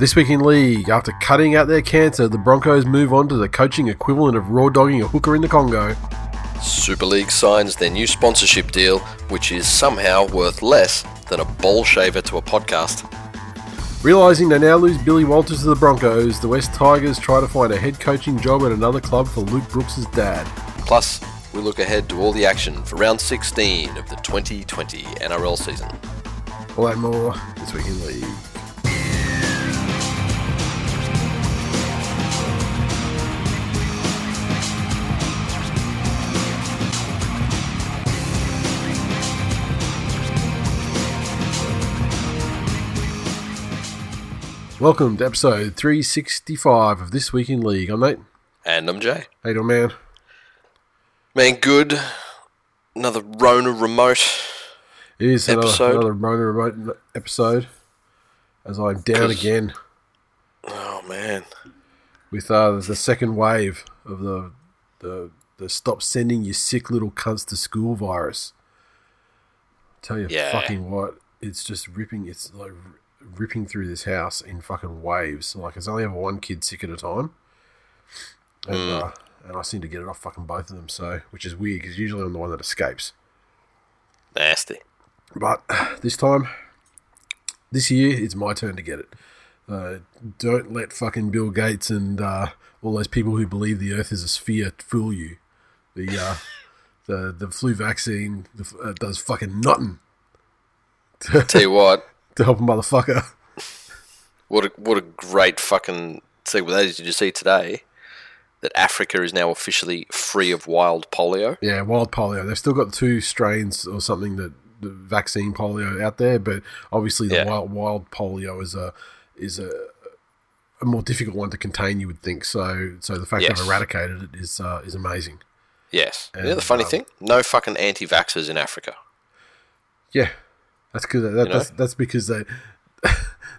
This week in league, after cutting out their cancer, the Broncos move on to the coaching equivalent of raw dogging a hooker in the Congo. Super League signs their new sponsorship deal, which is somehow worth less than a bowl shaver to a podcast. Realising they now lose Billy Walters to the Broncos, the Wests Tigers try to find a head coaching job at another club for Luke Brooks' dad. Plus, we look ahead to all the action for round 16 of the 2020 NRL season. All that more this week in league. Welcome to episode 365 of This Week in League. I'm Nate. And I'm Jay. How you doing, man? Man, good. Another Rona remote. It is another, Episode. another Rona remote episode as I'm down again Oh, man. with uh, the second wave of the, the the stop sending you sick little cunts to school virus. Tell you Yeah. fucking what, it's just ripping. It's like ripping through this house in fucking waves. Like it's only ever one kid sick at a time, and Mm. uh, and I seem to get it off fucking both of them. So which is weird because usually I'm the one that escapes. Nasty. But this time, this year, it's my turn to get it. Uh, don't let fucking Bill Gates and uh, all those people who believe the Earth is a sphere fool you. The uh, the the flu vaccine the, uh, does fucking nothing Tell you what, to help a motherfucker. what a, what a great fucking segue that is. Did you see today that Africa is now officially free of wild polio? Yeah, wild polio. They've still got two strains or something that the vaccine polio out there, but obviously the Yeah. wild wild polio is a is a a more difficult one to contain. You would think so. So the fact Yes. they've eradicated it is uh, is amazing. Yes. you know the funny um, thing? No fucking anti vaxxers in Africa. Yeah, that's good. That, You that's that's because they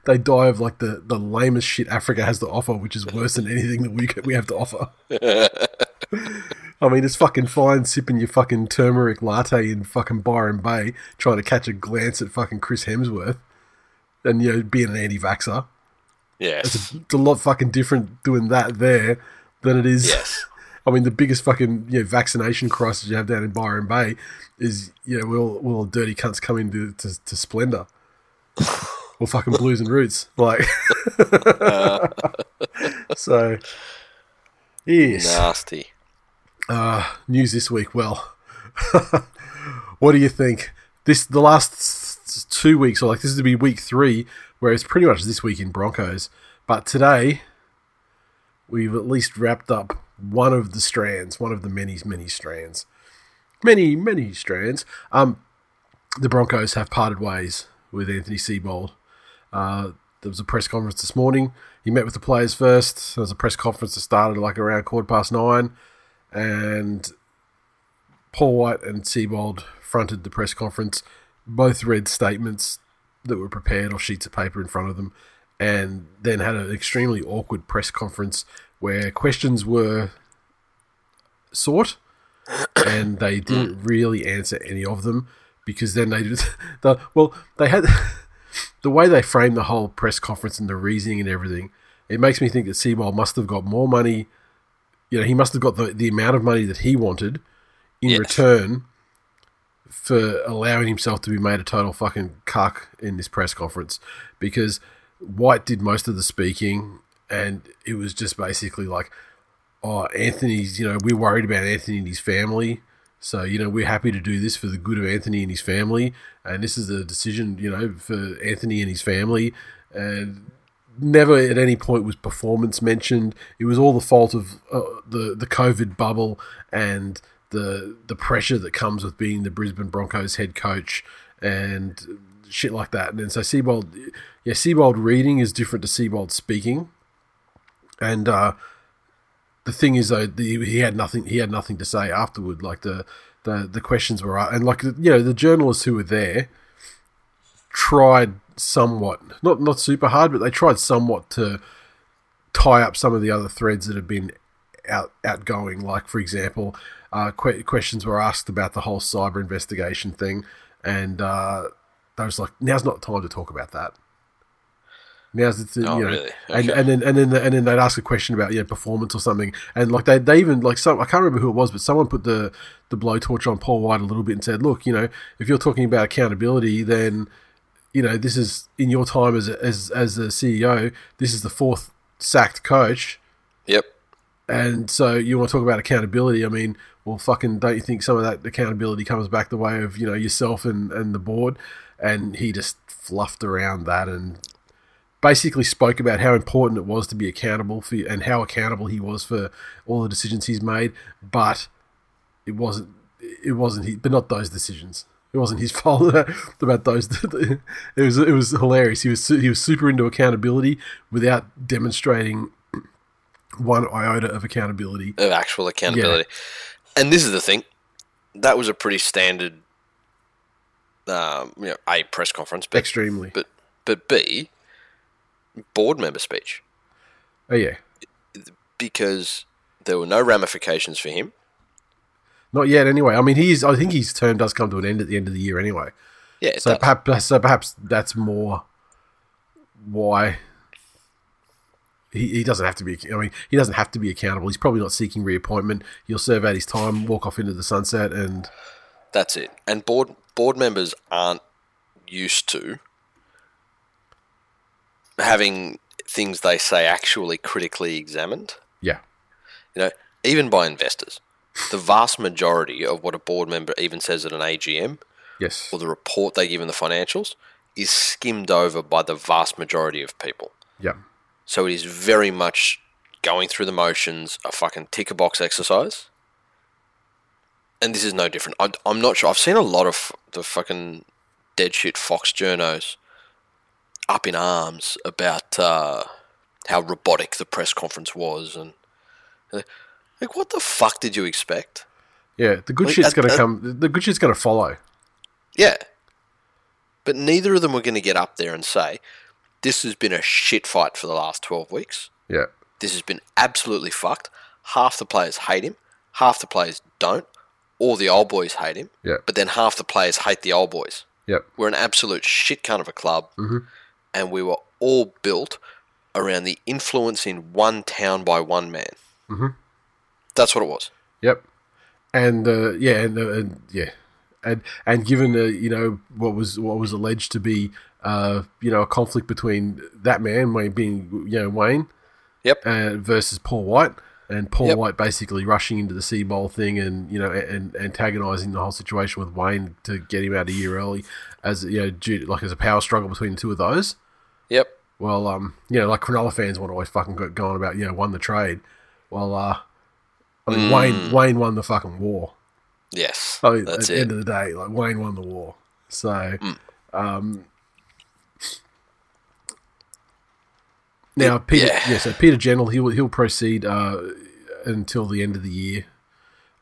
they die of like the, the lamest shit Africa has to offer, which is worse than anything that we we have to offer. I mean, it's fucking fine sipping your fucking turmeric latte in fucking Byron Bay, trying to catch a glance at fucking Chris Hemsworth, and you know being an anti-vaxxer. Yes. It's a lot fucking different doing that there than it is. Yes. I mean, the biggest fucking you know, vaccination crisis you have down in Byron Bay is you know, will we'll dirty cunts come into to, to Splendour or fucking Blues and Roots, like. so, yes. Nasty. Uh, news this week. Well, what do you think? This the last two weeks, or like this is to be week three, where it's pretty much this week in Broncos. But today, we've at least wrapped up one of the strands, one of the many, many strands, many, many strands. Um, the Broncos have parted ways with Anthony Seibold. Uh, there was a press conference this morning. He met with the players first. There was a press conference that started like around quarter past nine and Paul White and Seibold fronted the press conference. Both read statements that were prepared or sheets of paper in front of them, and then had an extremely awkward press conference where questions were sought, and they mm. didn't really answer any of them because then they just the well they had the way they framed the whole press conference and the reasoning and everything. It makes me think that Seibold must have got more money you know, he must have got the, the amount of money that he wanted in Yes. return for allowing himself to be made a total fucking cuck in this press conference because White did most of the speaking and it was just basically like, oh, Anthony's, you know, we're worried about Anthony and his family. So, you know, we're happy to do this for the good of Anthony and his family. And this is a decision, you know, for Anthony and his family. And never at any point was performance mentioned. It was all the fault of uh, the the COVID bubble and the the pressure that comes with being the Brisbane Broncos head coach and shit like that. And then so Seibold, yeah, Seibold reading is different to Seibold speaking, and uh, the thing is though, the, he had nothing. He had nothing to say afterward. Like the the the questions were, and like you know, the journalists who were there tried somewhat, not not super hard, but they tried somewhat to tie up some of the other threads that have been out outgoing. Like for example, uh, que- questions were asked about the whole cyber investigation thing, and uh, they was like, "Now's not the time to talk about that." Now's the Oh, you know, really? and Okay. and then and then and then they'd ask a question about yeah performance or something, and like they they even like some I can't remember who it was, but someone put the the blowtorch on Paul White a little bit and said, "Look, you know, if you're talking about accountability, then." you know, this is in your time as a, as as a CEO. This is the fourth sacked coach, Yep. and so you want to talk about accountability. I mean, well, fucking, don't you think some of that accountability comes back the way of you know yourself and and the board? And he just fluffed around that and basically spoke about how important it was to be accountable for and how accountable he was for all the decisions he's made, but it wasn't it wasn't he, but not those decisions. It wasn't his fault about those. It was it was hilarious. He was he was super into accountability without demonstrating one iota of accountability. of actual accountability. And this is the thing, that was a pretty standard, um, you know, a press conference, but Extremely. but but b board member speech Oh yeah, because there were no ramifications for him. not yet. Anyway, I mean, he's. I think his term does come to an end at the end of the year. Anyway, Yeah, so does. perhaps so perhaps that's more why. He, he doesn't have to be. I mean, he doesn't have to be accountable. He's probably not seeking reappointment. He'll serve out his time, walk off into the sunset, and That's it. And board board members aren't used to having things they say actually critically examined. yeah, You know, even by investors. The vast majority of what a board member even says at an AGM yes, or the report they give in the financials is skimmed over by the vast majority of people. yeah, So it is very much going through the motions, a fucking ticker box exercise. And this is no different. I, I'm not sure. I've seen a lot of the fucking dead shit Fox journos up in arms about uh, how robotic the press conference was, and and like, what the fuck did you expect? yeah. The good Like, shit's gonna come. The good shit's gonna follow. Yeah. But neither of them were going to get up there and say, this has been a shit fight for the last 12 weeks. Yeah, This has been absolutely fucked. Half the players hate him, half the players don't, or the old boys hate him, yeah, but then half the players hate the old boys. yeah, We're an absolute shit kind of a club, Mhm. and we were all built around the influence in one town by one man. Mhm. That's what it was. Yep. And uh, yeah, and, uh, and yeah, and and given uh, you know what was what was alleged to be uh, you know a conflict between that man Wayne being you know Wayne Yep. uh, versus Paul White, and Paul Yep. White basically rushing into the Seibold thing and you know and, and antagonising the whole situation with Wayne to get him out a year early, as you know due, like as a power struggle between the two of those. Yep. Well, um, you know, like Cronulla fans want to always fucking go, go on about, you know, won the trade. Well, uh, I mean, Wayne Wayne won the fucking war. Yes. I mean, That's at the end of the day, like Wayne won the war. So, um, now Peter, yeah. yeah. so Peter Gentle, he'll he'll proceed uh, until the end of the year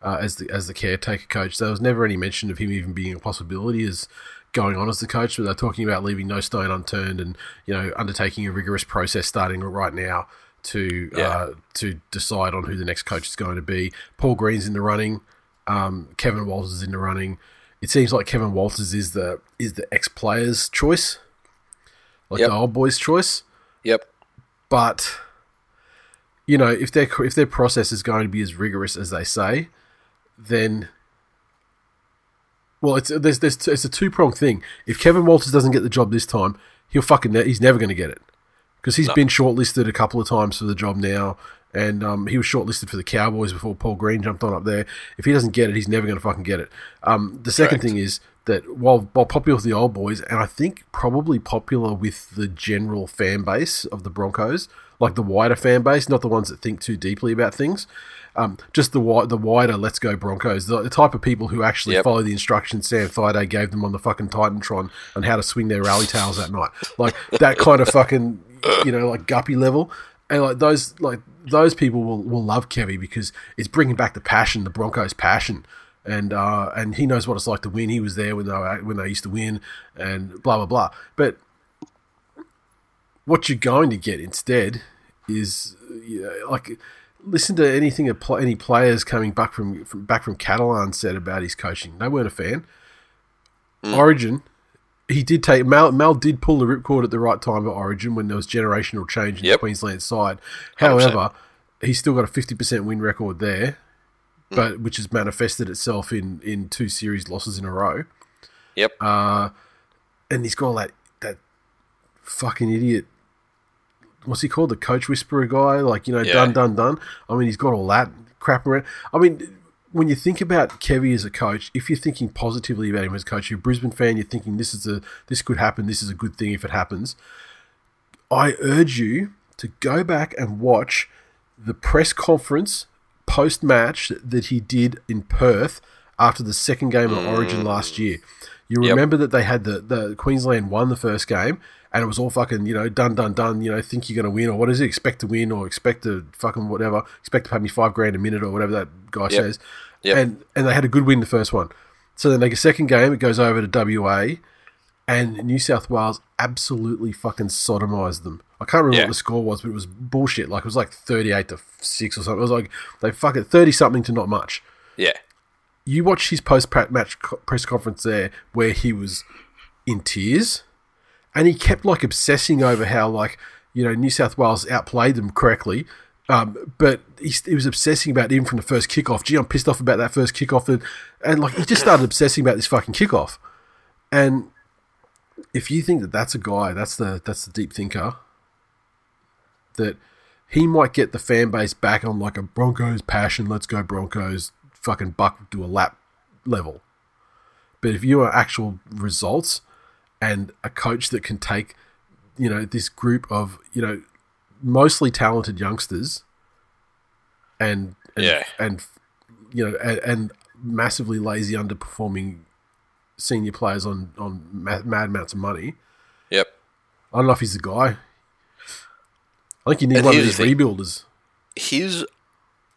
uh, as the as the caretaker coach. There was never any mention of him even being a possibility as going on as the coach, but they're talking about leaving no stone unturned and you know undertaking a rigorous process starting right now to Yeah. uh, to decide on who the next coach is going to be. Paul Green's in the running. Um, Kevin Walters is in the running. It seems like Kevin Walters is the is the ex player's choice, like Yep. the old boys' choice. Yep. But you know, if their if their process is going to be as rigorous as they say, then well, it's there's there's it's a two pronged thing. If Kevin Walters doesn't get the job this time, he'll fucking ne- he's never going to get it because he's been shortlisted a couple of times for the job now, and um, he was shortlisted for the Cowboys before Paul Green jumped on up there. If he doesn't get it, he's never going to fucking get it. Um, the second Correct. thing is that while while popular with the old boys, and I think probably popular with the general fan base of the Broncos, like the wider fan base, not the ones that think too deeply about things. Um, just the wi- the wider Let's Go Broncos, the, the type of people who actually Yep. follow the instructions Sam Thaiday gave them on the fucking Titantron and how to swing their rally tails that night, like that kind of fucking you know like guppy level, and like those like those people will, will love Kevy because it's bringing back the passion, the Broncos passion, and uh, and he knows what it's like to win. He was there when they were, when they used to win, and blah blah blah. But what you're going to get instead is you know, like listen to anything any players coming back from, from back from Catalan said about his coaching. They weren't a fan. Mm. Origin, he did take Mal. Mal did pull the ripcord at the right time at Origin when there was generational change in Yep. the Queensland side. However, he's still got a fifty percent win record there, mm. but which has manifested itself in in two series losses in a row Yep. Uh, and he's got that that fucking idiot. What's he called? The coach whisperer guy, like you know, Yeah. done, done, done. I mean, he's got all that crap around. I mean, when you think about Kevy as a coach, if you're thinking positively about him as a coach, you're a Brisbane fan, you're thinking this is a this could happen, this is a good thing if it happens. I urge you to go back and watch the press conference post match that he did in Perth after the second game of Origin mm. last year. You Yep. remember that they had the, the Queensland won the first game and it was all fucking, you know, done, done, done, you know, think you're going to win or what is it? Expect to win or expect to fucking whatever, expect to pay me five grand a minute or whatever that guy says. Yep. And, and they had a good win the first one. So then they get second game, it goes over to WA and New South Wales absolutely fucking sodomized them. I can't remember Yeah. what the score was, but it was bullshit. Like it was like thirty-eight to six or something. It was like they fucking thirty something to not much. Yeah. You watch his post-match press conference there, where he was in tears, and he kept like obsessing over how like you know New South Wales outplayed them correctly. Um, but he, he was obsessing about even from the first kickoff. Gee, I'm pissed off about that first kickoff, and, and like he just started obsessing about this fucking kickoff. And if you think that that's a guy, that's the that's the deep thinker. That he might get the fan base back on like a Broncos passion. Let's go Broncos! Fucking buck do a lap level. But if you are actual results and a coach that can take, you know, this group of you know mostly talented youngsters, and, and Yeah. and you know and, and massively lazy underperforming senior players on on ma- mad amounts of money. Yep. I don't know if he's the guy. I think you need And one of these the rebuilders. His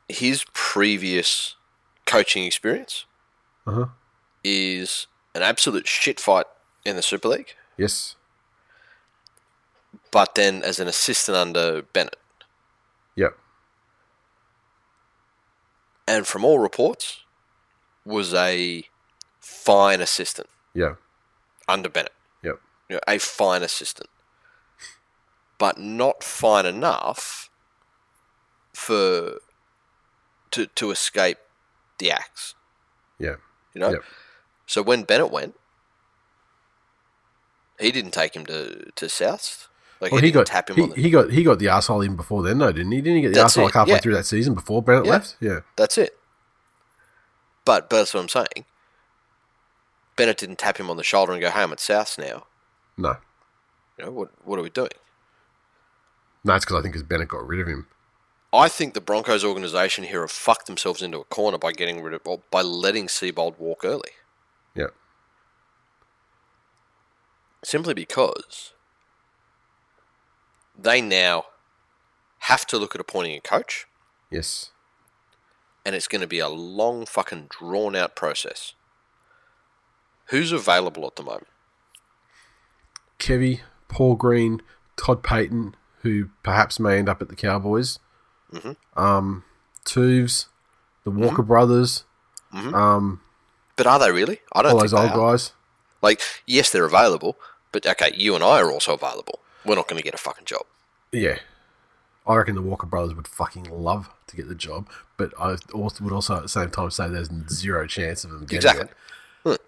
his previous coaching experience Uh-huh. is an absolute shit fight in the Super League, Yes. but then as an assistant under Bennett. Yep. and from all reports, was a fine assistant Yeah. under Bennett. Yep. You know, a fine assistant, but not fine enough for to to escape the axe. Yeah. You know. Yep. So when Bennett went, he didn't take him to to Souths. Like Well, he, he got tap him he, on the. he got he got the asshole in before then though, didn't he? Didn't he get the That's asshole it, halfway yeah. through that season before Bennett Yeah. left? Yeah. That's it. But but that's what I'm saying. Bennett didn't tap him on the shoulder and go, "Hey, I'm at Souths now." No. You know what? What are we doing? No, it's because I think because Bennett got rid of him. I think the Broncos organization here have fucked themselves into a corner by getting rid of, or by letting Seibold walk early. Yeah. Simply because they now have to look at appointing a coach, Yes. and it's going to be a long, fucking drawn out process. Who's available at the moment? Kevy, Paul Green, Todd Payten, who perhaps may end up at the Cowboys. Mm-hmm. Um, Tooves, the Walker brothers, um, But are they really? I don't all those old guys. Like, yes, they're available, but okay, you and I are also available. We're not going to get a fucking job. Yeah. I reckon the Walker brothers would fucking love to get the job, but I also would also at the same time say there's zero chance of them getting Exactly. it. Hmm.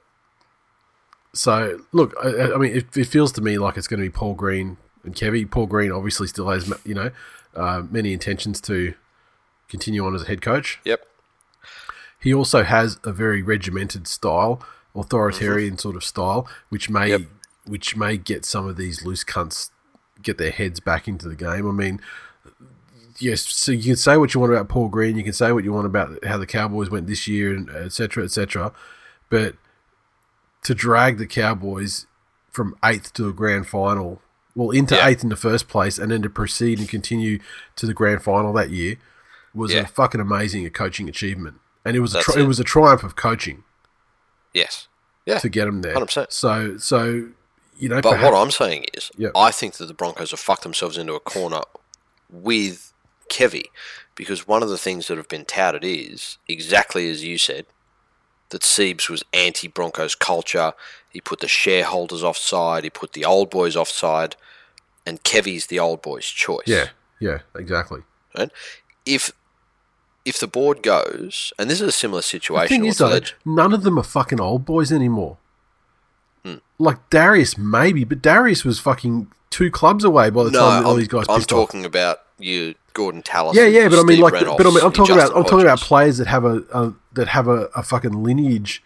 So look, I, I mean, it, it feels to me like it's going to be Paul Green and Kevy. Paul Green obviously still has, you know, uh, many intentions to continue on as a head coach. Yep. He also has a very regimented style authoritarian sort of style, which may Yep. Which may get some of these loose cunts get their heads back into the game. I mean, yes, so you can say what you want about Paul Green, you can say what you want about how the Cowboys went this year, and et cetera, et cetera, but to drag the Cowboys from eighth to a grand final, well, into Yeah. eighth in the first place, and then to proceed and continue to the grand final that year was Yeah. a fucking amazing a coaching achievement, and it was a tri- it. it. was a triumph of coaching Yes. Yeah. to get them there. 100%. So, so you know, But perhaps, what I'm saying is, Yep. I think that the Broncos have fucked themselves into a corner with Kevy, because one of the things that have been touted is exactly as you said, that Siebes was anti-Broncos culture. He put the shareholders offside. He put the old boys offside, and Kevy's the old boys' choice. yeah, yeah, exactly. Right? If if the board goes, and this is a similar situation. The thing is, though, none of them are fucking old boys anymore. Like Darius, maybe, but Darius was fucking two clubs away by the no, time that all I'm, these guys I'm pissed off. talking about you, Gorden Tallis. Yeah, yeah, but I mean, like, Reynolds, but I mean, I'm and talking about, I'm talking about players that have a, a that have a, a fucking lineage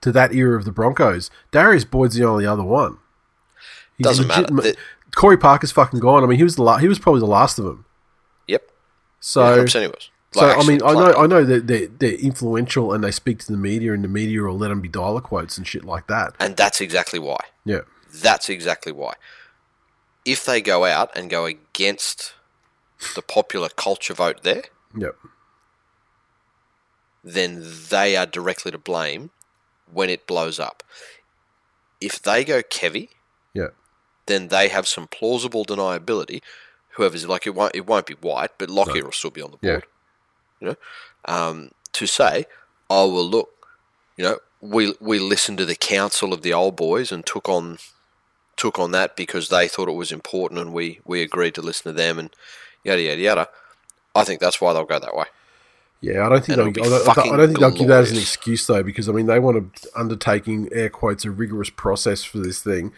to that era of the Broncos. Darius Boyd's the only other one. He's Doesn't matter. The- Corey Parker's fucking gone. I mean, he was the la- he was probably the last of them. Yep. So, yeah, he was. So Like, I mean, I know. I know that they're, they're influential and they speak to the media, and the media will let them be dollar quotes and shit like that. And that's exactly why. Yeah, That's exactly why. If they go out and go against the popular culture vote there, yeah, then they are directly to blame when it blows up. If they go Kevy, yeah, then they have some plausible deniability. Whoever's like it won't it won't be white, but Lockyer will still be on the Yeah. You know, um, to say, oh well, look, you know, we we listened to the council of the old boys and took on took on that because they thought it was important, and we we agreed to listen to them, and yada yada yada. I think that's why they'll go that way. yeah. I don't think And they'll, I don't, I don't think they'll give that as an excuse though, because I mean they want to undertaking air quotes a rigorous process for this thing.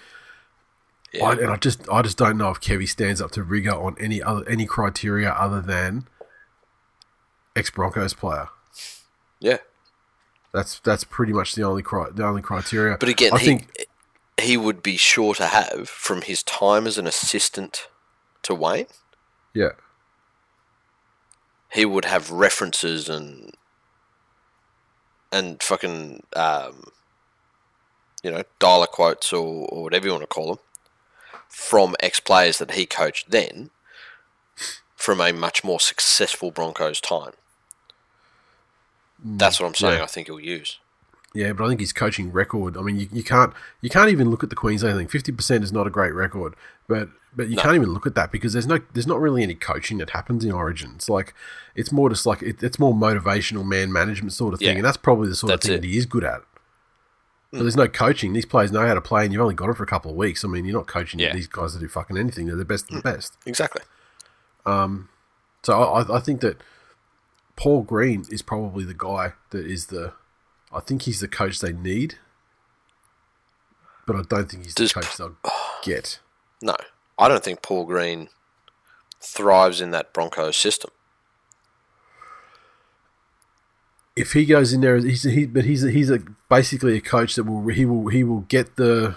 Yeah. I, and I just I just don't know if Kevy stands up to rigor on any other any criteria other than ex Broncos player. yeah. That's that's pretty much the only cri- the only criteria. But again, I he, think he would be sure to have from his time as an assistant to Wayne. yeah, he would have references and and fucking um, you know dollar quotes or, or whatever you want to call them from ex players that he coached then from a much more successful Broncos time. That's what I'm saying. Mm, yeah. I think he'll use. yeah, but I think his coaching record. I mean, you, you can't you can't even look at the Queensland thing. Fifty percent is not a great record, but but you No. can't even look at that because there's no there's not really any coaching that happens in Origin. It's like it's more just like it, it's more motivational man management sort of thing, Yeah. and that's probably the sort That's of thing it. that he is good at. But there's no coaching. These players know how to play, and you've only got them for a couple of weeks. I mean, you're not coaching Yeah. these guys to do fucking anything. They're the best of the best. Exactly. Um, So I, I think that Paul Green is probably the guy that is the. I think he's the coach they need, but I don't think he's Does the coach they'll get. No, I don't think Paul Green thrives in that Broncos system. If he goes in there, he's he, but he's a, he's a basically a coach that will he will he will get the.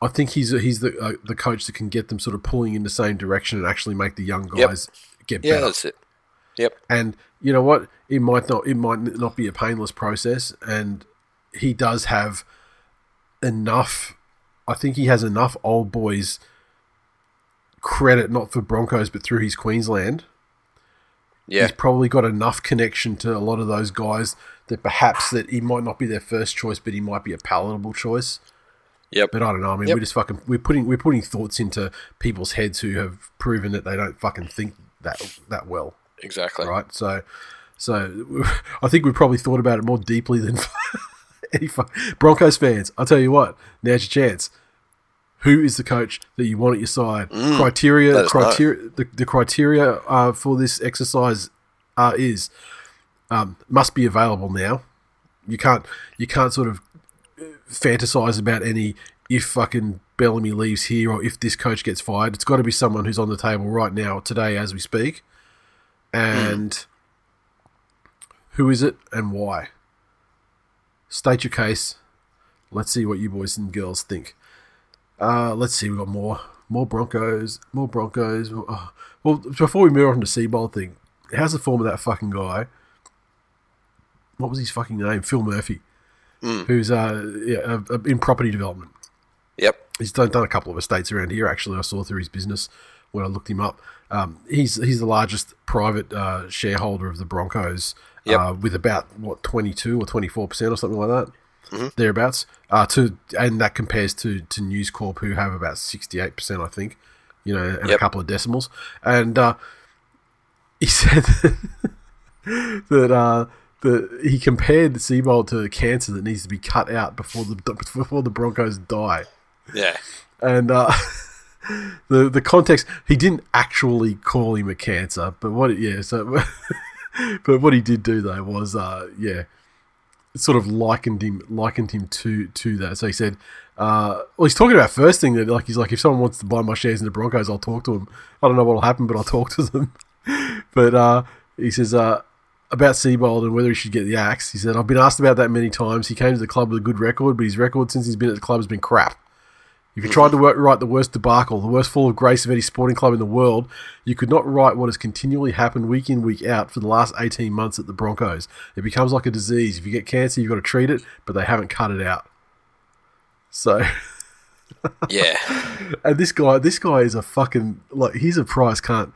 I think he's a, he's the uh, the coach that can get them sort of pulling in the same direction and actually make the young Yep. Get Yeah, better. that's it. Yep. And you know what? It might not. It might not be a painless process, and he does have enough. I think he has enough old boys credit, not for Broncos, but through his Queensland. Yeah. He's probably got enough connection to a lot of those guys that perhaps that he might not be their first choice, but he might be a palatable choice. Yep. But I don't know. I mean, Yep. we're just fucking we're putting we're putting thoughts into people's heads who have proven that they don't fucking think that that well Exactly. right? So, so I think we probably thought about it more deeply than any fu- Broncos fans. I'll tell you what, now's your chance. Who is the coach that you want at your side? criteria, Mm. know. criteria. The, the criteria uh, for this exercise uh, is um, must be available now. You can't you can't sort of fantasize about any if fucking Bellamy leaves here or if this coach gets fired. It's got to be someone who's on the table right now, today, as we speak. And who is it and why? state your case. Let's see what you boys and girls think. Uh, let's see, we've got more more Broncos, more Broncos. Oh, well, before we move on to Seibold thing, how's the form of that fucking guy? What was his fucking name? Phil Murphy, who's uh, yeah, uh, in property development. Yep. He's done, done a couple of estates around here. Actually, I saw through his business when I looked him up. Um, he's he's the largest private uh, shareholder of the Broncos, Yep. uh, with about what twenty two or twenty four percent or something like that, thereabouts. Uh, to and that compares to to News Corp, who have about sixty eight percent, I think. You know, and a couple of decimals. And uh, he said that uh, that he compared the Seibold to a cancer that needs to be cut out before the before the Broncos die Yeah. and uh, the the context he didn't actually call him a cancer, but what yeah so but what he did do though was uh yeah sort of likened him likened him to to that. So he said, uh, well, he's talking about first thing that like he's like if someone wants to buy my shares in the Broncos, I'll talk to them. I don't know what'll happen, but I'll talk to them. but uh, he says uh, about Seibold and whether he should get the axe. He said I've been asked about that many times. He came to the club with a good record, but his record since he's been at the club has been crap. If you tried to work, write the worst debacle, the worst fall of grace of any sporting club in the world, you could not write what has continually happened week in, week out for the last 18 months at the Broncos. It becomes like a disease. If you get cancer, you've got to treat it, but they haven't cut it out. So, Yeah. and this guy, this guy is a fucking, like, he's a prize cunt.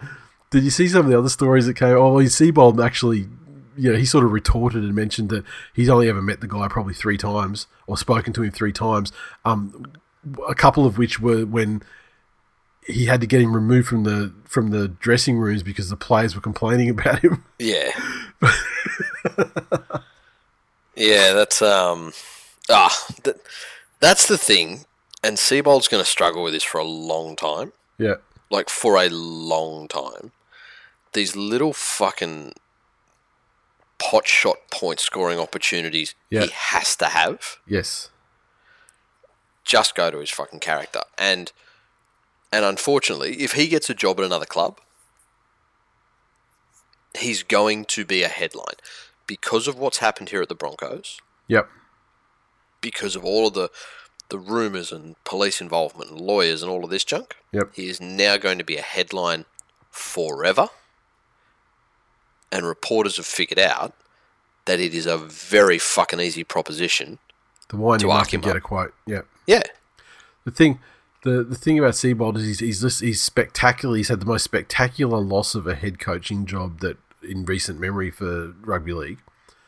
Did you see some of the other stories that came? Oh, well, Seibold actually, you know, he sort of retorted and mentioned that he's only ever met the guy probably three times or spoken to him three times. Um, a couple of which were when he had to get him removed from the from the dressing rooms because the players were complaining about him. Yeah. yeah, that's um ah that, that's the thing. And Seibold's going to struggle with this for a long time. Yeah, Like for a long time. These little fucking pot shot point scoring opportunities Yeah. he has to have yes, just go to his fucking character. And and unfortunately, if he gets a job at another club, he's going to be a headline because of what's happened here at the Broncos, yep, because of all of the the rumors and police involvement and lawyers and all of this junk. yep, He is now going to be a headline forever. And reporters have figured out that it is a very fucking easy proposition. To wind To arc him get up. a quote. Yeah, Yeah. the thing. The, the thing about Seibold is he's, he's just he's spectacular. He's had the most spectacular loss of a head coaching job that in recent memory for rugby league.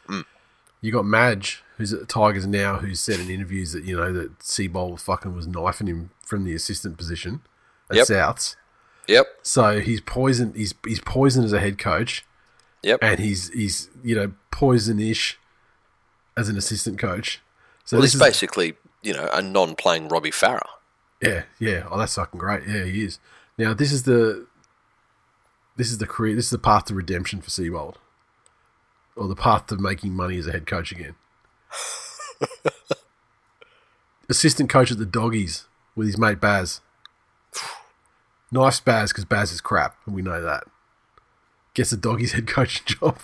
Mm. You got Madge, who's at the Tigers now, who's said in interviews that you know that Seibold fucking was knifing him from the assistant position at Yep. Souths. Yep. So he's poisoned. He's he's poisoned as a head coach, Yep. and he's he's you know poisonish as an assistant coach. So well, this he's is basically, you know, a non-playing Robbie Farah. yeah yeah. Oh, that's fucking great. Yeah, he is. Now this is the this is the career. This is the path to redemption for Seibold, or the path to making money as a head coach again. assistant coach at the Doggies with his mate Baz. Nice Baz because Baz is crap, and we know that. Gets the Doggies head coaching job.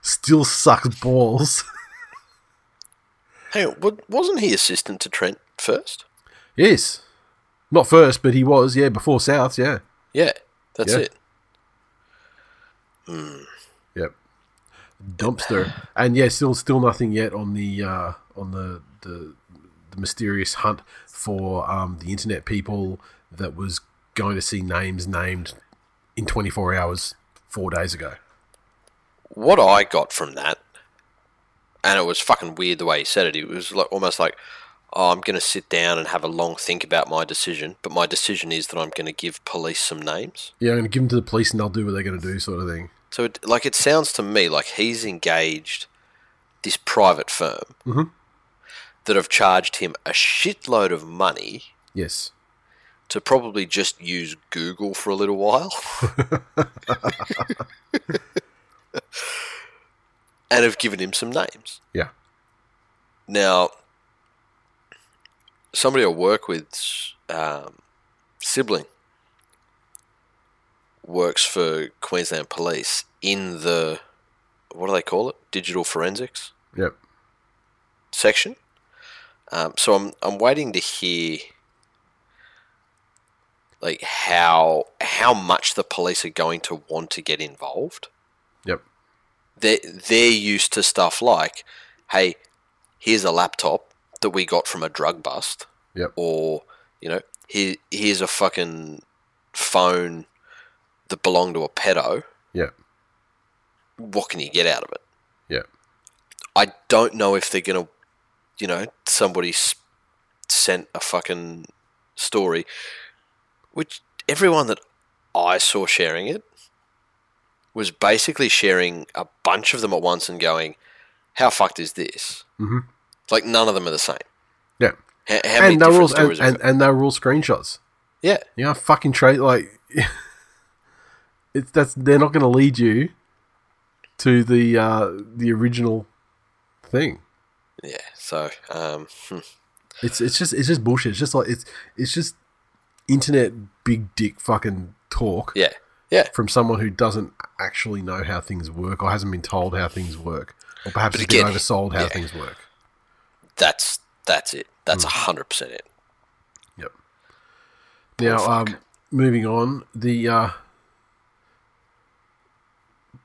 Still sucks balls. Hey, wa- wasn't he assistant to Trent first? yes. Not first, but he was, yeah, before South, yeah. Yeah, that's Yeah. it. Yep. Dumpster. And yeah, still still nothing yet on the uh, on the, the the mysterious hunt for um, the internet people that was going to see names named in 24 hours 4 days ago. What I got from that, and it was fucking weird the way he said it. It was like almost like, "Oh, I'm going to sit down and have a long think about my decision, but my decision is that I'm going to give police some names." Yeah, I'm going to give them to the police and they'll do what they're going to do sort of thing. So, it, like, it sounds to me like he's engaged this private firm mm-hmm. that have charged him a shitload of money Yes. to probably just use Google for a little while. and have given him some names. Yeah. Now, somebody I work with, um, sibling, works for Queensland Police in the, what do they call it? Digital forensics. Yep. section. Um, so I'm I'm waiting to hear like how how much the police are going to want to get involved. Yep. They they're used to stuff like, hey, here's a laptop that we got from a drug bust, Yep. or you know, here here's a fucking phone that belonged to a pedo. Yep. What can you get out of it? Yep. I don't know if they're gonna, you know, somebody sent a fucking story, which everyone that I saw sharing it was basically sharing a bunch of them at once and going, "How fucked is this?" Mhm. Like none of them are the same. Yeah. How, how And they were all, and, and, and they were all screenshots. yeah, You know, fucking trade like it's that's they're not going to lead you to the uh, the original thing. yeah. So, um, hmm. It's it's just it's just bullshit. It's just like it's it's just internet big dick fucking talk yeah, yeah. from someone who doesn't actually know how things work or hasn't been told how things work or perhaps has been oversold how yeah. things work. That's that's it. That's a Hmm. hundred percent it. Yep. Now, fuck. um, moving on, the uh,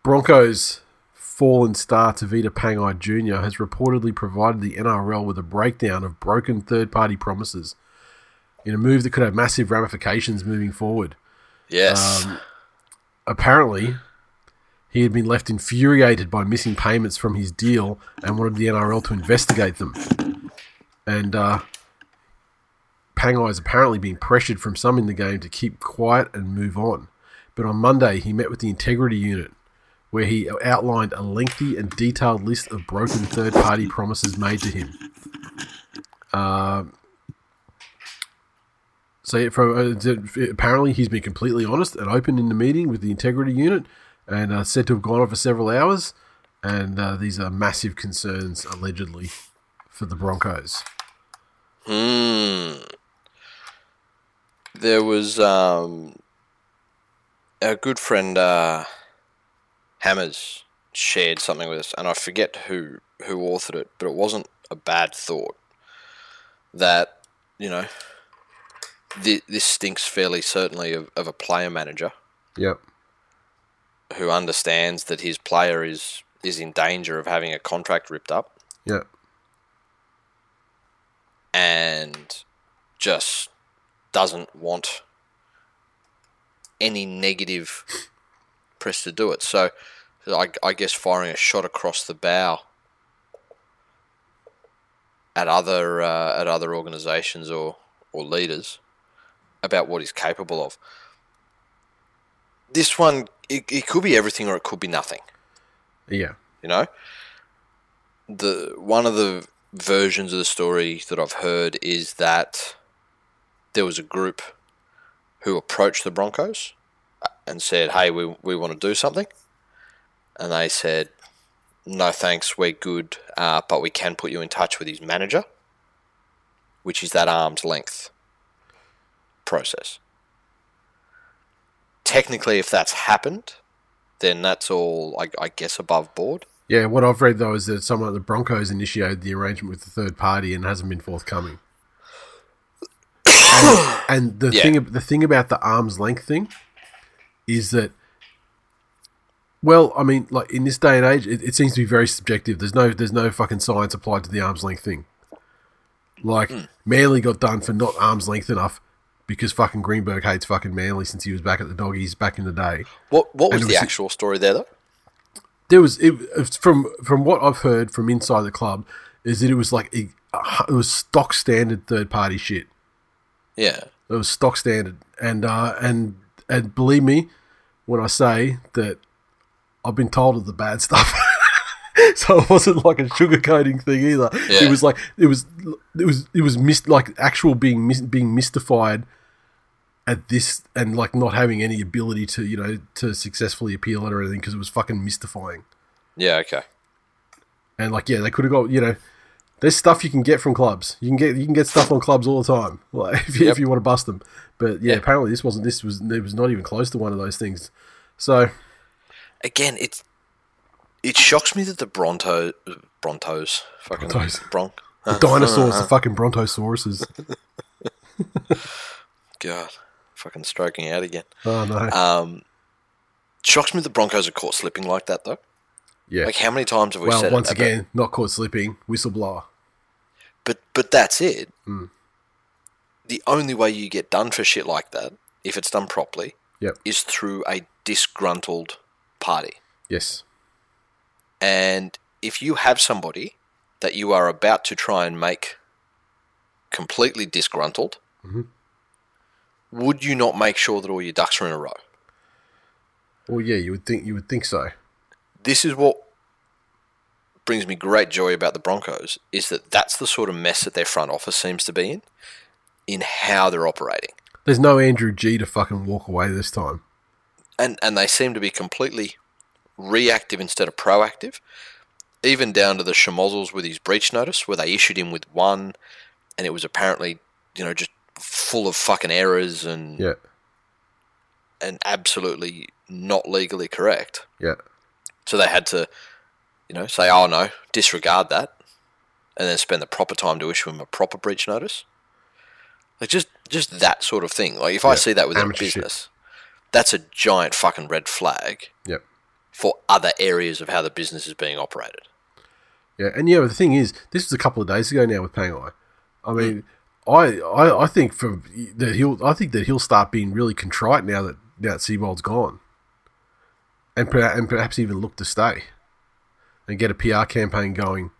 Broncos fallen star Tevita Pangai Jr. has reportedly provided the NRL with a breakdown of broken third-party promises in a move that could have massive ramifications moving forward. Yes. Um, Apparently, he had been left infuriated by missing payments from his deal and wanted the NRL to investigate them. And uh, Pangai is apparently being pressured from some in the game to keep quiet and move on. But on Monday, he met with the Integrity Unit, where he outlined a lengthy and detailed list of broken third party promises made to him. Uh, so from, uh, apparently he's been completely honest and open in the meeting with the integrity unit, and uh, said to have gone on for several hours. And uh, these are massive concerns allegedly for the Broncos. Hmm. There was um, our good friend uh, Hammers shared something with us, and I forget who who authored it, but it wasn't a bad thought. That you know, th- this stinks fairly certainly of, of a player manager Yep. who understands that his player is is in danger of having a contract ripped up. Yep. and just doesn't want any negative press to do it. So I, I guess firing a shot across the bow at other uh, at other organisations or, or leaders about what he's capable of. This one, it, it could be everything or it could be nothing Yeah. you know the one of the versions of the story that I've heard is that there was a group who approached the Broncos and said, "Hey, we we want to do something," and they said, "No, thanks, we're good, uh, but we can put you in touch with his manager, which is that arm's length process." Technically, if that's happened, then that's all, I, I guess, above board. Yeah, what I've read though is that someone at the Broncos initiated the arrangement with the third party and hasn't been forthcoming. And, and the Yeah. thing, the thing about the arm's length thing is that, well, I mean, like in this day and age, it, it seems to be very subjective. There's no, there's no fucking science applied to the arm's length thing. Like hmm. Manly got done for not arm's length enough because fucking Greenberg hates fucking Manly since he was back at the doggies back in the day. What what was it the was- actual story there though? there was it from from what I've heard from inside the club is that it was like it, it was stock standard third party shit. Yeah. It was stock standard, and uh, and and believe me when I say that I've been told of the bad stuff. so it wasn't like a sugarcoating thing either. Yeah. It was like it was it was it was mis- like actual being mis- being mystified at this and like not having any ability to you know to successfully appeal it or anything because it was fucking mystifying. Yeah, okay. And like, yeah, they could have got you know, there's stuff you can get from clubs. You can get you can get stuff on clubs all the time, like if you, Yep. if you want to bust them. But yeah, Yeah. apparently this wasn't. This was it was not even close to one of those things. So Again, it's it shocks me that the Bronto, Brontos, fucking Brontos. Bronc, The dinosaurs, the fucking brontosauruses. God, fucking stroking out again. Oh no. Um, shocks me the Broncos are caught slipping like that though. yeah. Like how many times have we well, said once it? again, not caught slipping. Whistleblower. But but that's it. Hmm. The only way you get done for shit like that, if it's done properly, Yep. is through a disgruntled party. Yes. And if you have somebody that you are about to try and make completely disgruntled, Mhm. would you not make sure that all your ducks are in a row? Well, yeah, you would think you would think so. This is what brings me great joy about the Broncos is that that's the sort of mess that their front office seems to be in, in how they're operating. There's no Andrew G to fucking walk away this time. and and they seem to be completely reactive instead of proactive. Even down to the schmozzles with his breach notice, where they issued him with one, and it was apparently, you know, just full of fucking errors and Yeah. and absolutely not legally correct. Yeah. So they had to, you know, say, "Oh no, disregard that," and then spend the proper time to issue him a proper breach notice. Like just just that sort of thing. Like if I see that within a shit. business, that's a giant fucking red flag Yep. For other areas of how the business is being operated. Yeah, and yeah, the thing is, this was a couple of days ago now with Pangai. I mean, I, I I think for that he'll I think that he'll start being really contrite now that now that Seibold's gone, and per, and perhaps even look to stay, and get a PR campaign going.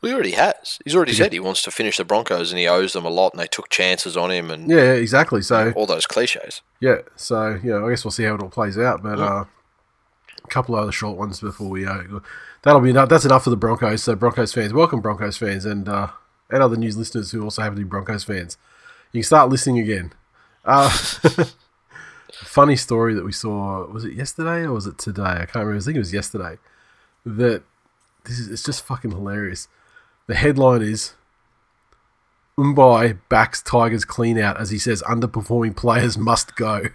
Well, he already has. He's already said he wants to finish the Broncos and he owes them a lot and they took chances on him and Yeah, yeah, exactly. So all those cliches. yeah, so you know, I guess we'll see how it all plays out. But uh, a couple of other short ones before we uh, that'll be enough. That's enough for the Broncos. So Broncos fans, welcome Broncos fans, and uh, and other news listeners who also happen to be Broncos fans. You can start listening again. Uh, funny story that we saw was it yesterday or was it today? I can't remember. I think it was yesterday. That this is it's just fucking hilarious. The headline is Mbye backs Tigers clean out as he says underperforming players must go.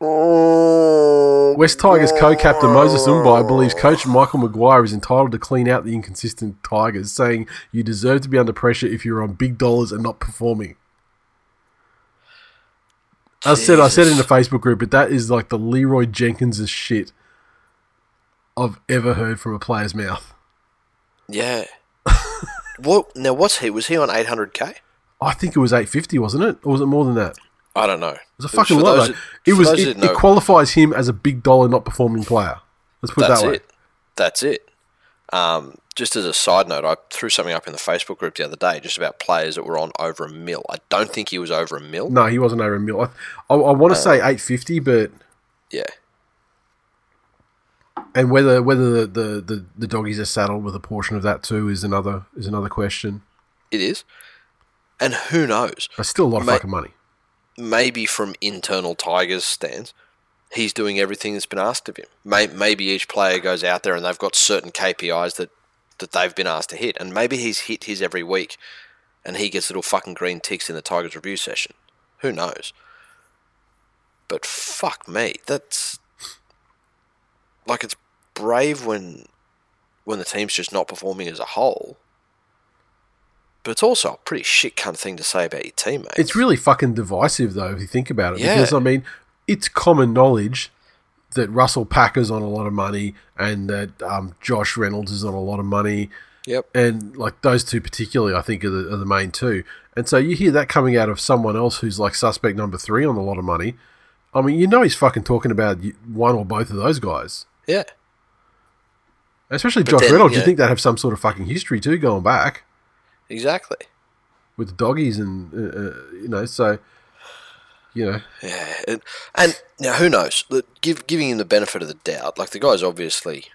West Tigers co-captain Moses Mbye believes coach Michael Maguire is entitled to clean out the inconsistent Tigers, saying you deserve to be under pressure if you're on big dollars and not performing. I said I said in the Facebook group, but that is like the Leeroy Jenkins' shit I've ever heard from a player's mouth. Yeah. what now what's he? Was he on eight hundred K? I think it was 850, wasn't it? Or was it more than that? I don't know. It was a fucking lot. though. that- It was. It, it qualifies him as a big dollar not performing player. Let's put it That's that way. it. That's it. Um, just as a side note, I threw something up in the Facebook group the other day just about players that were on over a mil. I don't think he was over a mil. No, he wasn't over a mil. I, I, I want to say 850, but Yeah. and whether whether the, the, the, the doggies are saddled with a portion of that too is another is another question. It is. And who knows? But still a lot of Mate- fucking money. Maybe from internal Tigers stands, he's doing everything that's been asked of him. Maybe each player goes out there and they've got certain KPIs that, that they've been asked to hit. And maybe he's hit his every week and he gets little fucking green ticks in the Tigers review session. Who knows? But fuck me, that's like it's brave when when the team's just not performing as a whole. But it's also a pretty shit cunt thing to say about your teammates. It's really fucking divisive though if you think about it. Yeah. Because I mean, it's common knowledge that Russell Packer's on a lot of money and that um, Josh Reynolds is on a lot of money. Yep. and like those two particularly, I think are the, are the main two. And so you hear that coming out of someone else who's like suspect number three on a lot of money. I mean, you know, he's fucking talking about one or both of those guys, Yeah. especially But Josh then, Reynolds. You think they'd have some sort of fucking history too, going back Exactly. with the doggies and uh, uh, you know, so you know, Yeah, and, and now who knows? Give, giving him the benefit of the doubt, like the guy's obviously,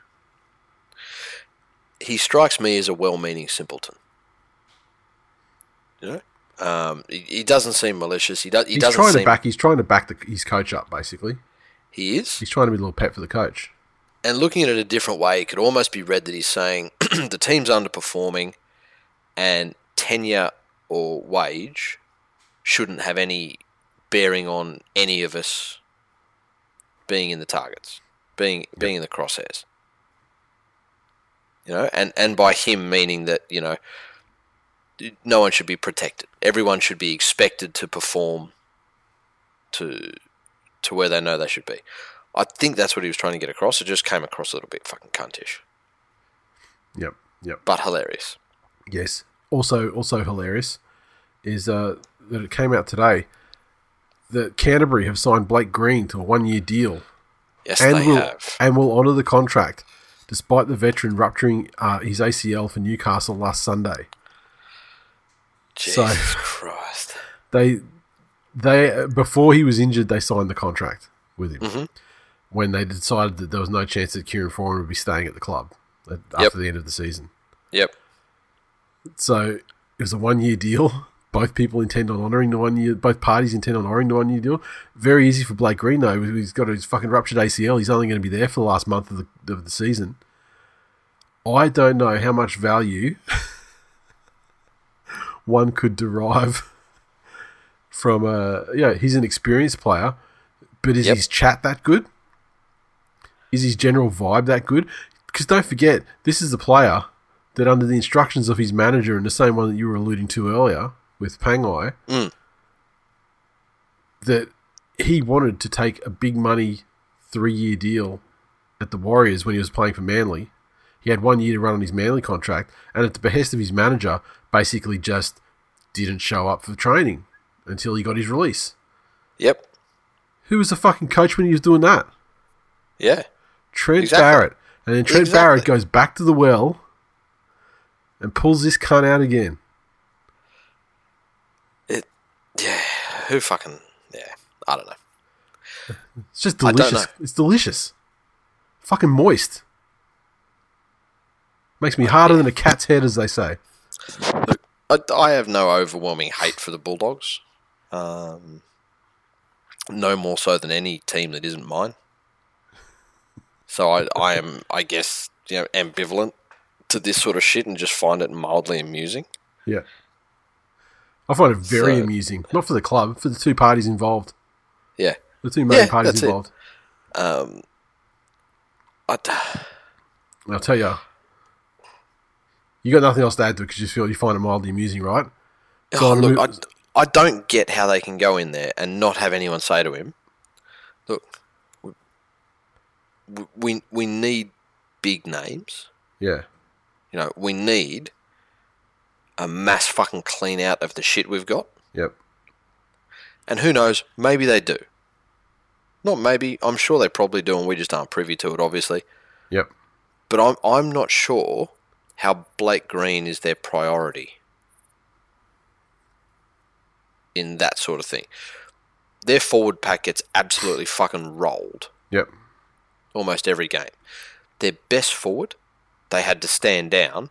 he strikes me as a well-meaning simpleton. You know, um, he, he doesn't seem malicious. He does. He he's doesn't trying seem. to back. He's trying to back the, his coach up. Basically, He is. he's trying to be a little pet for the coach. And looking at it a different way, it could almost be read that he's saying the team's underperforming, and tenure or wage shouldn't have any bearing on any of us being in the targets, being being in the crosshairs. You know, and and by him meaning that you know, no one should be protected. Everyone should be expected to perform to to where they know they should be. I think that's what he was trying to get across. It just came across a little bit fucking cuntish, Yep. Yep. but hilarious. Yes. Also, also hilarious is uh, that it came out today that Canterbury have signed Blake Green to a one-year deal Yes, and they will have. and will honour the contract, despite the veteran rupturing uh, his ACL for Newcastle last Sunday. so- Jesus Christ. They they before he was injured, they signed the contract with him. Mm-hmm. When they decided that there was no chance that Kieran Foran would be staying at the club at- after the end of the season. Yep. So it was a one year deal. Both people intend on honouring the one year. Both parties intend on honouring the one year deal. Very easy for Blake Green though. He's got his fucking ruptured ACL. He's only going to be there for the last month of the of the season. I don't know how much value one could derive from a yeah. He's an experienced player, but is Yep. his chat that good? Is his general vibe that good? Because don't forget, this is the player that, under the instructions of his manager, and the same one that you were alluding to earlier with Pangai, Mm. that he wanted to take a big money three year deal at the Warriors when he was playing for Manly. He had one year to run on his Manly contract, and at the behest of his manager, basically just didn't show up for training until he got his release. Yep. Who was the fucking coach when he was doing that? Yeah. Trent Exactly. Barrett. And then Trent Exactly. Barrett goes back to the well and pulls this cunt out again. It. Yeah. Who fucking. Yeah. I don't know. It's just delicious. It's delicious. Fucking moist. Makes me harder than a cat's head, as they say. I, I have no overwhelming hate for the Bulldogs. Um, no more so than any team that isn't mine. So I, I am, I guess, you know, ambivalent to this sort of shit and just find it mildly amusing. Yeah. I find it very So- amusing. Not for the club, for the two parties involved. Yeah. The two main Yeah, parties that's it. involved. Um, I. I'll tell you, you got nothing else to add to it because you feel you find it mildly amusing, right? So Oh, look, I, I don't get how they can go in there and not have anyone say to him, "Look, we we, we need big names. yeah. You know, we need a mass fucking clean out of the shit we've got. Yep. And who knows? Maybe they do. Not maybe. I'm sure they probably do, and we just aren't privy to it, obviously. Yep. But I'm I'm not sure how Blake Green is their priority in that sort of thing. Their forward pack gets absolutely fucking rolled Yep. almost every game. Their best forward, they had to stand down,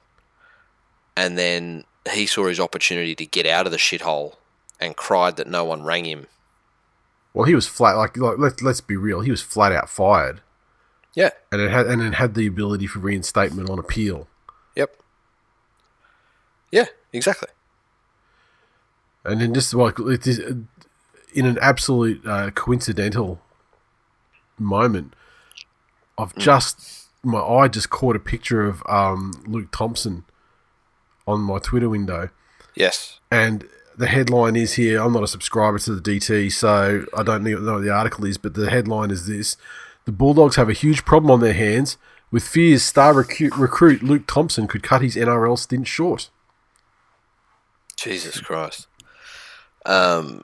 and then he saw his opportunity to get out of the shithole and cried that no one rang him. Well, he was flat. Like, like let's let's be real. He was flat out fired, Yeah, and it had and it had the ability for reinstatement on appeal. yep. Yeah, exactly. And then just like it is, in an absolute uh, coincidental moment, I've just my eye just caught a picture of um, Luke Thompson on my Twitter window, Yes. and the headline is here. I'm not a subscriber to the DT, so I don't know what the article is, but the headline is this: the Bulldogs have a huge problem on their hands with fears star recruit, recruit Luke Thompson could cut his NRL stint short. Jesus Christ. Um,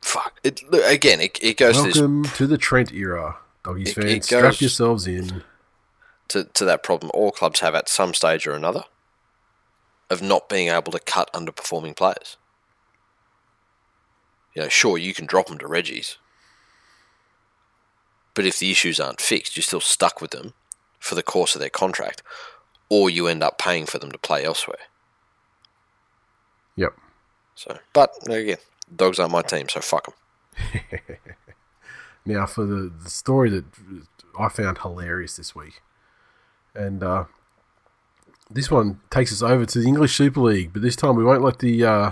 fuck. It, look, again, it, it goes to, this, Welcome to the Trent era, doggies It- fans. it Strap goes- yourselves in. To, to that problem all clubs have at some stage or another of not being able to cut underperforming players. You know, sure, you can drop them to Reggie's, but if the issues aren't fixed, you're still stuck with them for the course of their contract, or you end up paying for them to play elsewhere. Yep. So, but again, dogs aren't my team, so fuck them. Now for the, the story that I found hilarious this week, and uh, this one takes us over to the English Super League, but this time we won't let the uh,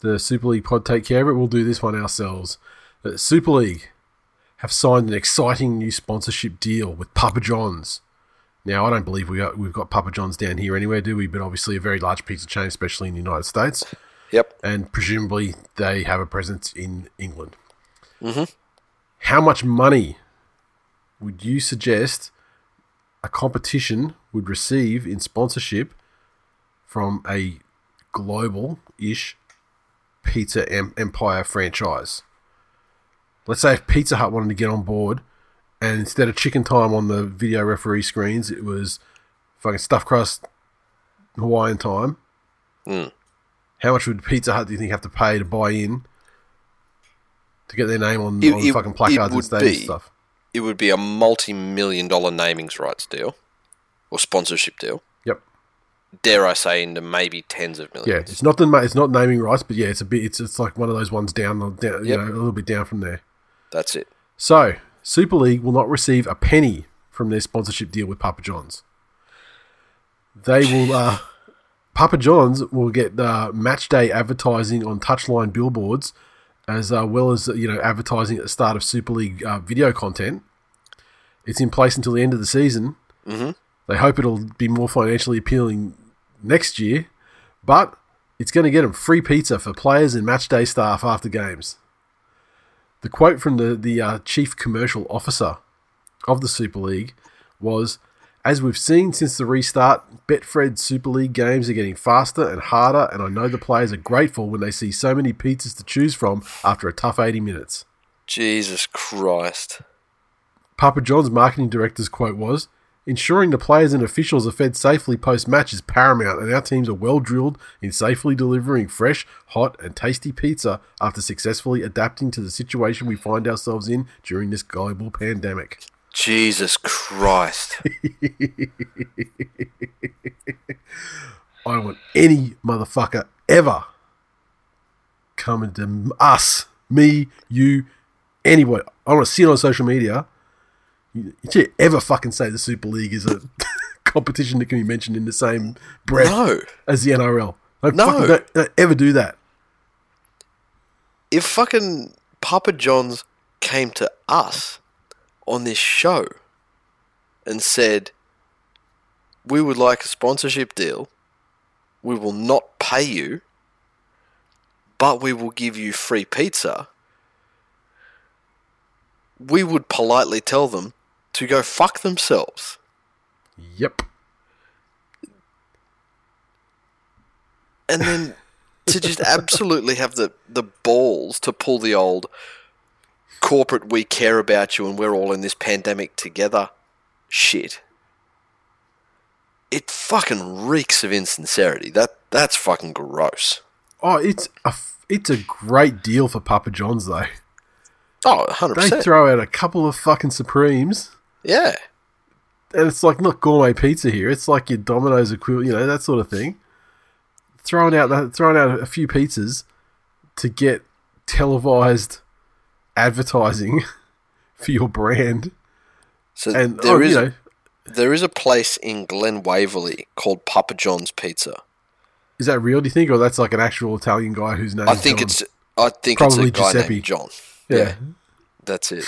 the Super League pod take care of it. We'll do this one ourselves. The Super League have signed an exciting new sponsorship deal with Papa John's. Now, I don't believe we got, we've got Papa John's down here anywhere, do we? But obviously, a very large pizza chain, especially in the United States, Yep. and presumably they have a presence in England. Mm-hmm. How much money would you suggest a competition would receive in sponsorship from a global-ish pizza em- empire franchise? Let's say if Pizza Hut wanted to get on board, and instead of chicken time on the video referee screens, it was fucking stuffed crust Hawaiian time. Mm. How much would Pizza Hut do you think have to pay to buy in to get their name on, It- on it- fucking placards and stadium stuff? It would be a multi-million dollar namings rights deal or sponsorship deal. Yep. Dare I say into maybe tens of millions. Yeah, it's not the it's not naming rights, but yeah, it's a bit. It's it's like one of those ones down, down you Yep. know, a little bit down from there. That's it. So, Super League will not receive a penny from their sponsorship deal with Papa John's. They will, uh, Papa John's will get uh, match day advertising on touchline billboards, as uh, well as you know advertising at the start of Super League uh, video content. It's in place until the end of the season. Mm-hmm. They hope it'll be more financially appealing next year, but it's going to get them free pizza for players and match day staff after games. The quote from the the uh, chief commercial officer of the Super League was, "As we've seen since the restart, Betfred Super League games are getting faster and harder, and I know the players are grateful when they see so many pizzas to choose from after a tough 80 minutes." Jesus Christ. Papa John's marketing director's quote was, Ensuring the players and officials are fed safely post match is paramount, and our teams are well drilled in safely delivering fresh, hot, and tasty pizza after successfully adapting to the situation we find ourselves in during this global pandemic. Jesus Christ. I don't want any motherfucker ever coming to us, me, you, anyone. I want to see it on social media. You, you ever fucking say the Super League is a competition that can be mentioned in the same breath No. as the NRL? Don't No. fucking don't, don't ever do that. If fucking Papa John's came to us on this show and said, We would like a sponsorship deal, we will not pay you, but we will give you free pizza, we would politely tell them to go fuck themselves. Yep. and then to just absolutely have the, the balls to pull the old corporate we care about you and we're all in this pandemic together shit. It fucking reeks of insincerity. That that's fucking gross. Oh, it's a it's a great deal for Papa John's though. Oh, 100%. They throw out a couple of fucking Supremes. yeah. and it's like not gourmet pizza here. It's like your Domino's equivalent, you know, that sort of thing. Throwing out that, throwing out a few pizzas to get televised advertising for your brand, So and there oh, is you know, there is a place in Glen Waverley called Papa John's Pizza. is that real? Do you think, or that's like an actual Italian guy whose name? I think it's I think Probably it's a guy Giuseppe. named John. yeah. That's it.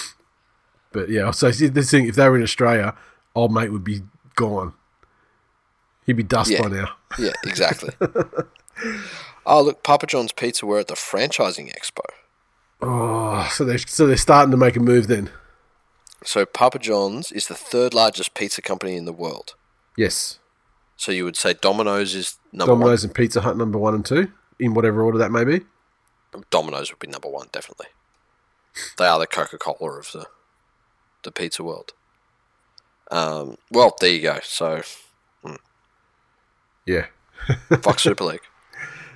But yeah, so see, this thing, if they were in Australia, old mate would be gone. He'd be dust Yeah. by now. Yeah, exactly. oh, look, Papa John's Pizza were at the franchising expo. Oh, so they're so they're starting to make a move then. So Papa John's is the third largest pizza company in the world. Yes, So you would say Domino's is number Domino's and Pizza Hut number one and two in whatever order that may be. Domino's would be number one, definitely. They are the Coca Cola of the the pizza world. Um, well, there you go. So Yeah, fuck Super League.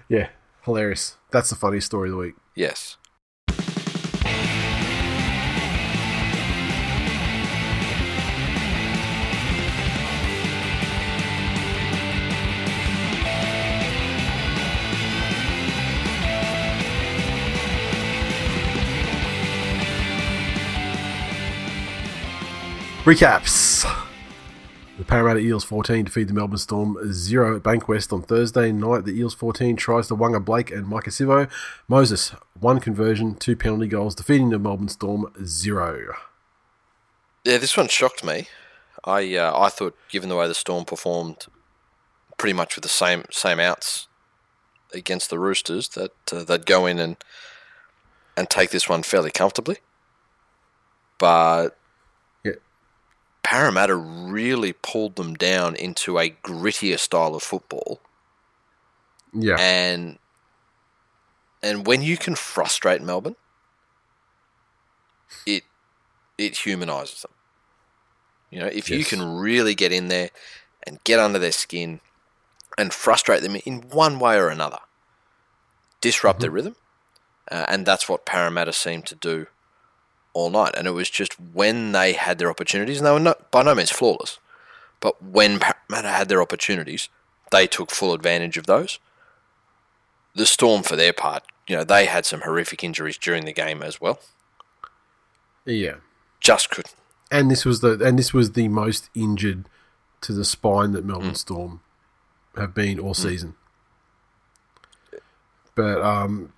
yeah, hilarious. That's the funniest story of the week. Yes. Recaps. The Parramatta Eels 14 defeat the Melbourne Storm 0 at Bankwest on Thursday night. The Eels 14 tries to Waqa Blake and Maika Sivo. Moses, one conversion, two penalty goals, defeating the Melbourne Storm 0. Yeah, this one shocked me. I uh, I thought, given the way the Storm performed, pretty much with the same same outs against the Roosters, that uh, they'd go in and and take this one fairly comfortably. But. Parramatta really pulled them down into a grittier style of football, Yeah. and and when you can frustrate Melbourne, it it humanises them. You know, if you can really get in there and get under their skin and frustrate them in one way or another, disrupt their rhythm, uh, and that's what Parramatta seemed to do all night. And it was just when they had their opportunities, and they were not, by no means flawless, but when Parramatta had their opportunities, they took full advantage of those. The Storm, for their part, you know, they had some horrific injuries during the game as well. yeah. Just couldn't. And this was the and this was the most injured to the spine that Melbourne Storm have been all season. But um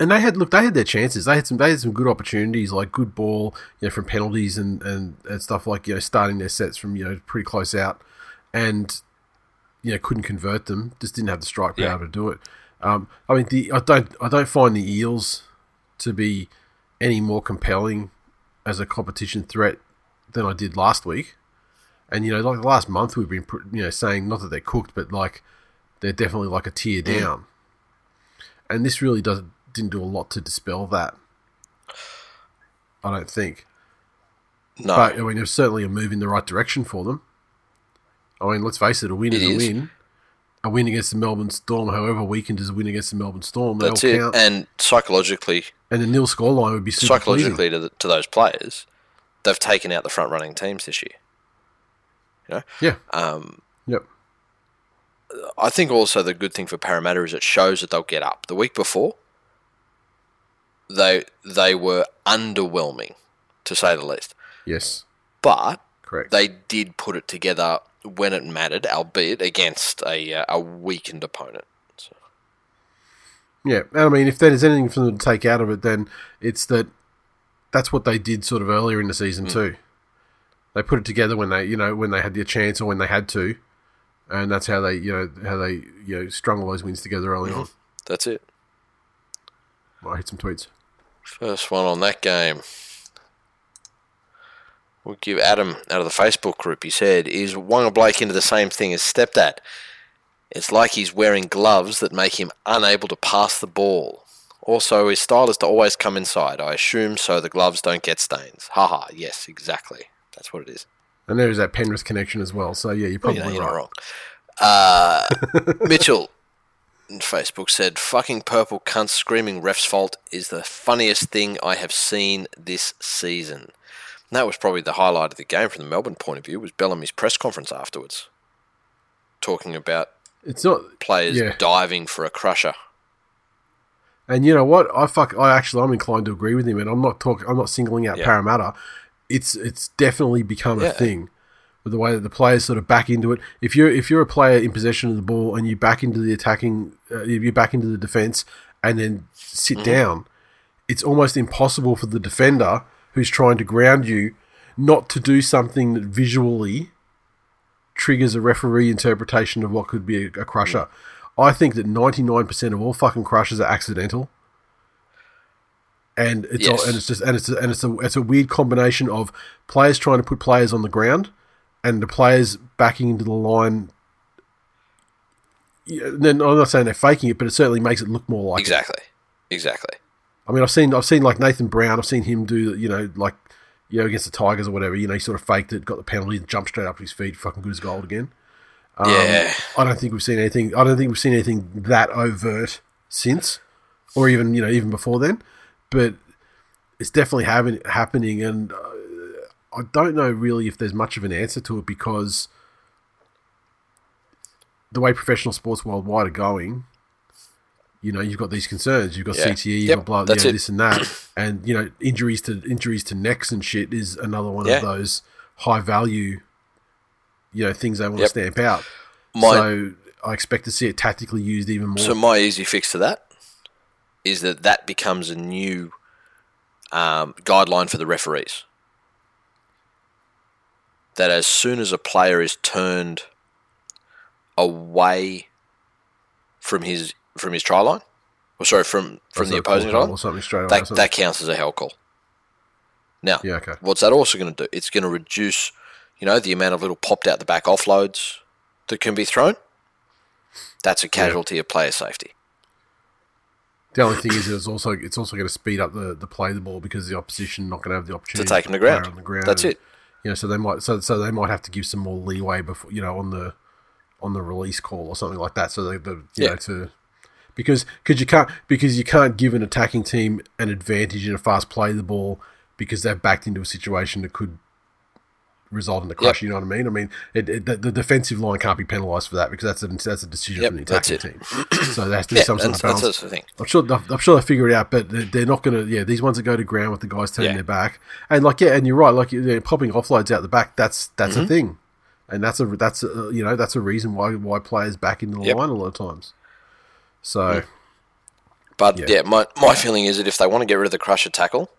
and they had look they had their chances. They had some they had some good opportunities, like good ball, you know, from penalties and, and, and stuff like, you know, starting their sets from, you know, pretty close out and you know, couldn't convert them, just didn't have the strike power Yeah. to do it. Um I mean the I don't I don't find the Eels to be any more compelling as a competition threat than I did last week. And you know, like the last month, we've been you know saying not that they're cooked, but like they're definitely like a tier down. And this really does didn't do a lot to dispel that. I don't think, No. but I mean, it was certainly a move in the right direction for them. I mean, let's face it, a win It is a win. A win against the Melbourne Storm, however weakened is a win against the Melbourne Storm, they That's it. count. And psychologically, And the nil scoreline would be super psychologically to, the, to those players, they've taken out the front running teams this year. You know, Yeah. um, Yep. I think also the good thing for Parramatta is it shows that they'll get up. The week before, they they were underwhelming, to say the least. Yes. But Correct. they did put it together when it mattered, albeit against a uh, a weakened opponent. So, Yeah, and I mean, if there's anything for them to take out of it, then it's that that's what they did sort of earlier in the season too. They put it together when they, you know, when they had the chance or when they had to, and that's how they, you know, how they, you know, strung all those wins together early on. that's it. I hit some tweets. First one on that game. We'll give Adam out of the Facebook group. He said, "Is Waqa Blake into the same thing as stepdad? It's like he's wearing gloves that make him unable to pass the ball. Also, his style is to always come inside. I assume so the gloves don't get stains. Haha. Yes, exactly. That's what it is. And there is that Penrith connection as well. So yeah, you're Well, probably you know, you're right. not wrong. Uh, Mitchell Facebook said, "Fucking purple cunt screaming ref's fault is the funniest thing I have seen this season." And that was probably the highlight of the game from the Melbourne point of view. Was Bellamy's press conference afterwards, talking about It's not players Yeah. diving for a crusher. And you know what? I fuck. I actually, I'm inclined to agree with him, and I'm not talking. I'm not singling out Yeah. Parramatta. It's it's definitely become a thing with the way that the players sort of back into it. If you're if you're a player in possession of the ball and you back into the attacking, uh, you back into the defense, and then sit Mm-hmm. down, it's almost impossible for the defender who's trying to ground you not to do something that visually triggers a referee interpretation of what could be a, a crusher. I think that 99% of all fucking crushes are accidental. And it's all, and it's just and it's a, and it's a it's a weird combination of players trying to put players on the ground and the players backing into the line. Yeah, then I'm not saying they're faking it, but it certainly makes it look more like it. Exactly. Exactly. I mean, I've seen I've seen like Nathan Brown. I've seen him do you know like you know against the Tigers or whatever. You know, he sort of faked it, got the penalty, and jumped straight up to his feet, fucking good as gold again. Um, Yeah. I don't think we've seen anything. I don't think we've seen anything that overt since, or even you know even before then. But it's definitely having happening, and uh, I don't know really if there's much of an answer to it because the way professional sports worldwide are going, you know, you've got these concerns. You've got Yeah. CTE, you've Yep, got blah, you know, this and that, and you know, injuries to injuries to necks and shit is another one Yeah. of those high value, you know things they want Yep. to stamp out. My- so I expect to see it tactically used even more. So my easy fix to that is that that becomes a new um, guideline for the referees. That as soon as a player is turned away from his from his try line, or sorry, from from the opposing try line, or something straight away. that, that counts as a hell call. Now, Yeah, okay. what's that also going to do? It's going to reduce, you know, the amount of little popped out the back offloads that can be thrown. That's a casualty of player safety. The only thing is, it's also it's also going to speed up the, the play of the ball because the opposition not going to have the opportunity take 'em to ground. On the ground. That's And, it. You know, so they might so so they might have to give some more leeway before you know on the on the release call or something like that. So they the you Yeah. know to because because you can't because you can't give an attacking team an advantage in a fast play the ball because they've backed into a situation that could result in a crush. You know what I mean? I mean, it, it, the, the defensive line can't be penalised for that because that's a that's a decision Yep, from the attacking team. so there has to be Yeah, some sort that's, of balance. that's the thing. I'm sure. I'm sure they figure it out, but they're, they're not going to. Yeah, these ones that go to ground with the guys turning Yeah. their back, and like yeah, and you're right. Like you're popping offloads out the back. That's that's Mm-hmm. a thing, and that's a that's a, you know that's a reason why why players back into the Yep. line a lot of times. So But Yeah. yeah, my, my feeling is that if they want to get rid of the crusher tackle,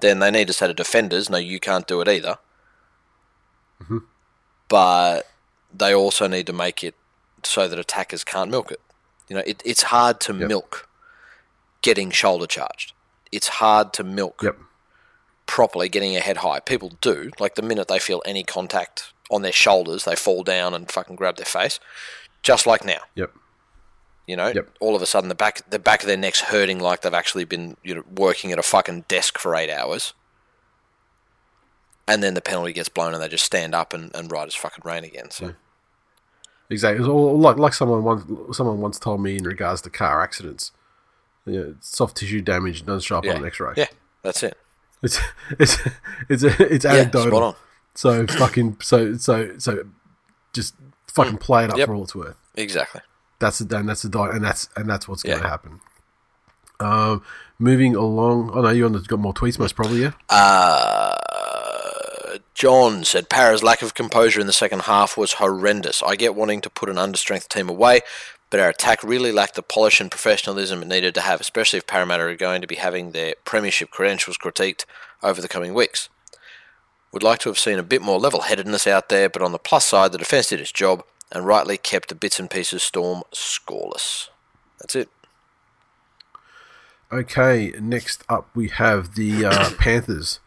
then they need to say to defenders, no, you can't do it either. Mm-hmm. But they also need to make it so that attackers can't milk it. You know, it, it's hard to Yep. milk getting shoulder charged. It's hard to milk yep, properly getting a head high. People do. Like the minute they feel any contact on their shoulders, they fall down and fucking grab their face. Just like now. yep, You know, Yep. all of a sudden the back the back of their necks hurting like they've actually been you know working at a fucking desk for eight hours, and then the penalty gets blown and they just stand up and, and ride as fucking rain again. So exactly. All, like like someone once someone once told me in regards to car accidents. You know, soft tissue damage doesn't show up yeah, on an X-ray. yeah, that's it. It's it's it's it's Yeah, anecdotal. spot on. So fucking so so so just fucking play it up. Yep. for all it's worth. Exactly. That's the and that's the di- and that's and that's what's going to happen. Um, moving along. Oh no, you on the got more tweets, most probably. Yeah. Uh, John said Para's lack of composure in the second half was horrendous. I get wanting to put an understrength team away, but our attack really lacked the polish and professionalism it needed to have, especially if Parramatta are going to be having their premiership credentials critiqued over the coming weeks. Would like to have seen a bit more level headedness out there, but on the plus side, the defence did its job and rightly kept the bits and pieces storm scoreless. That's it. Okay. Next up, we have the uh, Panthers.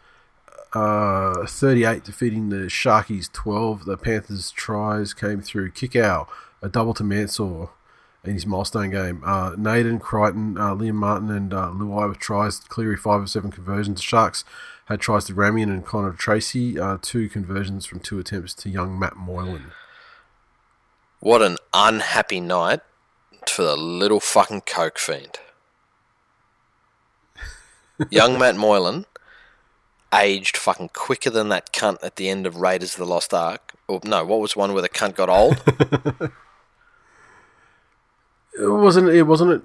Uh, 38 defeating the Sharkies 12. The Panthers' tries came through Kikau, a double to Mansour in his milestone game. Uh, Naden, Crichton, uh, Liam Martin, and uh, Luai with tries. Cleary, 5 of 7 conversions. The Sharks had tries to Ramien and Connor Tracey. Uh, two conversions from two attempts to young Matt Moylan. What an unhappy night for the little fucking coke fiend. Young Matt Moylan, aged fucking quicker than that cunt at the end of Raiders of the Lost Ark. Or no, what was one where the cunt got old? It wasn't it? Wasn't it?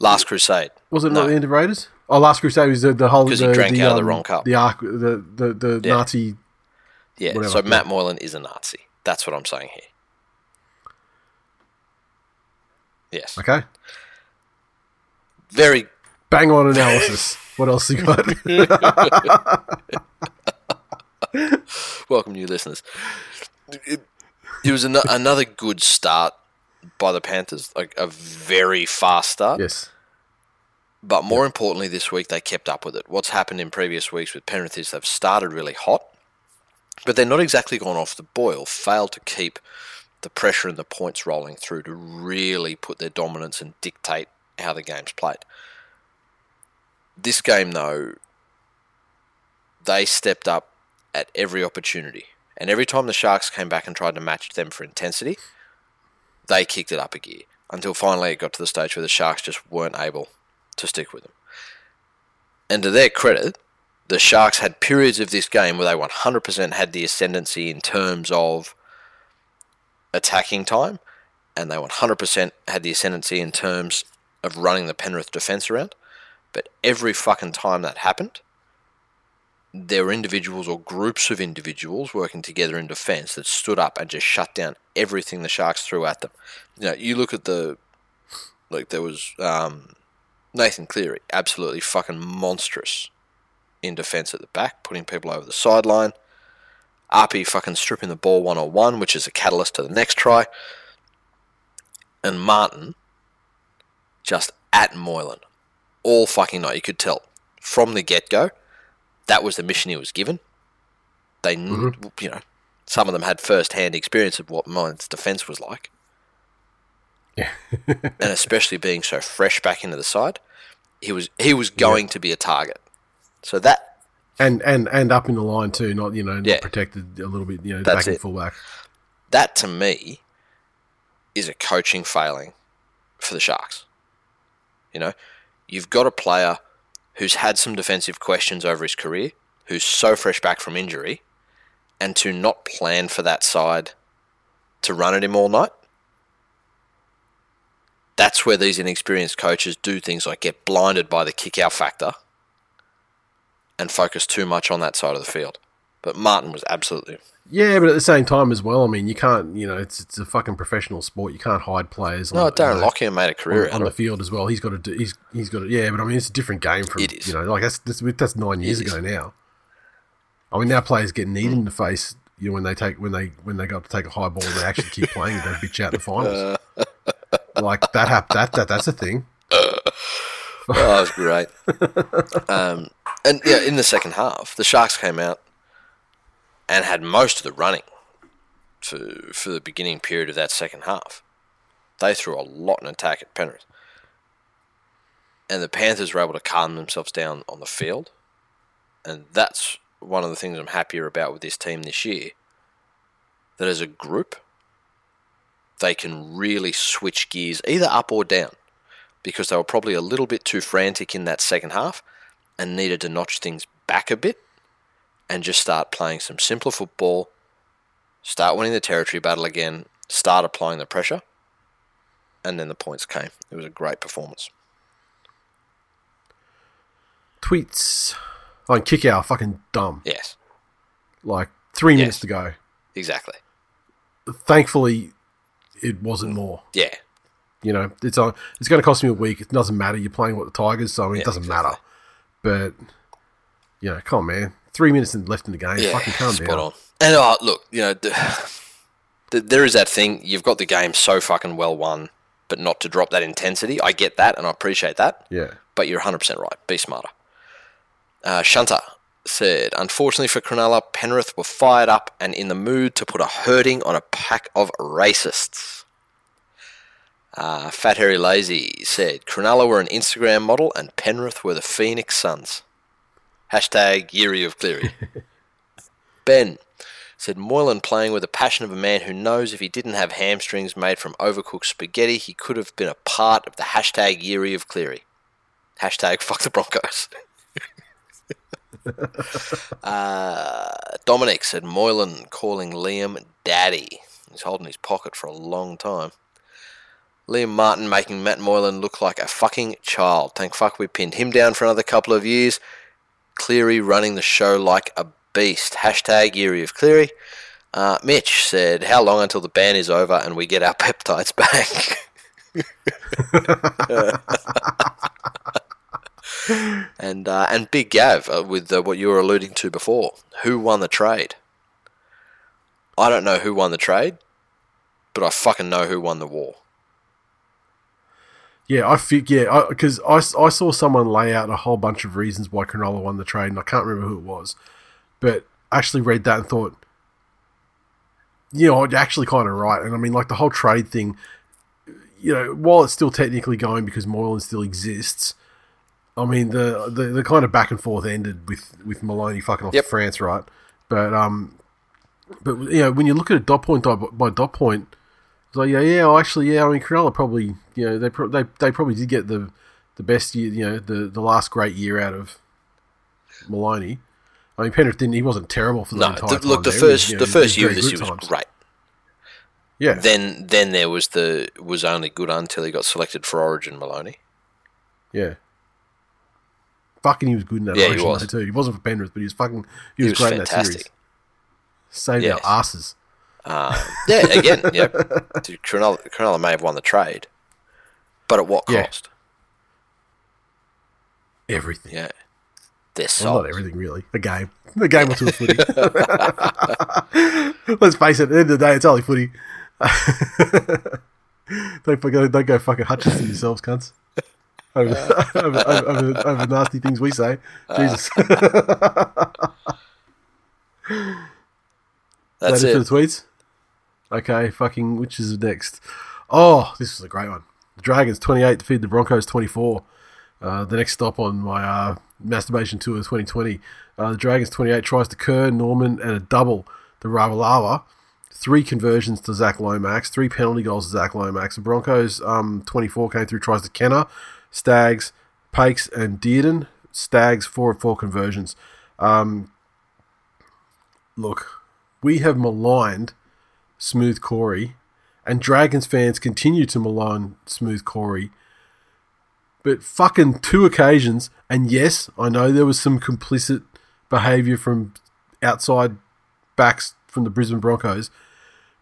Last Crusade. Was it No. not the end of Raiders? Oh, Last Crusade was the, the whole 'Cause he drank the, out of the um, wrong cup. The arc, the the, the Yeah. Nazi. Yeah, Whatever, so. Matt Moylan is a Nazi. That's what I'm saying here. Yes. Okay, Very bang on analysis. What else you got? welcome, new listeners. It, it was an, another good start by the Panthers, like a very fast start. yes. But more importantly, this week they kept up with it. What's happened in previous weeks with Penrith is they've started really hot, but they're not exactly gone off the boil. Failed to keep the pressure and the points rolling through to really put their dominance and dictate how the game's played. This game, though, they stepped up at every opportunity. And every time the Sharks came back and tried to match them for intensity, they kicked it up a gear until finally it got to the stage where the Sharks just weren't able to stick with them. And to their credit, the Sharks had periods of this game where they 100% had the ascendancy in terms of attacking time, and they 100% had the ascendancy in terms of running the Penrith defence around. But every fucking time that happened, there were individuals or groups of individuals working together in defence that stood up and just shut down everything the Sharks threw at them. You know, you look at the like there was um, Nathan Cleary, absolutely fucking monstrous in defence at the back, putting people over the sideline. Arpey fucking stripping the ball one on one, which is a catalyst to the next try. And Martin just at Moylan all fucking night. You could tell from the get go that was the mission he was given. They, kn mm-hmm. you know, some of them had first hand experience of what Moylan's defence was like. Yeah. and especially being so fresh back into the side, he was he was going to be a target. So that and and and up in the line too, not you know, not Yeah. protected a little bit, you know, That's back and it. fullback. that to me is a coaching failing for the Sharks. You know, you've got a player who's had some defensive questions over his career, who's so fresh back from injury, and to not plan for that side to run at him all night. That's where these inexperienced coaches do things like get blinded by the Kikau factor and focus too much on that side of the field. But Martin was absolutely Yeah, but at the same time as well, I mean, you can't, you know, it's it's a fucking professional sport. You can't hide players. no. on, Darren you know, Lockyer made a career on, on the field as well. He's got to do. He's he's got to. Yeah, but I mean, it's a different game from It is. you know, like that's that's, that's nine years ago now. I mean, now players get kneed in the face. You know, when they take when they when they got to take a high ball and they actually keep playing, they bitch out in the finals. like that, hap- that that that's a thing. Oh, that was great. um, and yeah, in the second half, the Sharks came out and had most of the running for for the beginning period of that second half. They threw a lot in attack at Penrith, and the Panthers were able to calm themselves down on the field, and that's one of the things I'm happier about with this team this year. That as a group, they can really switch gears either up or down because they were probably a little bit too frantic in that second half and needed to notch things back a bit and just start playing some simpler football, start winning the territory battle again, start applying the pressure, and then the points came. It was a great performance. Tweets. Oh, and Kikau, fucking dumb. Yes, Like three Yes. minutes to go. exactly. Thankfully, it wasn't more. Yeah, You know, it's on. It's going to cost me a week. It doesn't matter. You're playing with the Tigers, so I mean, Yeah, it doesn't exactly. matter. But you know, come on, man. Three minutes in- left in the game. yeah, Fucking calm spot down. on. And uh, look, you know, the, the, there is that thing. You've got the game so fucking well won, but not to drop that intensity. I get that, and I appreciate that. Yeah. but you're 100% right. Be smarter. Uh, Shunter said, Unfortunately for Cronulla, Penrith were fired up and in the mood to put a hurting on a pack of racists. Uh, Fat Harry Lazy said, Cronulla were an Instagram model and Penrith were the Phoenix Suns. Hashtag Yuri of Cleary. ben said, Moylan playing with the passion of a man who knows if he didn't have hamstrings made from overcooked spaghetti, he could have been a part of the hashtag Yuri of Cleary. Hashtag fuck the Broncos. uh, Dominic said Moylan calling Liam daddy. He's holding his pocket for a long time. Liam Martin making Matt Moylan look like a fucking child. Thank fuck we pinned him down for another couple of years. Cleary running the show like a beast. Hashtag Yuri of Cleary. Uh, Mitch said, How long until the ban is over and we get our peptides back? and uh, and Big Gav uh, with uh, what you were alluding to before. Who won the trade? I don't know who won the trade, but I fucking know who won the war. Yeah, I think yeah, because I I saw someone lay out a whole bunch of reasons why Cronulla won the trade, and I can't remember who it was, but I actually read that and thought, you know, actually kind of right. And I mean, like the whole trade thing, you know, while it's still technically going because Moylan still exists, I mean the the, the kind of back and forth ended with with Maloney fucking off Yep. to France, right? But um, but you know, when you look at it dot point by, by dot point. So yeah, yeah, actually, yeah. I mean, Cronulla probably, you know, they pro- they they probably did get the the best year, you know, the the last great year out of Maloney. I mean, Penrith didn't. He wasn't terrible for the no, entire the, time. Look, the there. first you know, the first year of this year was times. great. Yeah. Then then there was the was only good until he got selected for Origin Maloney. Yeah. Fucking, he was good in that yeah, Origin he was. too. He wasn't for Penrith, but he was fucking he was, was great fantastic. in that series. Saved yes. our asses. Um, yeah, again, yeah. Dude, Cronulla, Cronulla may have won the trade, but at what cost? Yeah. Everything. Yeah. They're well, not everything, really. The game. The game was still footy. Let's face it, at the end of the day, it's only footy. don't, forget, don't go fucking Hutchinson yourselves, cunts. Uh. Over, over, over, over, nasty things we say. Uh. Jesus. That's that it. it for the tweets. Okay, fucking, which is next? Oh, this is a great one. The Dragons 28 to feed the Broncos 24. Uh, the next stop on my uh, masturbation tour 2020. Uh, the Dragons 28 tries to Kerr, Norman, and a double the Ravalawa. Three conversions to Zach Lomax, three penalty goals to Zach Lomax. The Broncos um, 24 came through tries to Kenner, Staggs, Pakes, and Dearden. Staggs, four of four conversions. Um, look, we have maligned Smooth Corey, and Dragons fans continue to malign Smooth Corey. But fucking two occasions, and yes, I know there was some complicit behaviour from outside backs from the Brisbane Broncos,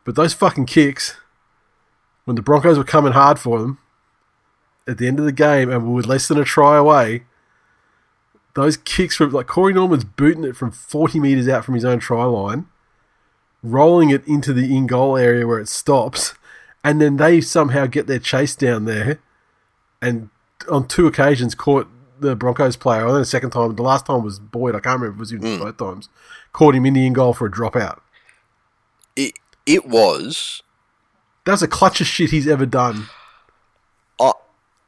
but those fucking kicks, when the Broncos were coming hard for them at the end of the game and we were less than a try away, those kicks from like Corey Norman's booting it from 40 metres out from his own try line rolling it into the in goal area where it stops, and then they somehow get their chase down there, and on two occasions caught the Broncos player. And then the second time, the last time was Boyd. I can't remember. It was even mm. both times. Caught him in the in goal for a dropout. It it was. That was the of shit he's ever done. Uh,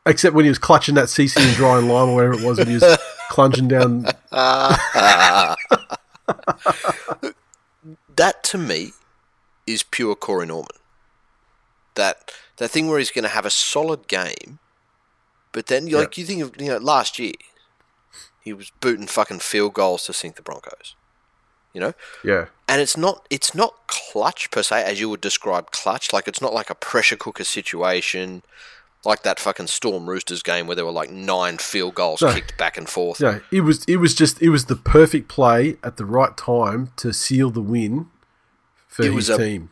Except when he was clutching that CC and dry line or whatever it was when he was clunging down. that to me is pure Corey Norman. That that thing where he's going to have a solid game, but then you yeah. like you think of you know last year he was booting fucking field goals to sink the Broncos. You know? Yeah. And it's not it's not clutch per se as you would describe clutch. Like it's not like a pressure cooker situation like that fucking Storm Roosters game where there were like nine field goals no, kicked back and forth. No, it was it was just it was the perfect play at the right time to seal the win for it his team.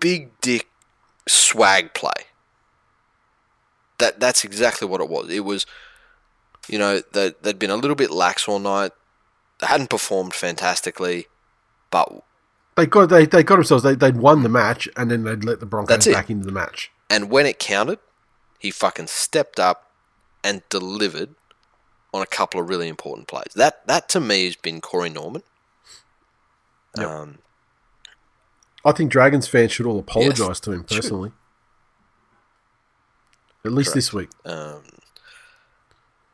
Big dick swag play. That that's exactly what it was. It was, you know, they they'd been a little bit lax all night. They hadn't performed fantastically, but they got they, they got themselves they they'd won the match and then they'd let the Broncos back into the match. And when it counted, he fucking stepped up and delivered on a couple of really important plays. That that to me has been Corey Norman. Yep. Um, I think Dragons fans should all apologise yes, to him personally. At least Correct. this week. Um,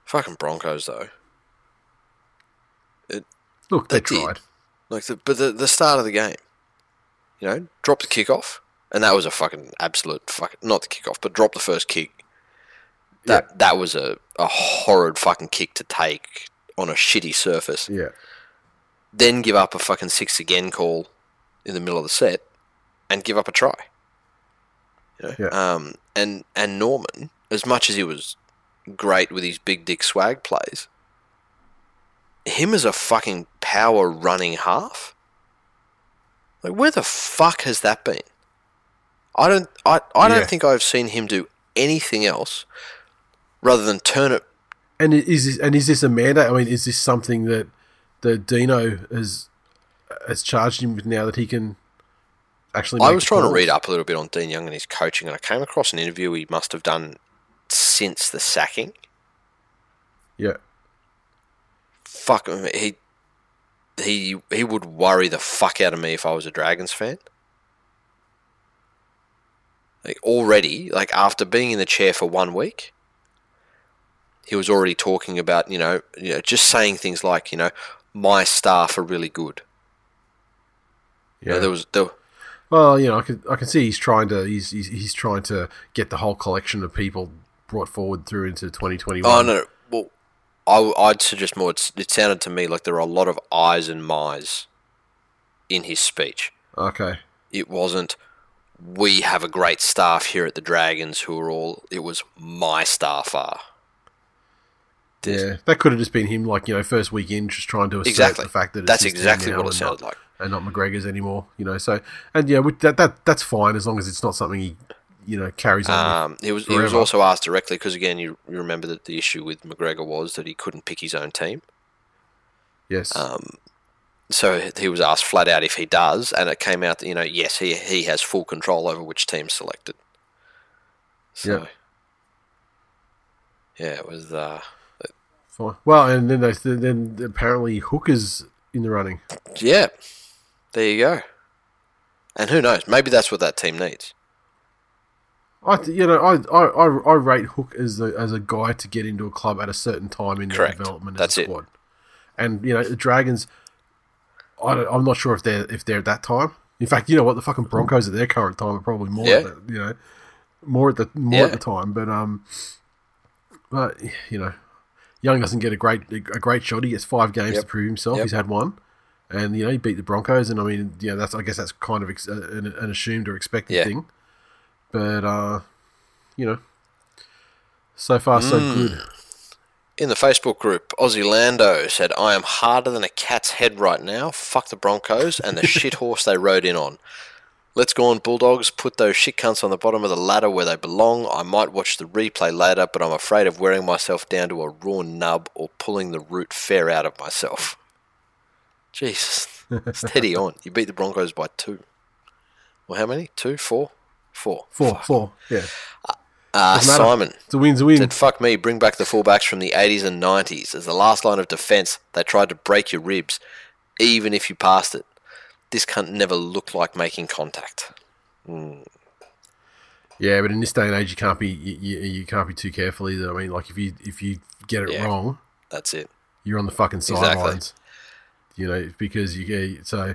fucking Broncos though. It, Look, they, they tried. Like, the, but the, the start of the game, you know, drop the kickoff, and that was a fucking absolute fuck. not the kickoff, but drop the first kick that yeah. that was a, a horrid fucking kick to take on a shitty surface. Yeah. Then give up a fucking six again call in the middle of the set and give up a try. You know? Yeah. Um, and and Norman, as much as he was great with his big dick swag plays, him as a fucking power running half. Like where the fuck has that been? I don't I, I don't think I've seen him do anything else rather than turn it. And is this, and is this a mandate? I mean, is this something that the Dino has has charged him with now that he can actually? I was trying calls? to read up a little bit on Dean Young and his coaching, and I came across an interview he must have done since the sacking. Yeah. Fuck he he he would worry the fuck out of me if I was a Dragons fan. Like already, like after being in the chair for one week, he was already talking about, you know, you know, just saying things like, you know, my staff are really good. Yeah, you know, there was there, well, you know, I can I can see he's trying to he's, he's, he's trying to get the whole collection of people brought forward through into twenty twenty one. Oh no, well, I I'd suggest more. it sounded to me like there were a lot of eyes and my's in his speech. Okay, it wasn't. We have a great staff here at the Dragons who are all. It was my staff are could have just been him, like you know, first week in, just trying to assert Exactly. the fact that it's That's exactly what it sounded not, like. and not McGregor's anymore. You know, so and yeah, that that that's fine as long as it's not something he, you know, carries on. Um, he was he was also asked directly because again, you, you remember that the issue with McGregor was that he couldn't pick his own team. Yes, um, So he was asked flat out if he does, and it came out that you know yes, he he has full control over which team selected. So, Yep. yeah, it was. Uh, fine. Well, and then they, then apparently Hooker's in the running. yeah, there you go. And who knows? Maybe that's what that team needs. I, th- you know, I, I, I, rate Hook as a, as a guy to get into a club at a certain time in their Correct. development That's as a it. squad. And you know, the Dragons, I I'm not sure if they're if they're at that time. In fact, you know what, the fucking Broncos at their current time are probably more, at Yeah. the, you know, more at the more at the time. But um, but you know, Young doesn't get a great a great shot. He gets five games Yep. to prove himself. Yep. He's had one. And you know he beat the Broncos, and I mean, you know that's I guess that's kind of ex- an, an assumed or expected Yeah. thing. But uh, you know, so far so Mm. good. In the Facebook group, Aussie Lando said, I am harder than a cat's head right now. Fuck the Broncos and the shit horse they rode in on. Let's go on, Bulldogs. Put those shit cunts on the bottom of the ladder where they belong. I might watch the replay later, but I'm afraid of wearing myself down to a raw nub or pulling the root fair out of myself. Jesus. Steady on. You beat the Broncos by two. Well, how many? Two? Four? Four. Four, four, yeah. Uh, Doesn't. Simon It's a win's a win. said, "Fuck me, bring back the fullbacks from the 80s and 90s. As the last line of defence, they tried to break your ribs, even if you passed it. This cunt never looked like making contact." Yeah, but in this day and age, you can't be you, you, can't be too careful either. I mean, like if you if you get it Yeah. wrong, That's it. you're on the fucking Exactly. sidelines. You know, because you get so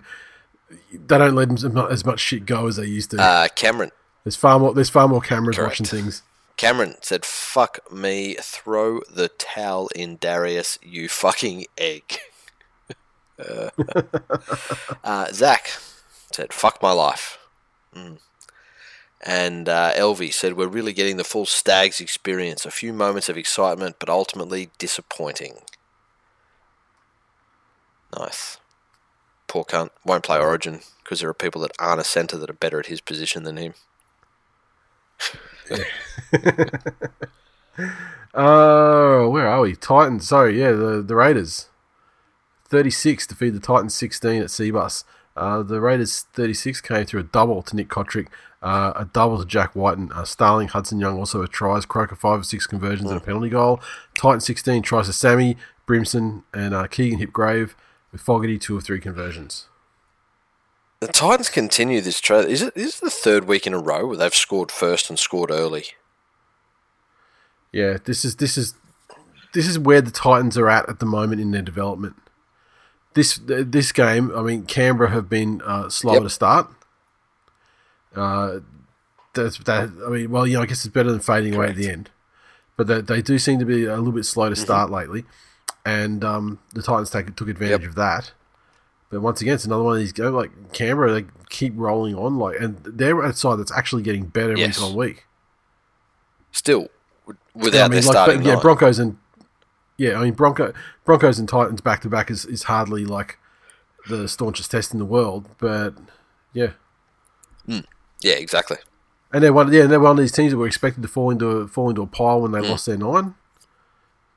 they don't let as much shit go as they used to. Uh, Cameron, there's far more. There's far more cameras Correct. watching things. Cameron said, "Fuck me, throw the towel in, Darius, you fucking egg." uh, uh, Zach said, "Fuck my life." Mm. And uh, Elvie said, "We're really getting the full Staggs experience. A few moments of excitement, but ultimately disappointing." Nice. Poor cunt won't play Origin because there are people that aren't a centre that are better at his position than him. Oh, where are we? Titans. Sorry, yeah, the the Raiders. Thirty six defeat the Titans sixteen at Cbus. Uh, the Raiders thirty six came through a double to Nick Cotric, uh, a double to Jack Wighton, uh, Starling, Hudson Young also a tries, Croker five or six conversions and a penalty goal. Titans sixteen tries to Sammy Brimson and uh, Keegan Hipgrave with Fogarty two or three conversions. The Titans continue this trade. Is it is it the third week in a row where they've scored first and scored early? Yeah, this is this is this is where the Titans are at at the moment in their development. This this game, I mean, Canberra have been uh, slow Yep. to start. Uh, that's that. I mean, well, you know, I guess it's better than fading away at the end, but they, they do seem to be a little bit slow to start lately, and um, the Titans take, took advantage Yep. of that. But once again, it's another one of these go like Canberra. They keep rolling on, like, and they're a side that's actually getting better Yes. week on week. Still, w- Yeah, without their starting but, yeah. Broncos and yeah, I mean Bronco Broncos and Titans back to back is is hardly like the staunchest test in the world, but yeah, yeah, exactly. and they're one yeah they're one of these teams that were expected to fall into a, fall into a pile when they Mm. lost their nine,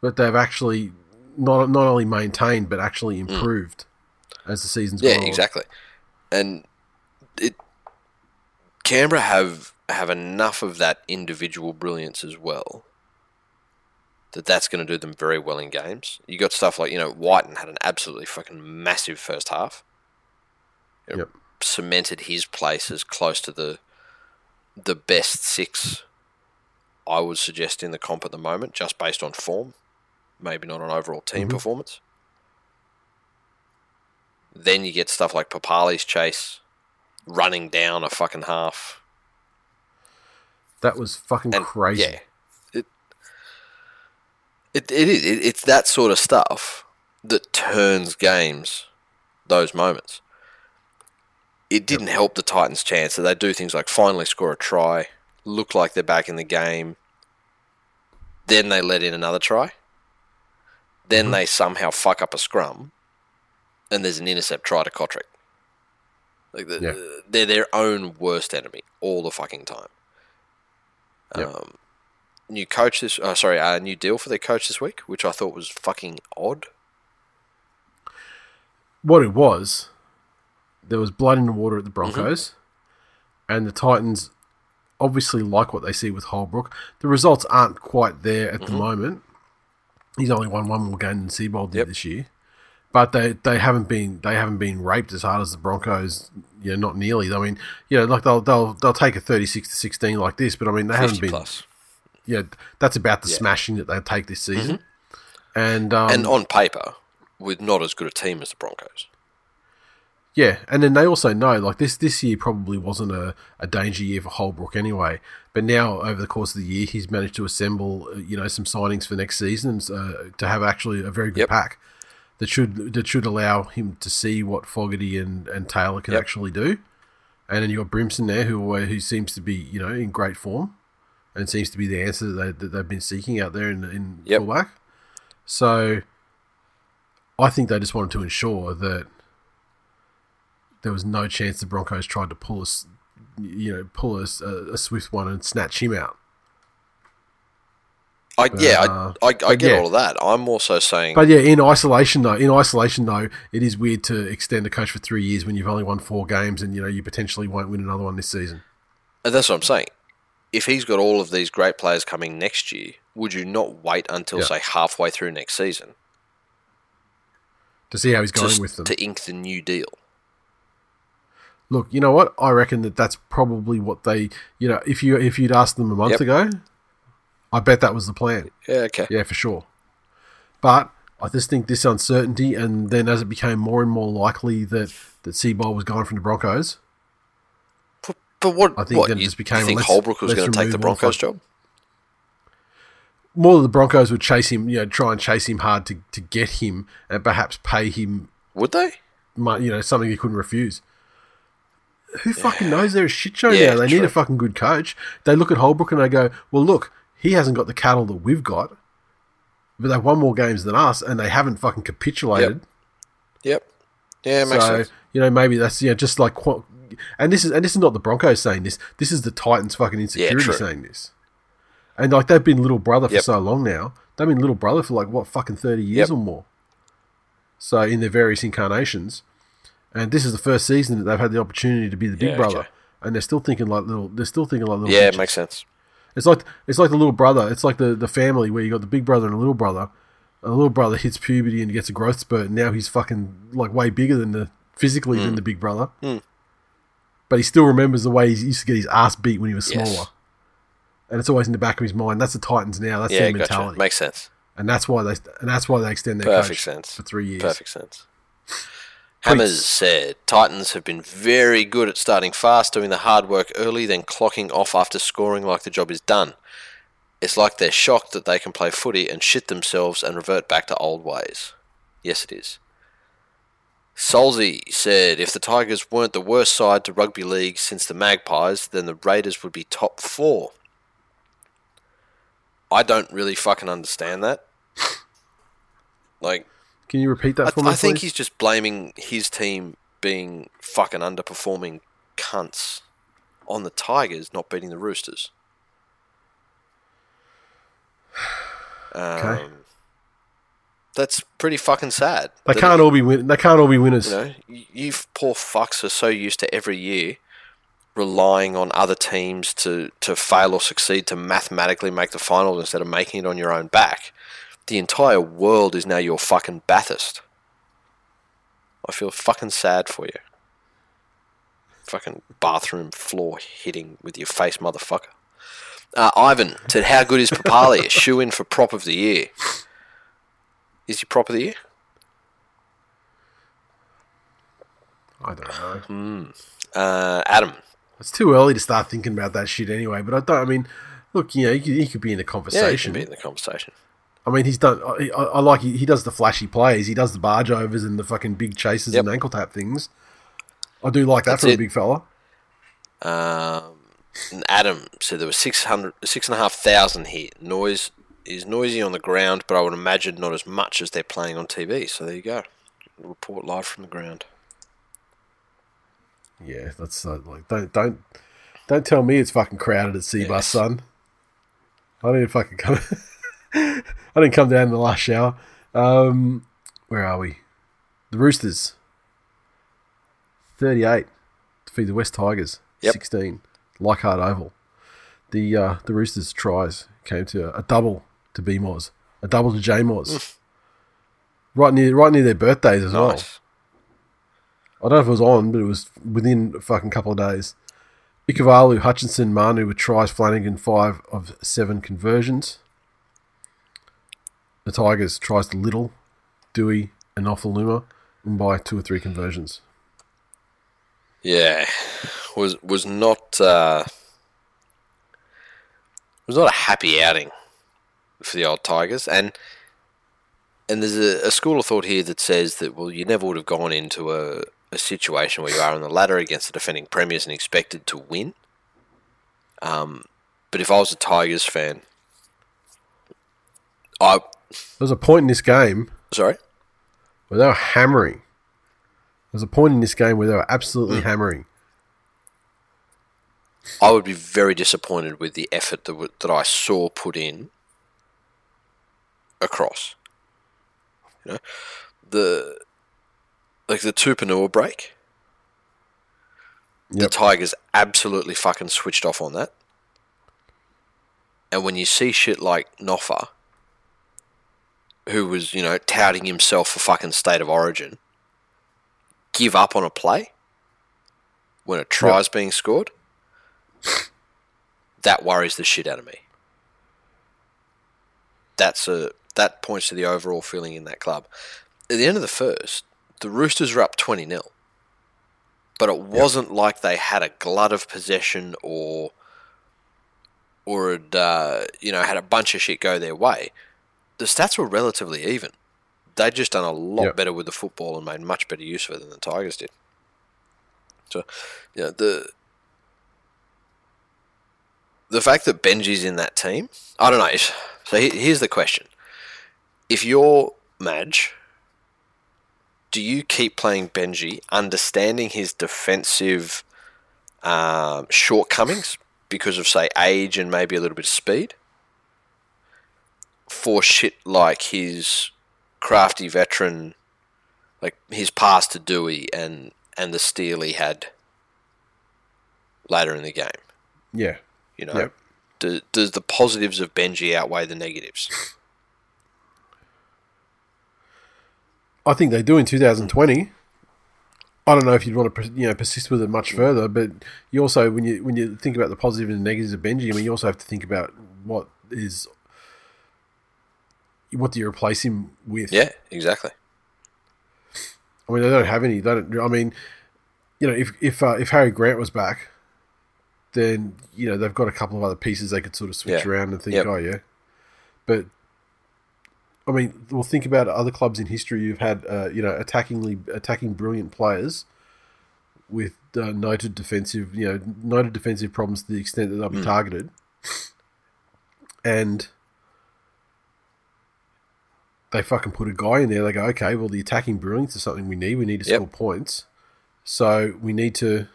but they've actually not not only maintained but actually improved as the season's Mm. Yeah, gone on. exactly. And it Canberra have have enough of that individual brilliance as well. That that's going to do them very well in games. You got stuff like you know Wighton had an absolutely fucking massive first half. It Yep. Cemented his place as close to the the best six. I would suggest in the comp at the moment, just based on form, maybe not on overall team mm-hmm. performance. Then you get stuff like Papalii's chase, running down a fucking half. That was fucking And crazy. yeah, it it is it, it's that sort of stuff that turns games. Those moments. It didn't help the Titans' chance that they do things like finally score a try, look like they're back in the game. Then they let in another try, then they somehow fuck up a scrum, and there's an intercept try to Cotric. Like the, Yeah. they're their own worst enemy all the fucking time. Yep. Um, new coach this, uh, sorry, uh, new deal for their coach this week, which I thought was fucking odd. what it was, there was blood in the water at the Broncos, and the Titans obviously like what they see with Holbrook. The results aren't quite there at the moment. He's only won one more game than Seibold did Yep. this year, but they, they haven't been they haven't been raped as hard as the Broncos. You know, not nearly. I mean, you know, like they'll they'll they'll take a thirty six to sixteen like this, but I mean they haven't been. plus. Yeah, that's about the Yeah. smashing that they take this season. And um, and on paper, with not as good a team as the Broncos. Yeah, and then they also know like this this year probably wasn't a, a danger year for Holbrook anyway. But now over the course of the year, he's managed to assemble uh, you know some signings for next season uh, to have actually a very good Yep. pack that should that should allow him to see what Fogarty and, and Taylor can Yep. actually do. And then you got Brimson there, who who seems to be you know in great form, and seems to be the answer that, they, that they've been seeking out there in in Yep. fullback. So, I think they just wanted to ensure that there was no chance the Broncos tried to pull us, you know, pull us a, a swift one and snatch him out. I, yeah, uh, I, I, I get yeah. all of that. I'm also saying, But yeah, in isolation though, in isolation though, it is weird to extend a coach for three years when you've only won four games and you know you potentially won't win another one this season. and that's what I'm saying. If he's got all of these great players coming next year, would you not wait until Yeah. say halfway through next season To see how he's going just with them. to ink the new deal? Look, you know what? I reckon that that's probably what they, you know, if you if you'd asked them a month Yep. ago, I bet that was the plan. Yeah, okay. Yeah, for sure. But I just think this uncertainty, and then as it became more and more likely that that Seibold was gone from the Broncos, But, what? I think what, just became, you think let's- Holbrook was going to take the Broncos job? more of the Broncos would chase him, you know, try and chase him hard to, to get him, and perhaps pay him, Would they? you know, something he couldn't refuse. Who fucking knows? They're a shit show Yeah, now. They need a fucking good coach. They look at Holbrook and they go, "Well, look, he hasn't got the cattle that we've got, but they've won more games than us, and they haven't fucking capitulated." Yep. Yeah, it makes so sense. you know maybe that's you know just like and this is and this is not the Broncos saying this. This is the Titans fucking insecurity true. saying this. And like they've been little brother for Yep. so long now. They've been little brother for like what fucking thirty years Yep. or more. So in their various incarnations, and this is the first season that they've had the opportunity to be the big Yeah, brother, okay. and they're still thinking like little. They're still thinking like little. Yeah, it makes sense. It's like it's like the little brother. It's like the, the family where you got the big brother and a little brother. A little brother hits puberty and gets a growth spurt, and now he's fucking like way bigger than the physically Hmm. than the big brother. But he still remembers the way he used to get his ass beat when he was smaller, Yes. and it's always in the back of his mind. That's the Titans now. That's Yeah, their gotcha. mentality, Makes sense. and that's why they and that's why they extend their Perfect coach sense. for three years. Perfect sense. Hammers said Titans have been very good at starting fast, doing the hard work early, then clocking off after scoring like the job is done. It's like they're shocked that they can play footy and shit themselves and revert back to old ways. Yes, it is. Solzy said if the Tigers weren't the worst side to rugby league since the Magpies, then the Raiders would be top four. I don't really fucking understand that. Like, Can you repeat that I, for me, I think please? he's just blaming his team being fucking underperforming cunts on the Tigers not beating the Roosters. Um, Okay. That's pretty fucking sad. They that can't all be win- They can't all be winners. you know, you, you poor fucks are so used to every year relying on other teams to, to fail or succeed to mathematically make the finals instead of making it on your own back. The entire world is now your fucking Bathurst. I feel fucking sad for you. Fucking bathroom floor hitting with your face, motherfucker. Uh, Ivan said, How good is Papalii? A shoe in for prop of the year. Is your prop of the year? I don't know. Uh, Adam, It's too early to start thinking about that shit anyway. But I don't. I mean, look, you know, he could, he could be in the yeah, he conversation. can be in the conversation. I mean, he's done. I, I I like he, he does the flashy plays. He does the barge overs and the fucking big chases Yep. and ankle tap things. I do like that That's from a big fella. Um, Adam said there were 600, 6,500 here. Noise is noisy on the ground, but I would imagine not as much as they're playing on TV. So there you go. Report live from the ground. Yeah, that's uh, like don't don't don't tell me it's fucking crowded at Cbus, Yes. son. I didn't fucking come. I didn't come down in the last shower. Um, where are we? The Roosters. Thirty-eight defeat the Wests Tigers. Yep. Sixteen. Leichhardt Oval. The uh, the Roosters tries came to a double to B Moz, a double to J Moz. right near right near their birthdays as well. Nice. I don't know if it was on, but it was within a fucking couple of days. Ikavalu, Hutchison, Manu with tries, Flanagan five of seven conversions. The Tigers tries to Little, Dewey, and Nofoaluma, and by two or three conversions. Yeah, was was not uh, was not a happy outing for the old Tigers, and and there's a, a school of thought here that says that well, you never would have gone into a, a situation where you are on the ladder against the defending premiers and expected to win. Um, but if I was a Tigers fan, I There was a point in this game sorry, where they were hammering. There was a point in this game where they were absolutely hammering. I would be very disappointed with the effort that w- that I saw put in across. You know, the like the Tupouniua break. The Tigers absolutely fucking switched off on that. And when you see shit like Noffa, who was, you know, touting himself for fucking state of origin, give up on a play when a try's being scored, that worries the shit out of me. That's a that points to the overall feeling in that club. At the end of the first, the Roosters were up twenty 0 but it wasn't like they had a glut of possession or or had uh, you know had a bunch of shit go their way. The stats were relatively even. They'd just done a lot Yep. better with the football and made much better use of it than the Tigers did. So, you know, the the fact that Benji's in that team, I don't know. So he- here's the question: If you're Madge, do you keep playing Benji, understanding his defensive um, shortcomings because of say age and maybe a little bit of speed, for shit like his crafty veteran, like his pass to Dewey and and the steal he had later in the game? Yeah. You know, Yep. do, does the positives of Benji outweigh the negatives? I think they do in 2020. I don't know if you'd want to you know persist with it much further, but you also when you when you think about the positive and negatives of Benji, I mean you also have to think about what is what do you replace him with? Yeah, exactly. I mean they don't have any. They don't. I mean, you know, if if uh, if Harry Grant was back, then you know they've got a couple of other pieces they could sort of switch Yeah. around and think, Yep. oh yeah, but. I mean, well, think about other clubs in history. You've had, uh, you know, attackingly attacking brilliant players with uh, noted defensive, you know, noted defensive problems to the extent that they'll be targeted, and they fucking put a guy in there. They go, okay, well, the attacking brilliance is something we need. We need to Yep. score points, so we need to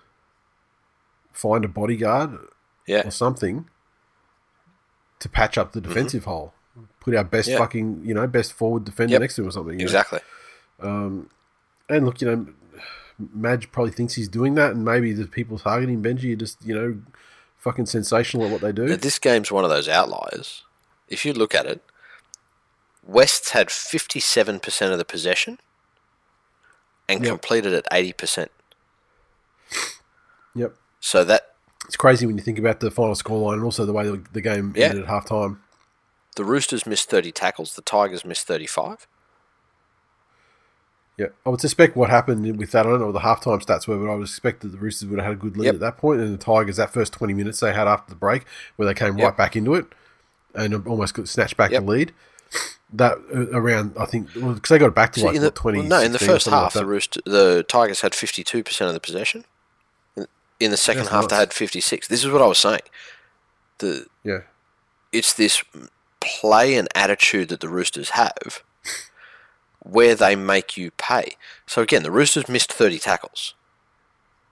find a bodyguard Yeah, or something to patch up the defensive hole. Put our best. Yeah. fucking, you know, best forward defender Yep. next to him or something. exactly. Um, and look, you know, Madge probably thinks he's doing that, and maybe the people targeting Benji are just, you know, fucking sensational at what they do. Now, this game's one of those outliers. If you look at it, West's had 57% of the possession and Yep. completed at 80%. Yep. So that It's crazy when you think about the final scoreline and also the way the, the game Yeah. ended at half time. The Roosters missed 30 tackles, the Tigers missed 35. Yeah, I would suspect what happened with that. I don't know what the halftime stats were, but I would expect that the Roosters would have had a good lead Yep. at that point. and the Tigers that first twenty minutes they had after the break, where they came Yep. right back into it and almost got snatched back Yep. the lead. That uh, around, I think, because they got it back to like the, twenty. well, no, in the first something like half, the. Rooster, the Tigers had 52% of the possession. In- the second That's half, they had 56. This is what I was saying. The yeah, it's this play and attitude that the Roosters have where they make you pay. So again, the Roosters missed 30 tackles.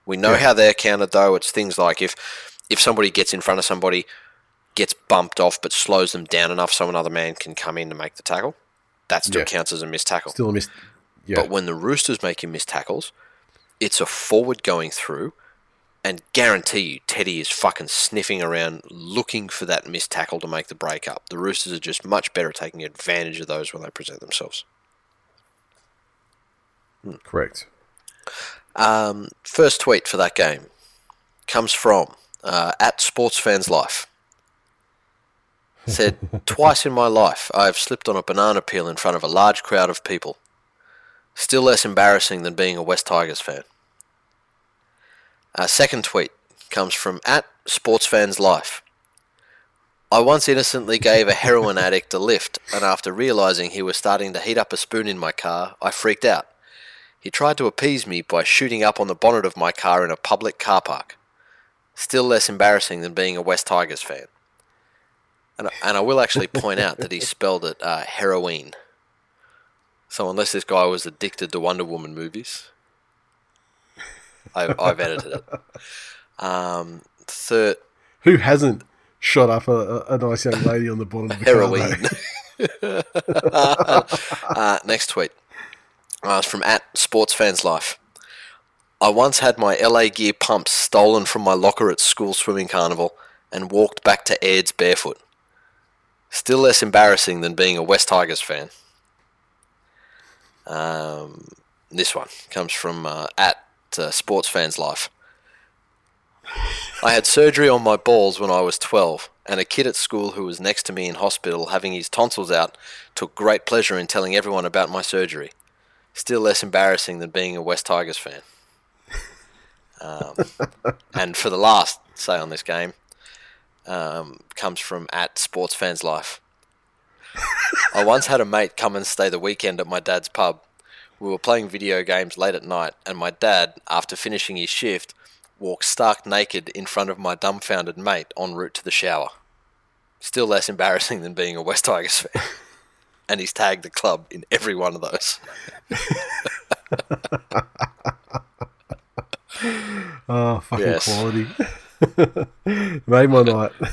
We know Yeah. how they're counted though. It's things like if if somebody gets in front of somebody, gets bumped off but slows them down enough so another man can come in to make the tackle, that still Yeah. counts as a missed tackle. Still a miss. Yeah. But when the Roosters make you miss tackles, it's a forward going through, and guarantee you, Teddy is fucking sniffing around looking for that missed tackle to make the break up. The Roosters are just much better at taking advantage of those when they present themselves. Correct. Um, first tweet for that game comes from uh, at Sports Fans Life. Said, Twice in my life I have slipped on a banana peel in front of a large crowd of people. Still less embarrassing than being a Wests Tigers fan. Uh, second tweet comes from at Sports Fans Life. I once innocently gave a heroin addict a lift, and after realizing he was starting to heat up a spoon in my car, I freaked out. He tried to appease me by shooting up on the bonnet of my car in a public car park. Still less embarrassing than being a Wests Tigers fan. And, and I will actually point out that he spelled it uh, heroin. So unless this guy was addicted to Wonder Woman movies, I, I've edited it. Um, third, Who hasn't shot up a, a, nice young lady on the bottom of the heroin. uh, next tweet. Uh, it's from at Sports Fans Life. I once had my LA Gear pumps stolen from my locker at school swimming carnival and walked back to Aids barefoot. Still less embarrassing than being a Wests Tigers fan. Um, this one comes from uh, at uh, Sports Fans Life. I had surgery on my balls when I was 12, and a kid at school who was next to me in hospital having his tonsils out took great pleasure in telling everyone about my surgery. Still less embarrassing than being a Wests Tigers fan. Um, and for the last say on this game, um, comes from at Sports Fans Life. I once had a mate come and stay the weekend at my dad's pub. We were playing video games late at night, and my dad, after finishing his shift, walked stark naked in front of my dumbfounded mate en route to the shower. Still less embarrassing than being a Wests Tigers fan. and he's tagged the club in every one of those. Oh, fucking Yes. quality. Made my night. That's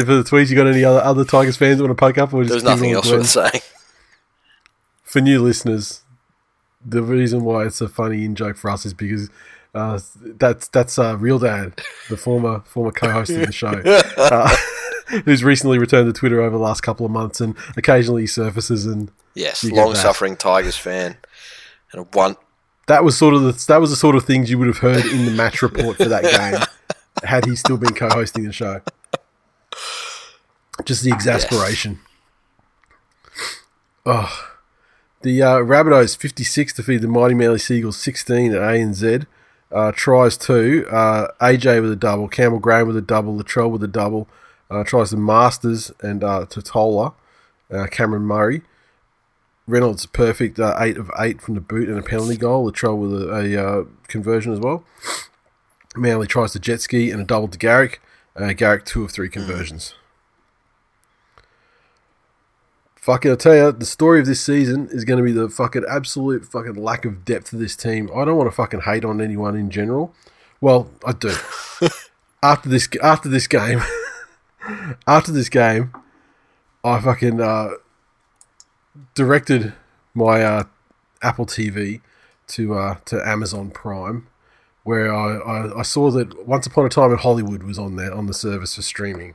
it for the tweets. You got any other other Tigers fans you want to poke up? Or just There's nothing else worth saying. For new listeners, the reason why it's a funny in joke for us is because uh, that's that's uh, real dad, the former former co-host of the show, uh, who's recently returned to Twitter over the last couple of months, and occasionally surfaces and Yes, You get that. long suffering Tigers fan. And one that was sort of the that was the sort of things you would have heard in the match report for that game had he still been co-hosting the show. Just the exasperation. Oh, the uh, Rabbitohs fifty six defeated the mighty Manly Seagulls sixteen at ANZ. Uh, tries two. Uh, AJ with a double. Campbell Graham with a double. Latrell with a double. Uh, tries to Masters and uh, Tatola. Uh, Cameron Murray. Reynolds perfect uh, eight of eight from the boot and a penalty goal. Latrell with a, a uh, conversion as well. Manly tries to jet ski and a double to Garrick. Garrick two of three conversions. Fucking, I tell you, the story of this season is going to be the fucking absolute fucking lack of depth of this team. I don't want to fucking hate on anyone in general. Well, I do. after this, after this game, after this game, I fucking uh, directed my uh, Apple TV to uh, to Amazon Prime, where I, I, I saw that Once Upon a Time in Hollywood was on there on the service for streaming.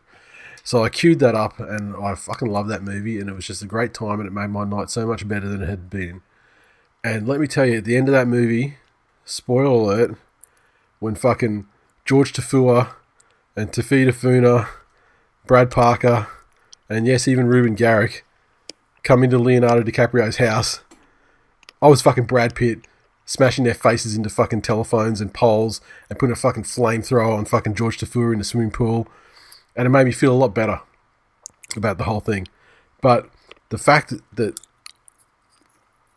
So I queued that up, and I fucking love that movie, and it was just a great time, and it made my night so much better than it had been. And let me tell you, at the end of that movie, spoiler alert, when fucking George Taufua and Tafi Tafuna, Brad Parker, and yes, even Reuben Garrick come into Leonardo DiCaprio's house, I was fucking Brad Pitt smashing their faces into fucking telephones and poles and putting a fucking flamethrower on fucking George Taufua in the swimming pool. And it made me feel a lot better about the whole thing. But the fact that,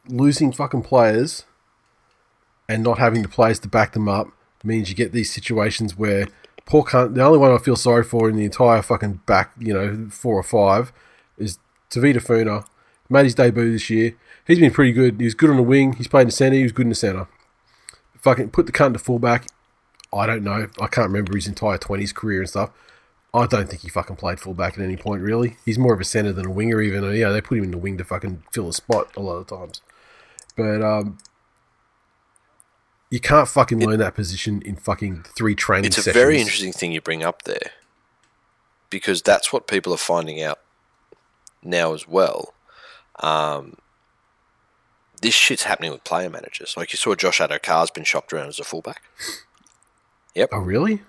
losing fucking players and not having the players to back them up means you get these situations where poor cunt. The only one I feel sorry for in the entire fucking back, you know, four or five, is Tevita Funa. Made his debut this year. He's been pretty good. He was good on the wing. He's played in the centre. He was good in the centre. Fucking put the cunt to fullback. I don't know. I can't remember his entire twenties career and stuff. I don't think he fucking played fullback at any point. Really, he's more of a centre than a winger. Even yeah, they put him in the wing to fucking fill a spot a lot of times. But um, you can't fucking learn that position in fucking three training. It's a sessions. very interesting thing you bring up there because that's what people are finding out now as well. Um, this shit's happening with player managers. Like you saw, Josh Addo-Carr's been shopped around as a fullback. Yep, Oh really?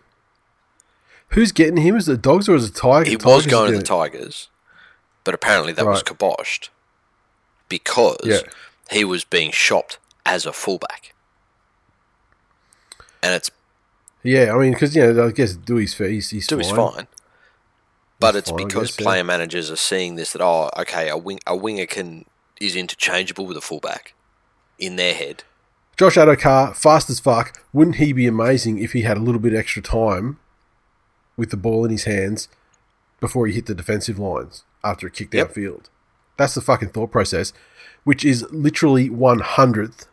Who's getting him? Is it the dogs or is it Tigers? he Tigers was going to the? Tigers, but apparently that was Right. kiboshed because Yeah. he was being shopped as a fullback, and it's Yeah, I mean, because you know, I guess Dewey's fair. He's, he's Dewey's fine. fine. But He's it's fine, because guess, yeah. player managers are seeing this that oh, okay, a wing a winger can is interchangeable with a fullback in their head. Josh Addo-Carr, fast as fuck. Wouldn't he be amazing if he had a little bit extra time with the ball in his hands before he hit the defensive lines after a kick Yep. downfield? That's the fucking thought process, which is literally one hundredth,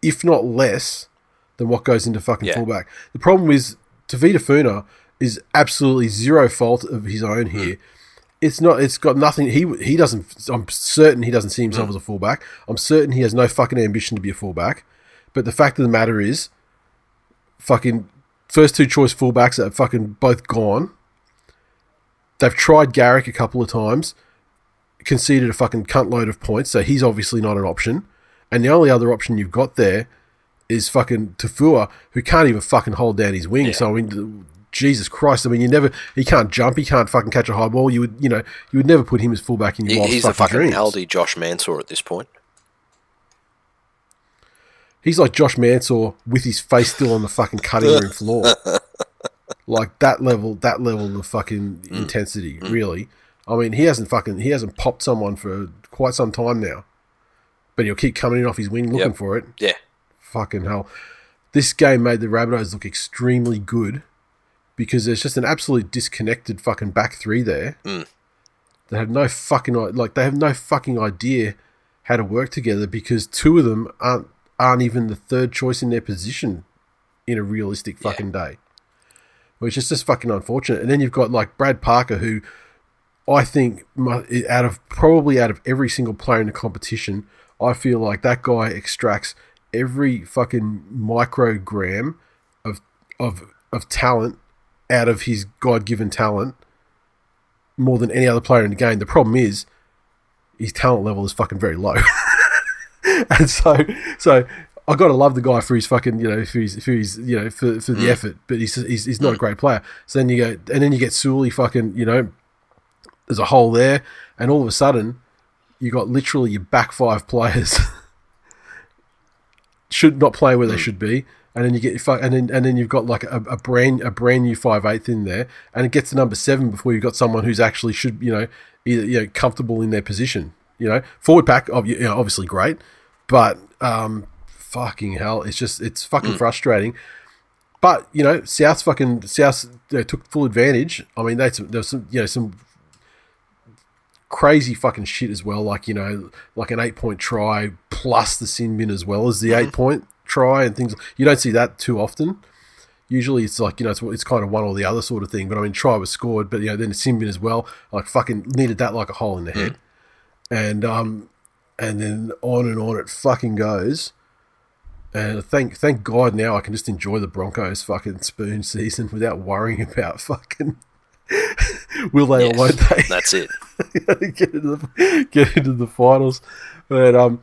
if not less, than what goes into fucking Yeah. fullback. The problem is Tevita Funa is absolutely zero fault of his own hmm. here. It's not. It's got nothing. He he doesn't. I'm certain he doesn't see himself hmm. as a fullback. I'm certain he has no fucking ambition to be a fullback. But the fact of the matter is, fucking first two choice fullbacks are fucking both gone. They've tried Garrick a couple of times, conceded a fucking cunt load of points, so he's obviously not an option. And the only other option you've got there is fucking Taufua, who can't even fucking hold down his wing. So I mean, Jesus Christ! I mean, you never he can't jump, he can't fucking catch a high ball. You would you know you would never put him as fullback in your He- wildest he's fucking fucking dreams. Aldi Josh Mansour at this point. He's like Josh Mansour with his face still on the fucking cutting room floor. Like that level, that level of fucking Mm. intensity, really. I mean, he hasn't fucking he hasn't popped someone for quite some time now, but he'll keep coming in off his wing looking Yep. for it. Yeah, Fucking hell, this game made the Rabbitohs look extremely good because there's just an absolute disconnected fucking back three there. Mm. They have no fucking like they have no fucking idea how to work together because two of them aren't aren't even the third choice in their position in a realistic fucking day. Which is just fucking unfortunate. And then you've got like Brad Parker, who I think out of probably out of every single player in the competition, I feel like that guy extracts every fucking microgram of of of talent out of his God given talent more than any other player in the game. The problem is his talent level is fucking very low. and so so I gotta love the guy for his fucking you know for his for his you know for, for the mm. effort, but he's, he's he's not a mm. great player. So then you go and then you get Sully fucking you know there's a hole there, and all of a sudden you got literally your back five players should not play where they mm. should be. And then you get your and then and then you've got like a, a brand a brand new five eighth in there, and it gets to number seven before you've got someone who's actually should you know either you know comfortable in their position. You know, forward pack, you know, obviously great, but um, fucking hell, it's just it's fucking frustrating. But you know, South's fucking South you took full advantage. I mean, that's there was some you know some crazy fucking shit as well. Like you know, like an eight point try plus the sin bin as well as the eight point try and things. You don't see that too often. Usually it's like you know it's, it's kind of one or the other sort of thing. But I mean, try was scored, but you know then the sin bin as well. Like fucking needed that like a hole in the head, and um, and then on and on it fucking goes. And thank thank God now I can just enjoy the Broncos fucking spoon season without worrying about fucking will they yes, or won't they that's it. get into the get into the finals. But um,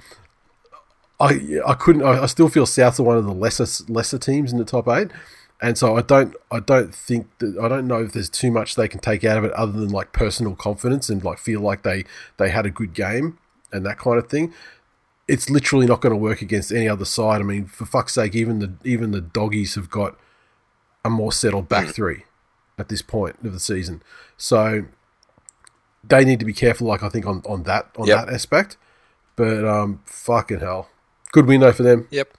I I couldn't. I, I still feel South are one of the lesser lesser teams in the top eight, and so I don't I don't think that I don't know if there's too much they can take out of it other than like personal confidence and like feel like they they had a good game and that kind of thing. It's literally not going to work against any other side. I mean, for fuck's sake, even the even the doggies have got a more settled back three at this point of the season. So they need to be careful, like I think on, on that on Yep. that aspect. But um, fucking hell, good win though for them. Yep.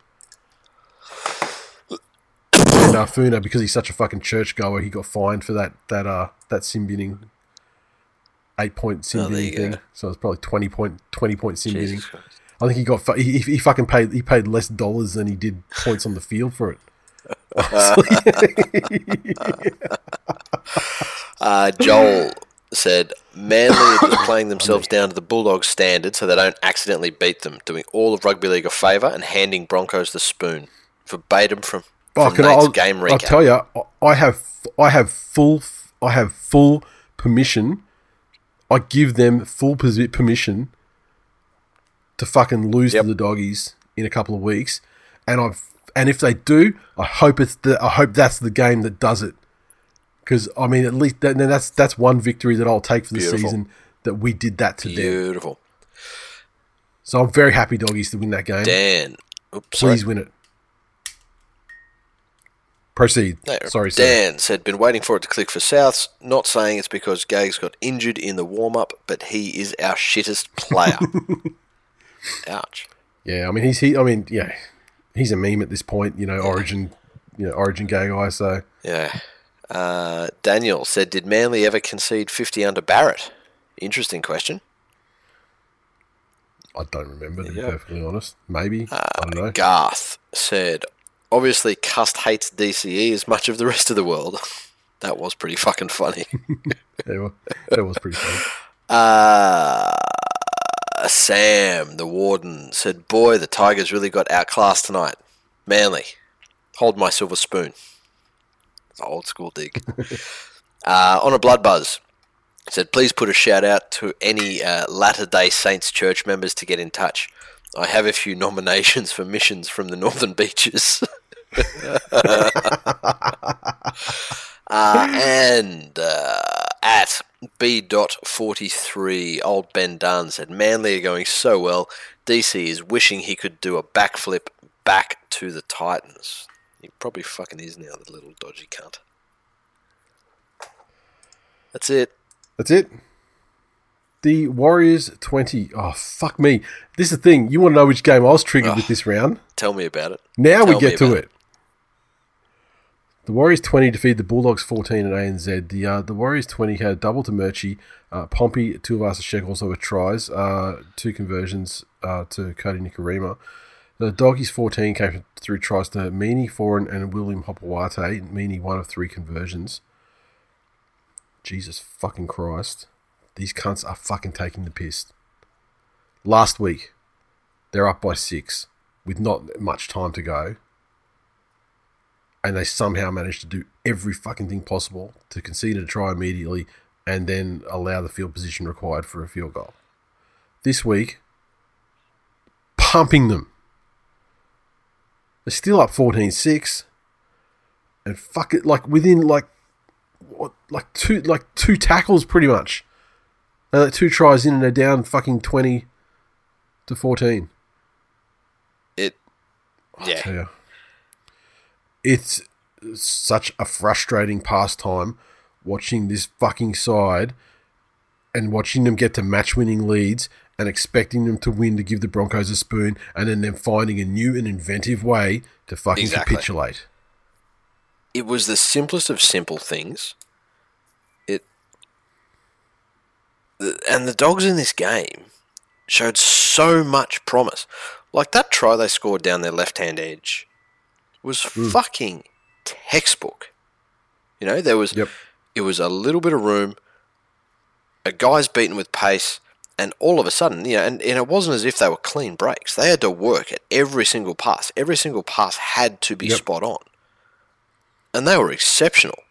and uh, Funa, because he's such a fucking churchgoer, he got fined for that that uh that sin binning eight point sin Oh, thing. go. So it's probably twenty point twenty point binning. Jesus Christ. I think he got he, he fucking paid he paid less dollars than he did points on the field for it. Uh, Joel said Manly are just playing themselves down to the Bulldogs standard so they don't accidentally beat them, doing all of rugby league a favour and handing Broncos the spoon. Verbatim from, Oh, from I, Nate's game I'll tell you, I have I have full I have full permission. I give them full permission to fucking lose Yep. to the doggies in a couple of weeks, and I've and if they do, I hope it's the I hope that's the game that does it. Because I mean, at least that, then that's that's one victory that I'll take for the Beautiful. season that we did that to them. Beautiful. So I'm very happy doggies to win that game. Dan. Oops, sorry. Please win it. Proceed. No, Sorry, sir. Dan said, been waiting for it to click for Souths. Not saying it's because Gags got injured in the warm up, but he is our shittest player. Ouch. Yeah, I mean he's he. I mean yeah, he's a meme at this point. You know, Origin, you know, Origin gay guy. So Yeah. Uh, Daniel said, did Manly ever concede 50 under Barrett? Interesting question. I don't remember to be Yeah. perfectly honest. Maybe I don't know. Garth said, obviously Cust hates DCE as much of the rest of the world. that was pretty fucking funny. That was, pretty funny. Uh, Sam, the warden, said, Boy, the Tigers really got outclassed tonight. Manly, hold my silver spoon. It's an old school dig. uh, on a blood buzz, said, Please put a shout out to any uh, Latter day Saints church members to get in touch. I have a few nominations for missions from the Northern Beaches. Uh, and uh, at B.43, old Ben Dunn said, Manly are going so well. DC is wishing he could do a backflip back to the Titans. He probably fucking is now, the little dodgy cunt. That's it. That's it. The Warriors twenty. Oh fuck me! This is the thing. You want to know which game I was triggered with this round? Tell me about it. Now we get to about it. The Warriors 20 defeated the Bulldogs 14 at ANZ. The uh, the Warriors 20 had a double to Murchie, uh, Pompey, Tuivasa-Sheck also with tries, uh, two conversions uh, to Kodi Nikorima. The Doggies 14 came through tries to Meany, Foran, and William Hopoate. Meany, one of three conversions. Jesus fucking Christ. These cunts are fucking taking the piss. Last week, they're up by six with not much time to go and they somehow managed to do every fucking thing possible to concede a try immediately and then allow the field position required for a field goal. This week, pumping them. They're still up 14 6. And fuck it, like within like what, like two like two tackles pretty much. And like two tries in and they're down fucking 20 to 14. It. Oh, yeah. It's such a frustrating pastime watching this fucking side and watching them get to match winning leads and expecting them to win to give the Broncos a spoon and then them finding a new and inventive way to fucking Exactly. capitulate. it was the simplest of simple things. It and the dogs in this game showed so much promise. Like that try they scored down their left-hand edge was hmm. fucking textbook. You know, there was Yep. it was a little bit of room. A guy's beaten with pace, and all of a sudden, you know, and, and it wasn't as if they were clean breaks. They had to work at every single pass. Every single pass had to be Yep. spot on. And they were exceptional.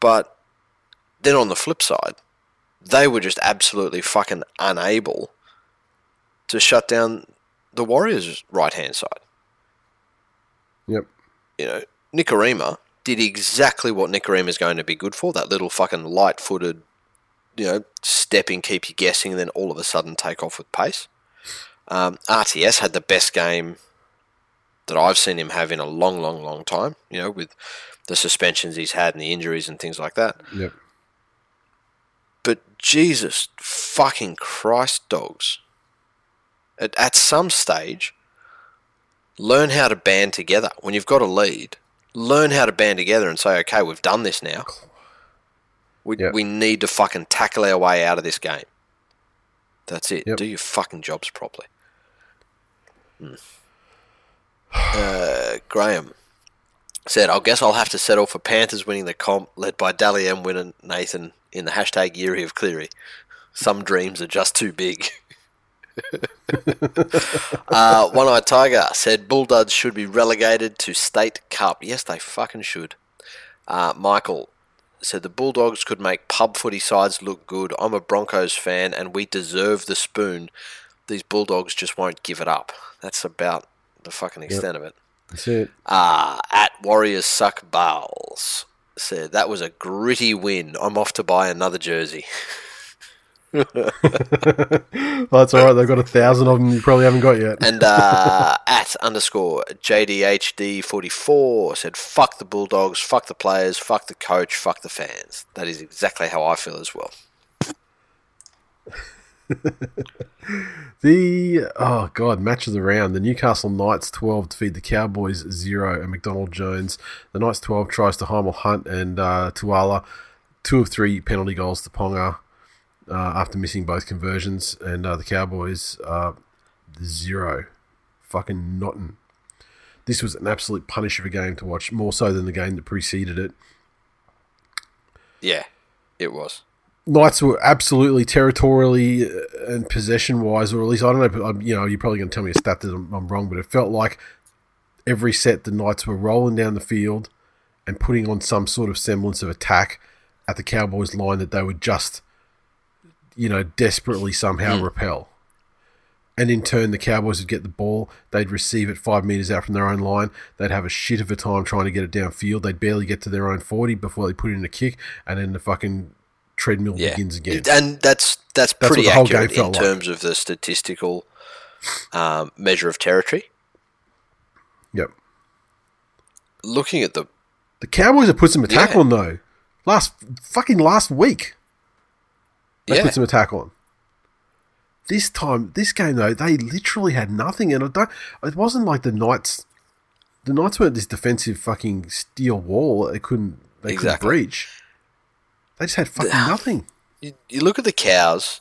But then on the flip side, they were just absolutely fucking unable to shut down the Warriors' right hand side Yep. you know, Nikorima did exactly what Nikorima is going to be good for. That little fucking light footed, you know, stepping, keep you guessing, and then all of a sudden take off with pace. Um, RTS had the best game that I've seen him have in a long, long, long time, you know, with the suspensions he's had and the injuries and things like that. Yep. But Jesus fucking Christ, dogs. At, at some stage, Learn how to band together. When you've got a lead, learn how to band together and say, okay, we've done this now. We, Yep. we need to fucking tackle our way out of this game. That's it. Yep. Do your fucking jobs properly. Hmm. Uh, Graham said, I guess I'll have to settle for Panthers winning the comp, led by Dally M winner Nathan in the hashtag Yeary of Cleary. Some dreams are just too big. uh, One Eyed Tiger said Bulldogs should be relegated to State Cup. Yes, they fucking should. Uh, Michael said the Bulldogs could make pub footy sides look good. I'm a Broncos fan and we deserve the spoon. These Bulldogs just won't give it up. That's about the fucking extent of it. That's it. Uh, at Warriors Suck Balls said that was a gritty win. I'm off to buy another jersey. Well, that's all right. They've got a thousand of them you probably haven't got yet. And uh, at underscore JDHD44 said, fuck the Bulldogs, fuck the players, fuck the coach, fuck the fans. That is exactly how I feel as well. The oh god, match of the round. The Newcastle Knights twelve defeat the Cowboys zero, and McDonald Jones. The Knights twelve tries to Hymel Hunt and uh, Tuala, two of three penalty goals to Ponga uh, after missing both conversions, and uh, the Cowboys uh, zero, fucking nothing. This was an absolute punish of a game to watch, more so than the game that preceded it. Yeah, it was. Knights were absolutely territorially uh, and possession wise, or at least I don't know. but, um, You know, you're probably going to tell me a stat that I'm, I'm wrong, but it felt like every set the Knights were rolling down the field and putting on some sort of semblance of attack at the Cowboys' line that they were just, you know, desperately somehow repel. And in turn, the Cowboys would get the ball. They'd receive it five meters out from their own line. They'd have a shit of a time trying to get it downfield. They'd barely get to their own forty before they put in a kick, and then the fucking treadmill Yeah, begins again. and that's that's what pretty accurate in like. terms of the statistical um, measure of territory. Yep. Looking at the The Cowboys have put some attack Yeah. on though. Last fucking last week, they yeah, put some attack on. This time, this game though, they literally had nothing, and I don't. It wasn't like the Knights. The Knights weren't this defensive fucking steel wall. that They couldn't. They Exactly. couldn't breach. They just had fucking nothing. you, you look at the cows,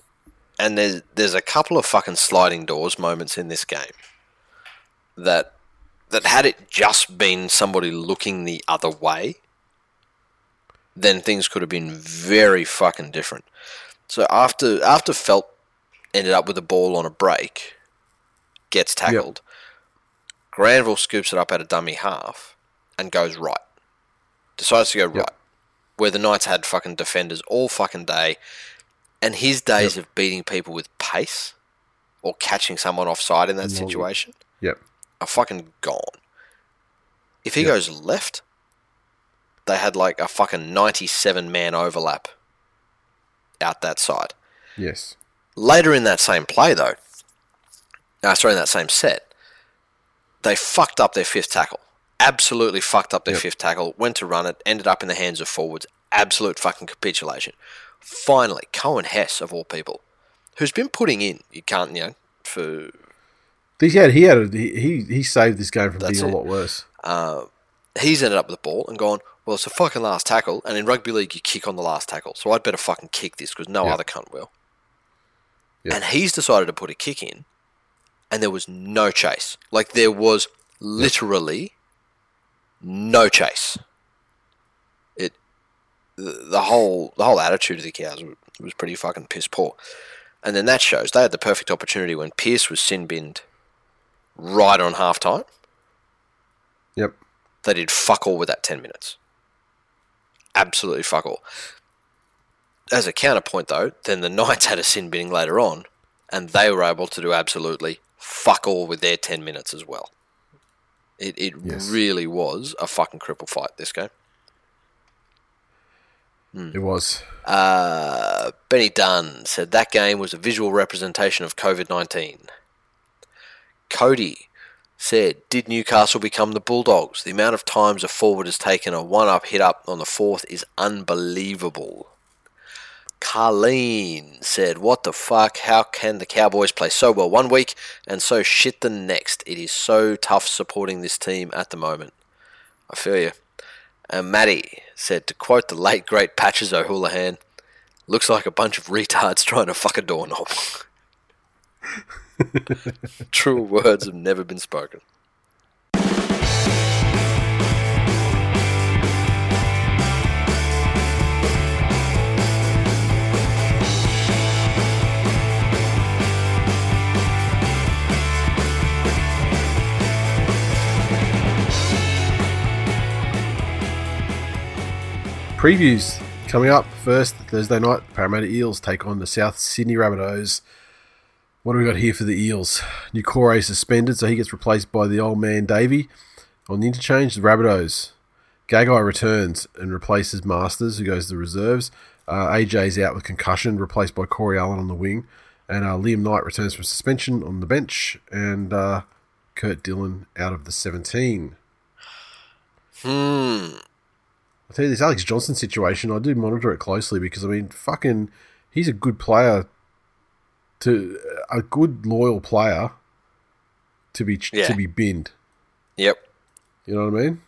and there's there's a couple of fucking sliding doors moments in this game that that had it just been somebody looking the other way, then things could have been very fucking different. So after after Feldt ended up with the ball on a break, gets tackled, Granville scoops it up at a dummy half and goes right. Decides to go right. Where the Knights had fucking defenders all fucking day, and his days of beating people with pace or catching someone offside in that situation Yep. are fucking gone. If he goes left, they had like a fucking 97 man overlap out that side. Yes. Later in that same play, though, uh, sorry, in that same set, they fucked up their fifth tackle. Absolutely fucked up their Yep. fifth tackle. Went to run it, ended up in the hands of forwards. Absolute fucking capitulation. Finally, Coen Hess, of all people, who's been putting in, you can't, you know, for He had. He had. A, he he- he saved this game from being a lot worse. Uh, he's ended up with the ball and gone, well, it's a fucking last tackle, and in rugby league you kick on the last tackle, so I'd better fucking kick this because no Yeah. other cunt will. Yeah. And he's decided to put a kick in, and there was no chase. Like there was literally no chase. It, the, the whole the whole attitude of the cows was, was pretty fucking piss poor. And then that shows they had the perfect opportunity when Pearce was sin binned right on half time. Yep. They did fuck all with that 10 minutes. Absolutely fuck all. As a counterpoint, though, then the Knights had a sin binning later on, and they were able to do absolutely fuck all with their 10 minutes as well. It, it Yes. really was a fucking cripple fight, this game. It was. Uh, Benny Dunn said that game was a visual representation of COVID 19. Cody said, Did Newcastle become the Bulldogs? The amount of times a forward has taken a one up hit up on the fourth is unbelievable. Carleen said, What the fuck? How can the Cowboys play so well one week and so shit the next? It is so tough supporting this team at the moment. I feel you. And Maddie said, to quote the late great Patches O'Houlihan, looks like a bunch of retards trying to fuck a doorknob. True words have never been spoken. Previews coming up first Thursday night. Parramatta Eels take on the South Sydney Rabbitohs. What do we got here for the Eels? Niukore suspended, so he gets replaced by the old man Davey. On the interchange, the Rabbitohs. Gagai returns and replaces Masters, who goes to the reserves. Uh, AJ's out with concussion, replaced by Corey Allan on the wing. And uh, Liam Knight returns from suspension on the bench. And uh, Kurt Dillon out of the 17. Hmm. I tell you this Alex Johnston situation, I do monitor it closely because I mean, fucking, he's a good player, to a good loyal player, to be Yeah. to be binned. Yep. You know what I mean?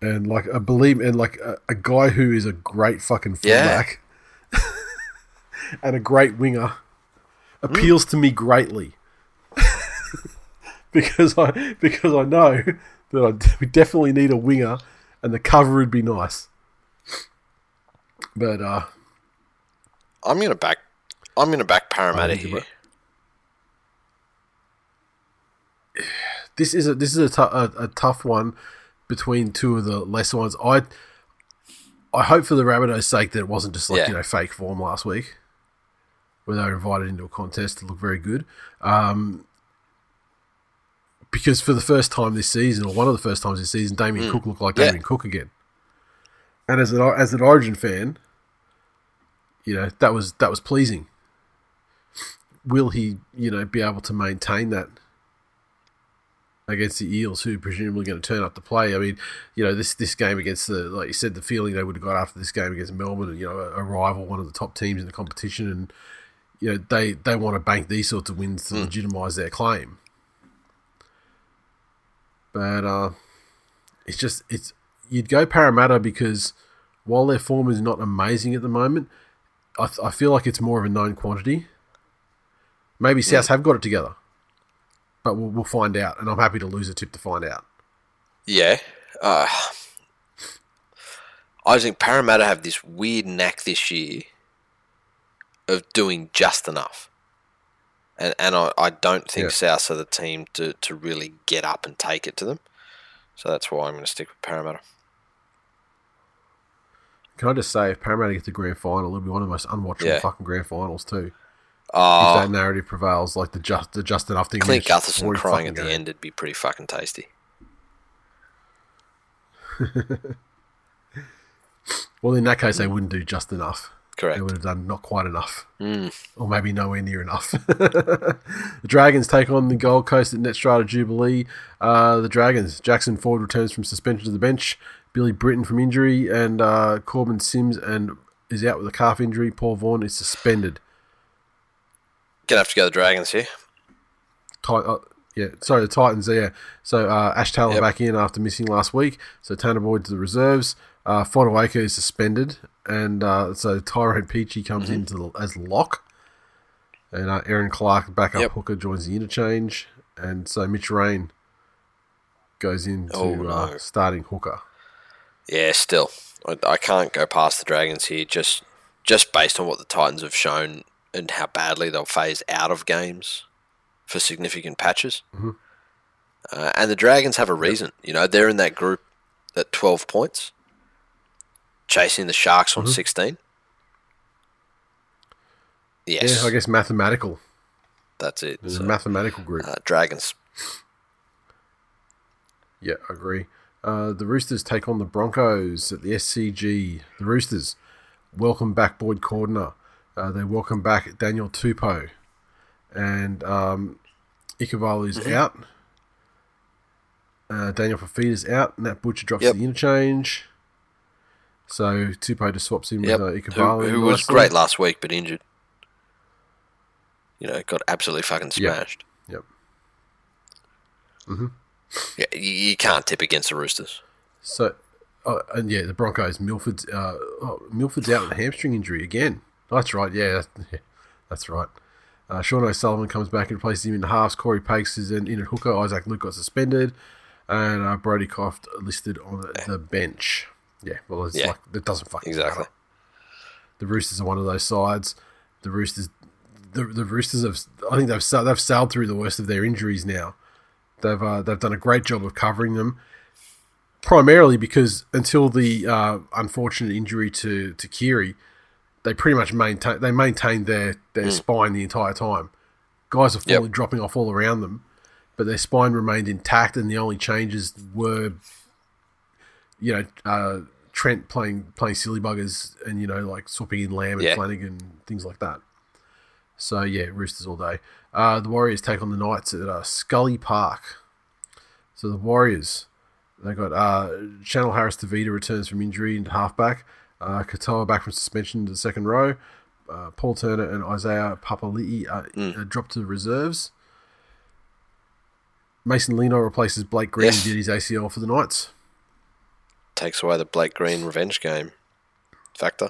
And like I believe, and like a, a guy who is a great fucking Yeah. fullback and a great winger appeals to me greatly because I because I know that I we definitely need a winger, and the cover would be nice. But uh, I'm gonna back. I'm gonna back Parramatta here. this is a this is a, tou- a, a tough one between two of the lesser ones. I I hope for the Rabbitohs' sake that it wasn't just like Yeah. you know fake form last week, where they were invited into a contest to look very good. Um, because for the first time this season, or one of the first times this season, Damien Cook looked like. Yeah. Damien Cook again. And as an as an Origin fan, you know that was that was pleasing. Will he, you know, be able to maintain that against the Eels, who presumably going to turn up to play? I mean, you know, this this game against the, like you said, the feeling they would have got after this game against Melbourne, you know, a, rival, one of the top teams in the competition, and you know, they they want to bank these sorts of wins to legitimise their claim. But uh, it's just it's you'd go Parramatta because while their form is not amazing at the moment, I, th- I feel like it's more of a known quantity. Maybe Souths have got it together, but we'll, we'll find out. And I'm happy to lose a tip to find out. Yeah. Uh, I think Parramatta have this weird knack this year of doing just enough. And, and I, I don't think Yeah. South are the team to, to really get up and take it to them. So that's why I'm going to stick with Parramatta. Can I just say, if Parramatta gets the grand final, it'll be one of the most unwatchable Yeah. fucking grand finals too. If Oh, that narrative prevails, like the just the just enough thing. Clint Gutherson crying at the end would be pretty fucking tasty. Well, in that case, they wouldn't do just enough. Correct. They would have done not quite enough, or maybe nowhere near enough. the Dragons take on the Gold Coast at Netstrata Jubilee. Uh, the Dragons, Jackson Ford returns from suspension to the bench. Billy Britton from injury, and uh, Corbin Sims and is out with a calf injury. Paul Vaughan is suspended. Gonna have to go the Dragons here. Ti- uh, yeah, sorry, the Titans. Yeah, so uh, Ash Taylor Yep. back in after missing last week. So Tanner Boyd to the reserves. Uh, Fodawaker is suspended, and uh, so Tyrone Peachey comes Mm-hmm. into the, as lock, and uh, Erin Clark, backup Yep. hooker, joins the interchange, and so Mitch Rein goes into Oh, no. uh, starting hooker. Yeah, still, I, I can't go past the Dragons here. Just just based on what the Titans have shown and how badly they'll phase out of games for significant patches. Uh, and the Dragons have a reason. You know, they're in that group at twelve points, chasing the Sharks on sixteen. Yes, Yeah, I guess mathematical. that's it. It's So, a mathematical group. uh, Dragons. Yeah, I agree. Uh, the Roosters take on the Broncos at the SCG. The Roosters welcome back Boyd Cordner. Uh, they welcome back Daniel Tupou. And um, Ikevalu's Mm-hmm. out. Uh, Daniel Fafita's out. Nat Butcher drops Yep. the interchange. So Tupou just swaps in Yep. with uh, Who, who was great last week, but injured. You know, got absolutely fucking smashed. Yep. Yeah, you, you can't tip against the Roosters. So, uh, and yeah, the Broncos. Milford's uh, oh, Milford's out with a hamstring injury again. That's right. Yeah, that's, yeah, that's right. Uh, Sean O'Sullivan comes back and replaces him in the halves. Cory Paix is in, in at hooker. Isaac Luke got suspended, and uh, Brodie Croft listed on the bench. Yeah, well, it's Yeah. like it doesn't fucking Exactly. matter. The Roosters are one of those sides. The Roosters, the, the Roosters have. I think they've they've sailed through the worst of their injuries now. They've uh, they've done a great job of covering them, primarily because until the uh, unfortunate injury to to Keary, they pretty much maintain they maintained their their spine the entire time. Guys are Yep. falling, dropping off all around them, but their spine remained intact, and the only changes were, you know, uh, Trent playing playing silly buggers, and you know, like swapping in Lam and Yeah. Flanagan, things like that. So yeah, Roosters all day. Uh, the Warriors take on the Knights at uh, Scully Park. So the Warriors, they got uh, Chanel Harris Tavita returns from injury into halfback. Uh, Katoa back from suspension to the second row. Uh, Paul Turner and Isaiah Papali'i uh, uh, dropped to the reserves. Mason Lino replaces Blake Green, Yes. did his ACL for the Knights. Takes away the Blake Green revenge game factor.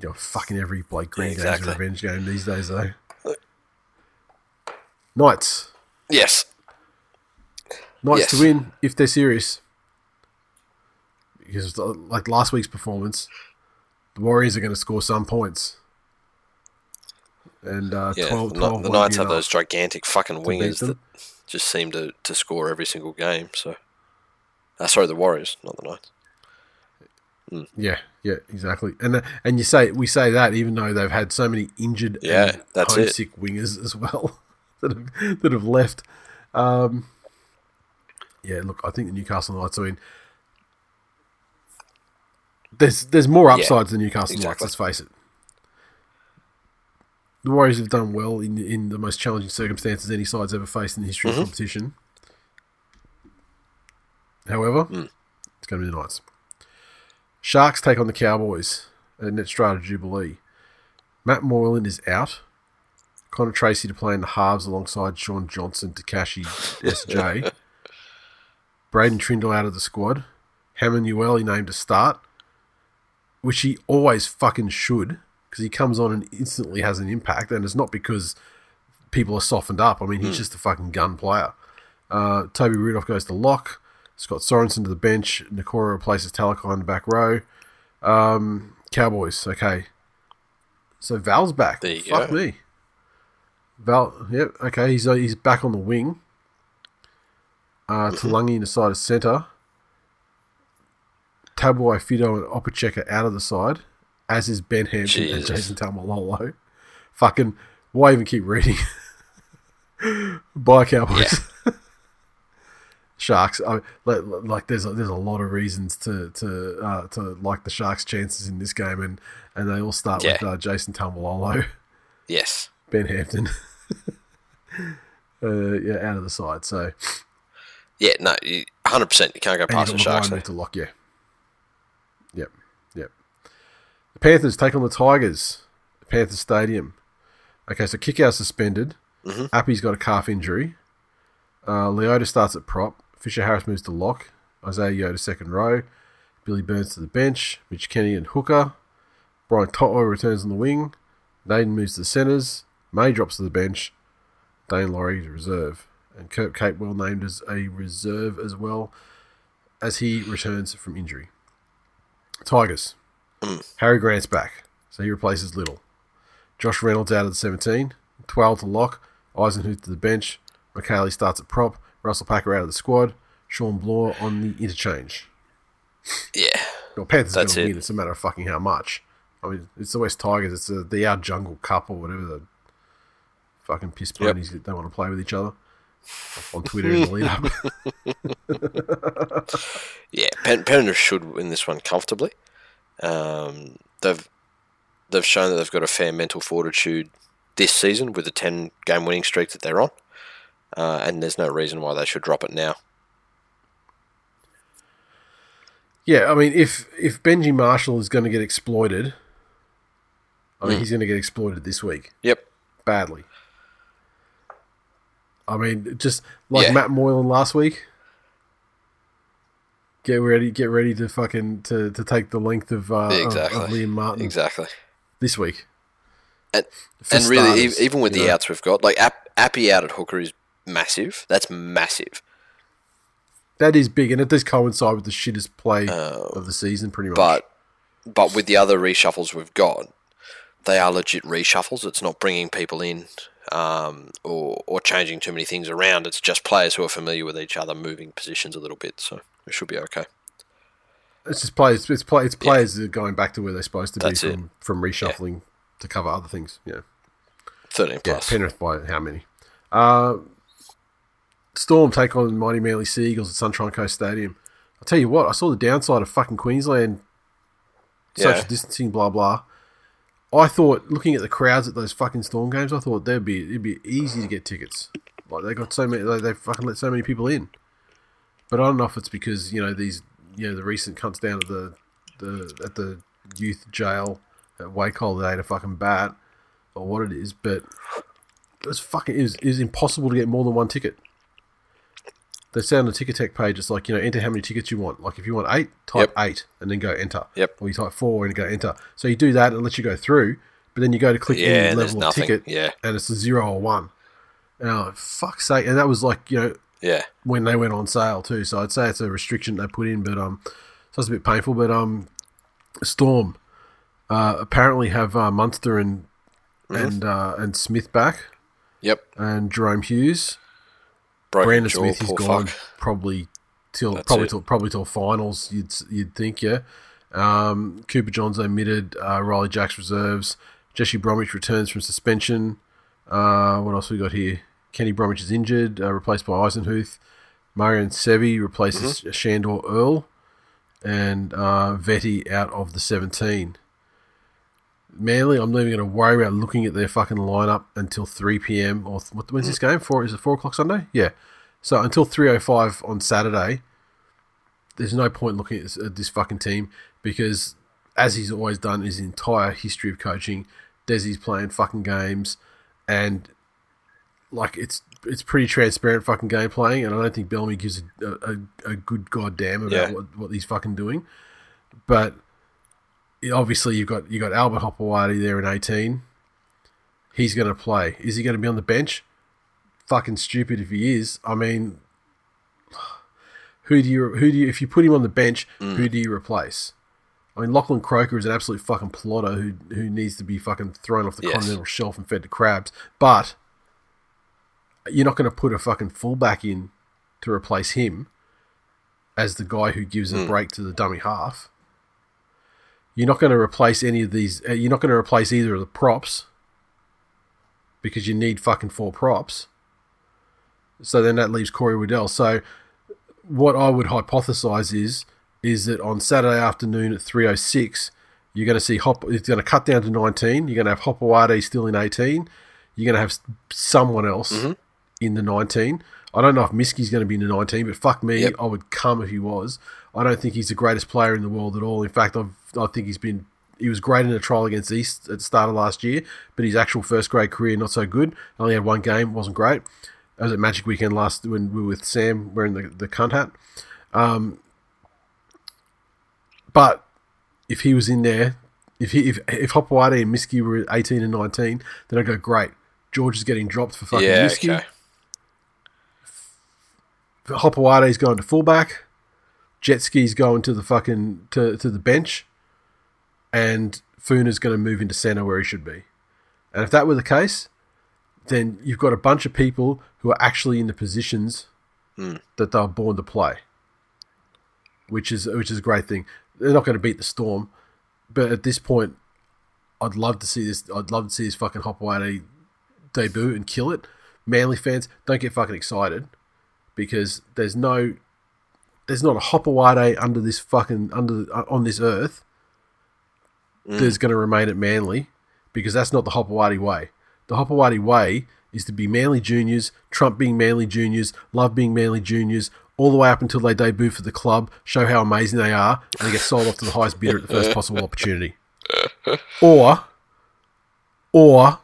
You know, fucking every Blake Green game's Exactly. a revenge game these days, though. Knights. Yes. Knights Yes. to win if they're serious. Because, uh, like last week's performance, the Warriors are going to score some points. And uh, Yeah. 12, the, 12 the Knights have those gigantic fucking wingers that just seem to, to score every single game. So, uh, sorry, the Warriors, not the Knights. Yeah, yeah, exactly. And uh, and you say we say that even though they've had so many injured Yeah, and that's it. homesick wingers as well that have that have left. Um, yeah, look, I think the Newcastle Knights. I mean, there's there's more Yeah, upsides than Newcastle exactly. Let's face it. The Warriors have done well in in the most challenging circumstances any side's ever faced in the history Mm-hmm. of competition. However, Mm. it's going to be the Knights. Sharks take on the Cowboys at Netstrata Jubilee. Matt Moylan is out. Connor Tracey to play in the halves alongside Shaun Johnson, Takashi SJ. Braydon Trindall out of the squad. Hamlin-Uele named to start, which he always fucking should, because he comes on and instantly has an impact, and it's not because people are softened up. I mean, he's just a fucking gun player. Uh, Toby Rudolf goes to lock. Scott Sorensen to the bench. Nakora replaces Talakai in the back row. Um, Cowboys, okay. So Val's back. There you Fuck go. me. Val, yep, okay. He's uh, he's back on the wing. Uh. Talangi in the side of centre. Tabuai Fidow and Opacheka out of the side, as is Ben Hampton and Jason Taumalolo. Fucking, why even keep reading? Bye, Cowboys. Sharks. I, like, like there's a, there's a lot of reasons to to uh, to like the Sharks' chances in this game, and, and they all start with uh, Jason Taumalolo, Yes. Ben Hampton, uh, yeah, out of the side. So Yeah, no, 100%. You can't go past the Sharks. To lock, yeah. Yep, yep. The Panthers take on the Tigers. Panthers Stadium. Okay, so Kikau suspended. Mm-hmm. Appy's got a calf injury. Uh, Leota starts at prop. Fisher Harris moves to lock. Isaiah Yoda second row. Billy Burns to the bench. Mitch Kenny and hooker. Brian To'o returns on the wing. Naden moves to the centres. May drops to the bench. Daine Laurie to reserve. And Kurt Capewell named as a reserve as well as he returns from injury. Tigers. Harry Grant's back, so he replaces Liddle. Josh Reynolds out of the 17. 12 to lock. Eisenhuth to the bench. Mikaele starts at prop. Russell Packer out of the squad. Shawn Blore on the interchange. Yeah. Well, Panthers going to it. win. It's a matter of fucking how much. I mean, it's the West Tigers. It's the, the our jungle cup or whatever the fucking piss Yep. ponies that they want to play with each other on Twitter in the lead up. Yeah, Panthers should win this one comfortably. Um, they've they've shown that they've got a fair mental fortitude this season with the ten game winning streak that they're on, uh, and there's no reason why they should drop it now. Yeah, I mean, if if Benji Marshall is going to get exploited, I mean, Mm. he's going to get exploited this week Yep. badly. I mean, just like Yeah. Matt Moylan last week. Get ready, get ready to fucking to, to take the length of, uh, of- exactly. of, Liam Martin Exactly. this week. And and really, starters, even with the know. outs we've got, like App, Appy out at hooker is massive. That's massive. that is big, and it does coincide with the shittest play of the season, pretty much. But but with the other reshuffles we've got, they are legit reshuffles. It's not bringing people in um, or or changing too many things around. It's just players who are familiar with each other moving positions a little bit. So it should be okay. It's just players. It's play. It's players are going back to where they're supposed to That's be it. from from reshuffling to cover other things. Yeah, Thirteen plus. yeah. Penrith by how many? Uh, Storm take on mighty Manly Seagulls at Sunshine Coast Stadium. I'll tell you what. I saw the downside of fucking Queensland social Yeah. distancing. Blah blah. I thought looking at the crowds at those fucking Storm games, I thought they'd be it'd be easy to get tickets. Like they got so many, they, they fucking let so many people in. But I don't know if it's because you know these, you know, the recent cunts down at the, the at the youth jail at Wacol that ate a fucking bat, or what it is. But it's fucking is is impossible to get more than one ticket. They say on the Ticketek page, it's like you know, enter how many tickets you want. Like if you want eight, type Yep. eight, and then go enter. Yep. Or you type four and go enter. So you do that and it lets you go through. But then you go to click Yeah, any level of nothing. ticket, Yeah. and it's a zero or one. Oh fuck's sake! And that was like you know Yeah. when they went on sale too. So I'd say it's a restriction they put in, but um, so it's a bit painful. But um, Storm uh, apparently have uh, Munster and Mm-hmm. and uh, and Smith back Yep. and Jahrome Hughes. Broken Brandon jaw, Smith, is gone fuck. probably till That's probably it. till probably till finals. You'd you'd think, yeah. Um, Cooper Johns omitted. Uh, Ryley Jacks reserves. Jesse Bromwich returns from suspension. Uh, what else we got here? Kenny Bromwich is injured, uh, replaced by Eisenhuth. Marion Seve replaces Mm-hmm. Shandor Earl, and uh, Vetty out of the seventeen. Manly, I'm not even going to worry about looking at their fucking lineup until 3 p.m. or th- what- when's this game? Four is it four o'clock Sunday? Yeah. So until 3:05 on Saturday, there's no point looking at this, at this fucking team because, as he's always done his entire history of coaching, Desi's playing fucking games, and like it's it's pretty transparent fucking game playing, and I don't think Bellamy gives a, a, a good goddamn about Yeah. what, what he's fucking doing. But obviously you've got you got Albert Hopoate there in eighteen. He's going to play. Is he going to be on the bench? Fucking stupid if he is. I mean, who do you who do you if you put him on the bench? Mm. Who do you replace? I mean, Lachlan Croker is an absolute fucking plotter who who needs to be fucking thrown off the Yes. continental shelf and fed to crabs. But you're not going to put a fucking fullback in to replace him as the guy who gives Hmm. a break to the dummy half. You're not going to replace any of these. Uh, you're not going to replace either of the props because you need fucking four props. So then that leaves Corey Waddell. So what I would hypothesize is is that on Saturday afternoon at 3:06, you're going to see Hop. It's going to cut down to 19. You're going to have Hopoate still in 18. You're going to have someone else in the 19. I don't know if Miski's going to be in the 19, but fuck me, Yep. I would come if he was. I don't think he's the greatest player in the world at all. In fact, I've, I think he's been he was great in a trial against East at the start of last year, but his actual first grade career not so good. Only had one game, wasn't great. That was at Magic Weekend last when we were with Sam wearing the the cunt hat. Um, but if he was in there, if he if if Hopoate and Miski were 18 and 19, then I'd go great. George is getting dropped for fucking Yeah. Miski. Okay. Hopoate's going to fullback. Jet ski's going to the fucking to, to the bench, and Funa's going to move into centre where he should be. And if that were the case, then you've got a bunch of people who are actually in the positions hmm. that they're born to play, which is which is a great thing. They're not going to beat the Storm, but at this point, I'd love to see this. I'd love to see this fucking Hopoate debut and kill it. Manly fans, don't get fucking excited because there's no there's not a Hopoate under this fucking under uh, on this earth that's going to remain at Manly because that's not the Hopoate way. The Hopoate way is to be Manly juniors, Trump being Manly juniors, Love being Manly juniors, all the way up until they debut for the club, show how amazing they are, and they get sold off to the highest bidder at the first possible opportunity. Or, or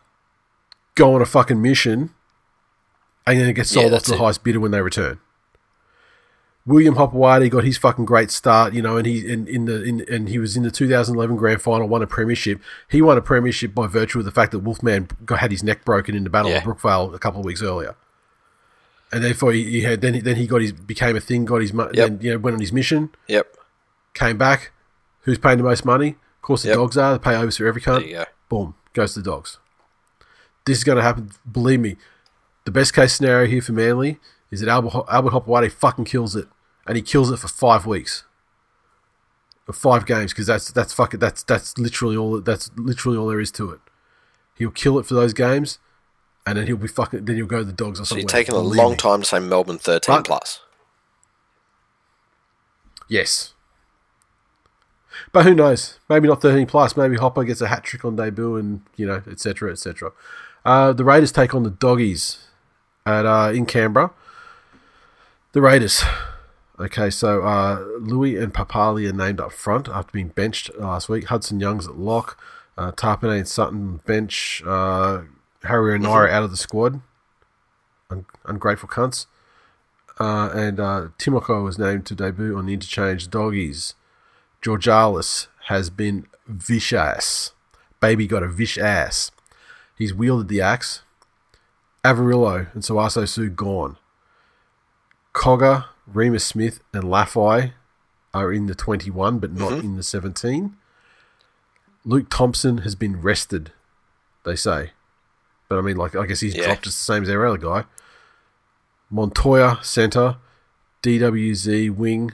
go on a fucking mission and then it gets Yeah, sold off to the it. highest bidder when they return. William Hopoate got his fucking great start, you know, and he in, in the in, and he was in the 2011 grand final, won a premiership. He won a premiership by virtue of the fact that Wolfman got had his neck broken in the Battle of Brookvale a couple of weeks earlier, and therefore he, he had then he, then he got his became a thing, got his Yep. then you know went on his mission, Yep. came back. Who's paying the most money? Of course, the Yep. dogs are. They pay overs for every cunt. Go. Boom, goes to the dogs. This is going to happen. Believe me, the best case scenario here for Manly is that Albert, Albert Hopoate fucking kills it, and he kills it for five weeks, for five games, because that's that's fucking that's that's literally all that's literally all there is to it. He'll kill it for those games, and then he'll be fucking. Then he'll go to the dogs or So something. you're taking a long me. time to say Melbourne 13 But- plus. Yes. But who knows? Maybe not 13 plus. Maybe Hopper gets a hat trick on debut and, you know, etc., etc. Uh, the Raiders take on the Doggies at uh, in Canberra. The Raiders. Okay, so uh, Louis and Papalii are named up front after being benched last week. Hudson Young's at lock. Uh, Tapine and Sutton bench. Uh, Harry and Naira out of the squad. Un- ungrateful cunts. Uh, and uh, Timoko was named to debut on the interchange doggies. Georgalis has been vicious. Baby got a vish ass. He's wielded the axe. Averillo and Sauaso Sue gone. Cogger, Remus Smith, and Laffey are in the 21, but not in the 17. Luke Thompson has been rested, they say. But I mean, like, I guess he's Yeah. dropped just the same as every other guy. Montoya, centre. DWZ, wing.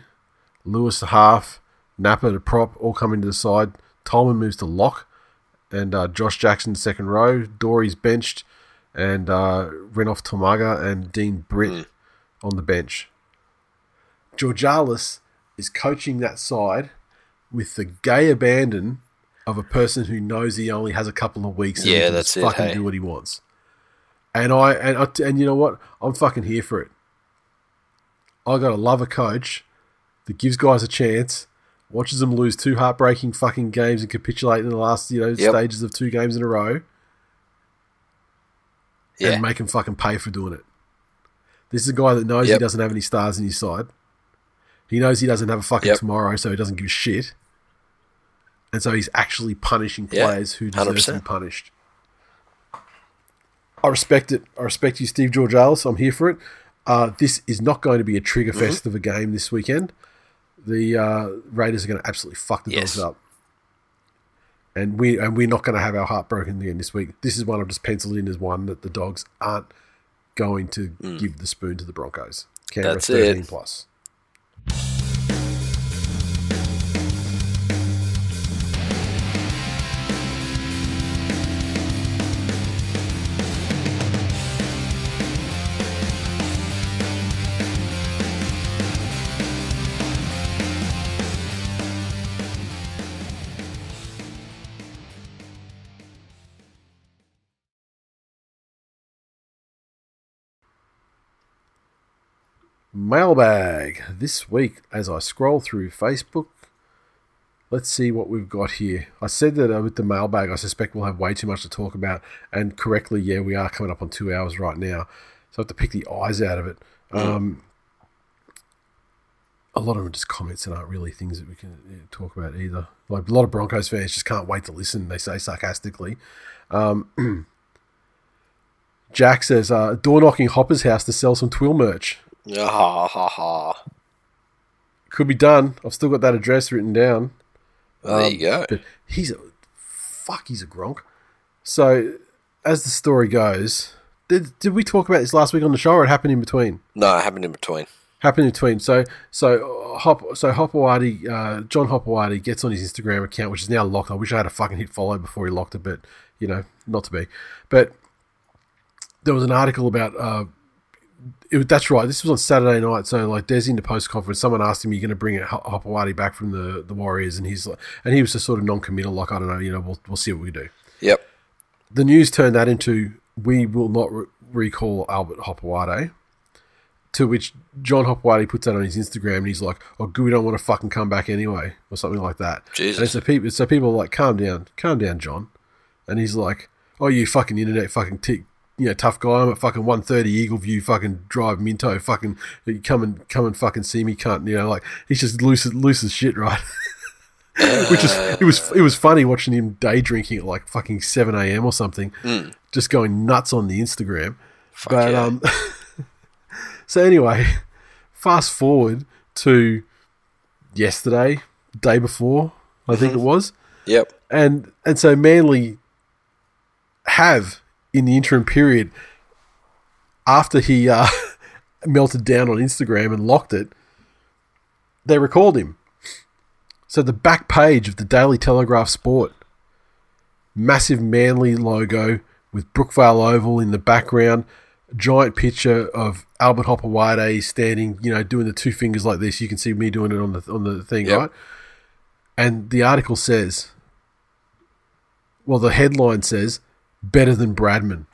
Lewis, the half. Napa, the prop, all coming to the side. Tolman moves to lock. And uh, Josh Jackson, second row. Dory's benched. And uh, Renouf To'omaga and Dean Britt on the bench. Georgalis is coaching that side with the gay abandon of a person who knows he only has a couple of weeks and Yeah, can that's just it, fucking hey. do what he wants. And I and I, and you know what? I'm fucking here for it. I got to love a coach that gives guys a chance, watches them lose two heartbreaking fucking games and capitulate in the last you know Yep. stages of two games in a row, Yeah. and make him fucking pay for doing it. This is a guy that knows Yep. he doesn't have any stars in his side. He knows he doesn't have a fucking Yep. tomorrow, so he doesn't give a shit. And so he's actually punishing Yeah, players who deserve to be punished. I respect it. I respect you, Steve Georgalis. I'm here for it. Uh, this is not going to be a trigger Mm-hmm. fest of a game this weekend. The uh, Raiders are going to absolutely fuck the Yes. dogs up, and we and we're not going to have our heart broken again this week. This is one I've just penciled in as one that the dogs aren't going to give the spoon to the Broncos. Canberra Mm. That's 13 it. plus. Mailbag this week as I scroll through Facebook. Let's see what we've got here. I said that uh, with the mailbag, I suspect we'll have way too much to talk about, and correctly, yeah, we are coming up on two hours right now, so I have to pick the eyes out of it. Um, a lot of them are just comments and aren't really things that we can talk about either. Like a lot of Broncos fans just can't wait to listen. They say sarcastically. Um, Jack says, uh, door knocking Hopper's house to sell some Twill merch. Ha ha ha. Could be done. I've still got that address written down. Well, there you go. But he's a fuck. He's a gronk. So, as the story goes, did, did we talk about this last week on the show, or it happened in between? No, it happened in between. Happened in between. So, so uh, Hop, so Hopoate, uh, John Hopoate gets on his Instagram account, which is now locked. I wish I had a fucking hit follow before he locked it, but you know, not to be. But there was an article about. Uh, it, that's right. This was on Saturday night. So like, Des in the post conference, someone asked him, "Are you going to bring Ho- Hopoate back from the, the Warriors?" And he's like, and he was just sort of non-committal, like, "I don't know. You know, we'll we'll see what we do." Yep. the news turned that into we will not re- recall Albert Hopoate To which John Hopoate puts that on his Instagram, and he's like, "Oh, good, we don't want to fucking come back anyway," or something like that. Jesus. And so people, so people are like, "Calm down, calm down, John," and he's like, "Oh, you fucking internet fucking tick." You know, tough guy. I'm at fucking one thirty Eagle View, fucking drive Minto, fucking come and come and fucking see me, cunt. You know, like he's just loose as loose as shit, right? Which is it was it was funny watching him day drinking at like fucking seven a.m. or something, just going nuts on the Instagram. Fuck but yeah. um, so anyway, fast forward to yesterday, day before, I think it was, Yep. and and so Manly have in the interim period after he uh, melted down on Instagram and locked it, they recalled him. So the back page of the Daily Telegraph Sport, massive Manly logo with Brookvale Oval in the background, giant picture of Albert Hopper standing, you know, doing the two fingers like this. You can see me doing it on the on the thing, Yep. right? And the article says, well, the headline says, "Better than Bradman."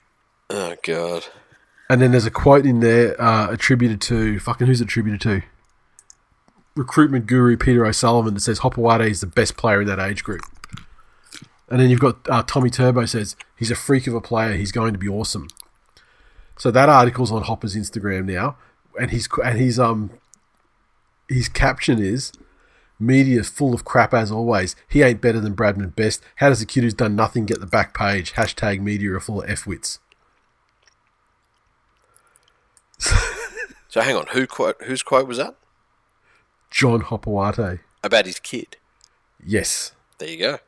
Oh god. And then there's a quote in there uh, attributed to fucking who's it attributed to? Recruitment guru Peter O'Sullivan that says Hopoate is the best player in that age group. And then you've got uh, Tommy Turbo says he's a freak of a player. He's going to be awesome. So that article's on Hopper's Instagram now, and he's and he's um his caption is media is full of crap as always. He ain't better than Bradman best. How does a kid who's done nothing get the back page? Hashtag media are full of f wits. So hang on, who quote whose quote was that? John Hopoate. About his kid. Yes. There you go.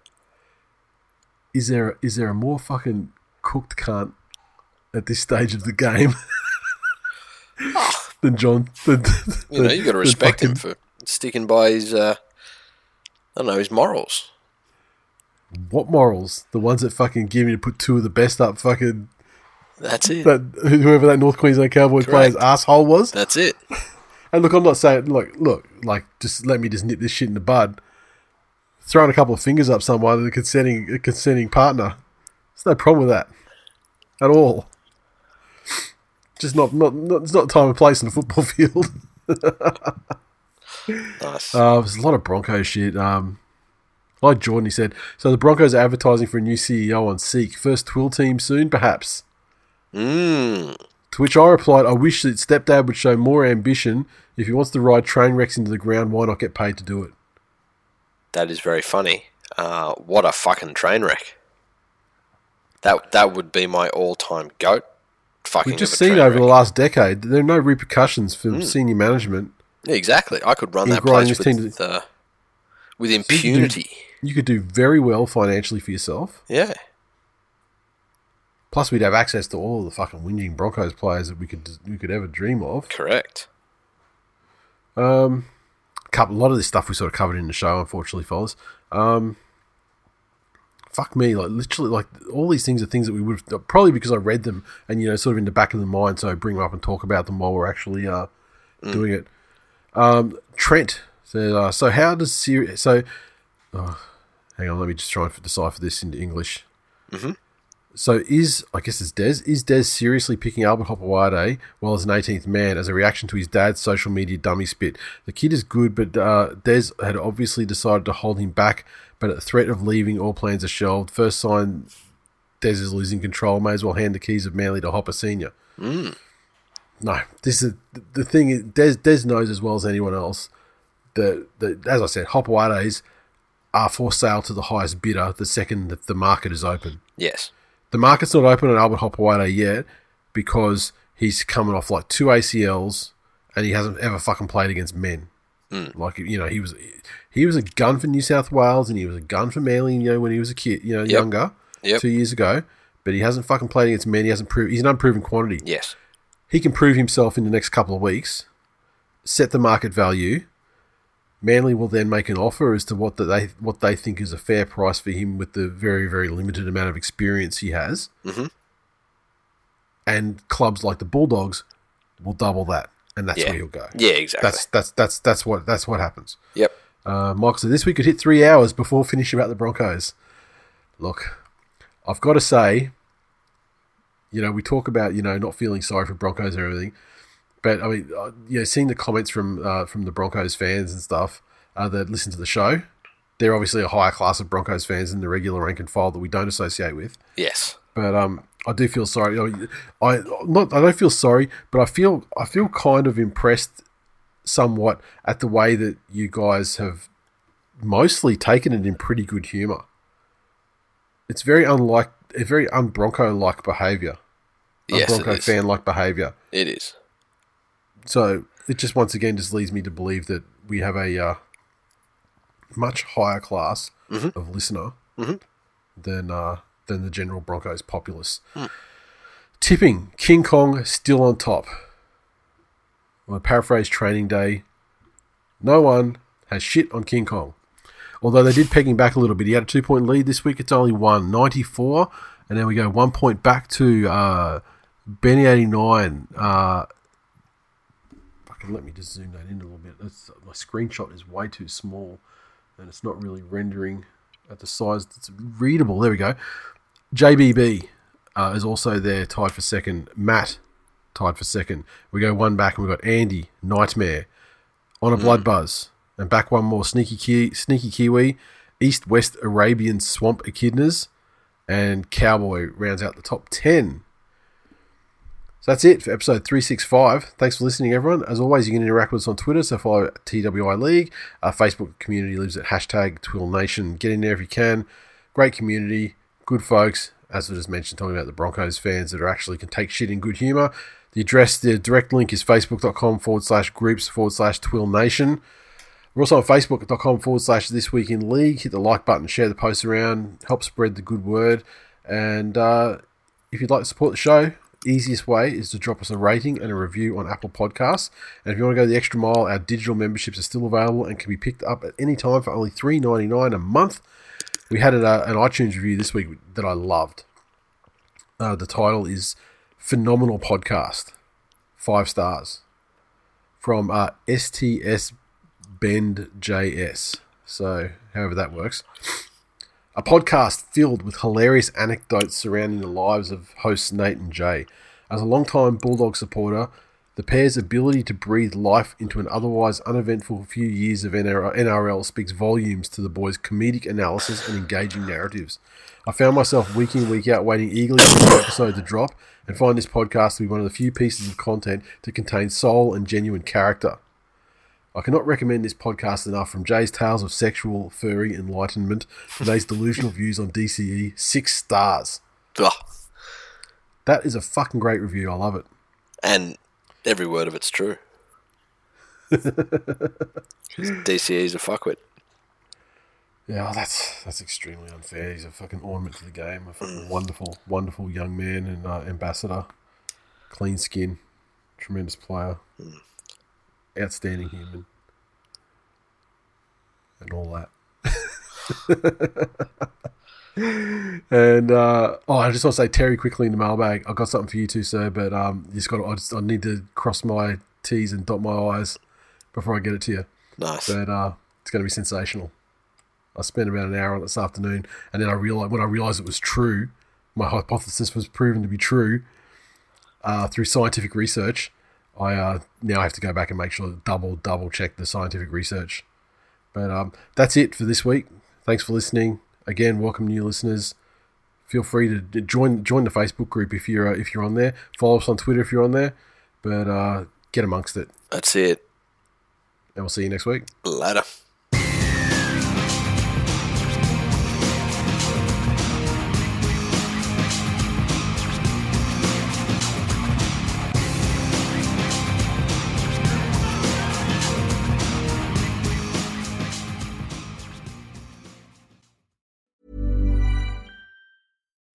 Is there is there a more fucking cooked cunt at this stage of the game ah. than John? Than, You know, you got to respect him for sticking by his uh I don't know, his morals. what morals? The ones that fucking give me to put two of the best up. Fucking That's it. that whoever that North Queensland Cowboy player's asshole was. That's it. And look, I'm not saying look, look, like just let me just nip this shit in the bud. Throwing a couple of fingers up someone and a consenting a consenting partner. There's no problem with that at all. Just not not, not it's not time and place in the football field. Nice. Uh, there's a lot of Broncos shit. Um, like Jordan, he said. So the Broncos are advertising for a new CEO on Seek. First Twill team soon, perhaps. Mmm. To which I replied, I wish that stepdad would show more ambition. If he wants to ride train wrecks into the ground, why not get paid to do it? That is very funny. Uh, what a fucking train wreck. That that would be my all-time goat. Fucking We've just seen over the last decade that there are no repercussions for senior management. Exactly. I could run that place with, uh, with you could do- impunity. You could do very well financially for yourself. Yeah. Plus, we'd have access to all the fucking whinging Broncos players that we could we could ever dream of. Correct. Um, couple, a lot of this stuff we sort of covered in the show, unfortunately, fellas. Um, fuck me, like literally, like all these things are things that we would have probably because I read them and you know, sort of in the back of the mind, so I bring them up and talk about them while we're actually uh doing it. Um, Trent says, uh, "So how does Siri? So, oh, hang on, let me just try and decipher this into English." So is I guess it's Des. Is Des seriously picking Albert Hopoate well as an 18th man as a reaction to his dad's social media dummy spit? The kid is good, but uh, Des had obviously decided to hold him back. But at the threat of leaving, all plans are shelved. First sign Des is losing control. May as well hand the keys of Manly to Hopper Senior. No, this is the thing. Is Des Des knows as well as anyone else that, that as I said, Hopoates are for sale to the highest bidder the second that the market is open Yes. the market's not open on Albert Hopoate yet because he's coming off like two ACLs and he hasn't ever fucking played against men. Hmm. Like you know, he was he was a gun for New South Wales and he was a gun for Manly. You know, when he was a kid, you know, younger, Yep. two years ago. But he hasn't fucking played against men. He hasn't proved. He's an unproven quantity. Yes. He can prove himself in the next couple of weeks, set the market value. Manly will then make an offer as to what that they what they think is a fair price for him with the very very limited amount of experience he has. Mhm. And clubs like the Bulldogs will double that, and that's Yeah. where he'll go. Yeah, exactly. That's that's that's that's what that's what happens. yep. Uh, Michael said this week could hit three hours before finishing about the Broncos. Look, I've got to say, you know, we talk about you know not feeling sorry for Broncos and everything, But I mean, uh, you know, seeing the comments from uh, from the Broncos fans and stuff uh, that listen to the show, they're obviously a higher class of Broncos fans than the regular rank and file that we don't associate with. Yes. But um, I do feel sorry. I, I not I don't feel sorry, but I feel I feel kind of impressed somewhat at the way that you guys have mostly taken it in pretty good humor. It's very unlike a very un-Bronco like behavior. Yes, it Bronco fan like behavior. It is. So it just once again just leads me to believe that we have a uh, much higher class of listener than uh, than the general Broncos populace. Tipping King Kong still on top. On paraphrase training day, no one has shit on King Kong. Although they did peg him back a little bit. He had a two point lead this week. It's only one ninety four, And then we go one point back to uh, Benny 89. Uh, fucking let me just zoom that in a little bit. That's, my screenshot is way too small and it's not really rendering at the size that's readable. There we go. JBB uh, is also there, tied for second. Matt tied for second. We go one back, and we've got Andy Nightmare on a blood buzz, and back one more sneaky Ki- sneaky Kiwi, East West Arabian Swamp Echidnas, and Cowboy rounds out the top ten. So that's it for episode 365. Thanks for listening, everyone. As always, you can interact with us on Twitter, so follow TWI League. Our Facebook community lives at hashtag Twill Nation. Get in there if you can. Great community, good folks. As I just mentioned, talking about the Broncos fans that are actually can take shit in good humour. The address, the direct link is facebook.com forward slash groups forward slash Twill Nation. We're also on facebook.com forward slash This Week in League. Hit the like button, share the post around, help spread the good word. And uh, if you'd like to support the show, easiest way is to drop us a rating and a review on Apple Podcasts. And if you want to go the extra mile, our digital memberships are still available and can be picked up at any time for only three ninety nine a month. We had a, an iTunes review this week that I loved. Uh, the title is Phenomenal Podcast. Five stars. From uh, STS Bend JS. So, however that works. A podcast filled with hilarious anecdotes surrounding the lives of hosts Nate and Jay. As a long-time Bulldog supporter, the pair's ability to breathe life into an otherwise uneventful few years of NRL speaks volumes to the boys' comedic analysis and engaging narratives. I found myself week in, week out waiting eagerly for the episode to drop and find this podcast to be one of the few pieces of content to contain soul and genuine character. I cannot recommend this podcast enough. From Jay's tales of sexual, furry enlightenment to Nate's delusional views on DCE, six stars. Ugh. That is a fucking great review. I love it. And every word of it's true. DCE's a fuckwit. Yeah, that's that's extremely unfair. He's a fucking ornament to the game. A fucking wonderful, wonderful young man and uh, ambassador. Clean skin, tremendous player, outstanding human, and all that. and uh, oh, I just want to say, Terry, quickly in the mailbag. I've got something for you too, sir. But um, you just got. To, I just I need to cross my T's and dot my I's before I get it to you. Nice. But uh, it's going to be sensational. I spent about an hour on it this afternoon, and then I realized when I realized it was true, my hypothesis was proven to be true uh, through scientific research. I uh, now have to go back and make sure to double double check the scientific research. But um, that's it for this week. Thanks for listening. Again, welcome new listeners. Feel free to join join the Facebook group if you're uh, if you're on there. Follow us on Twitter if you're on there. But uh, get amongst it, That's it. and we'll see you next week. Later.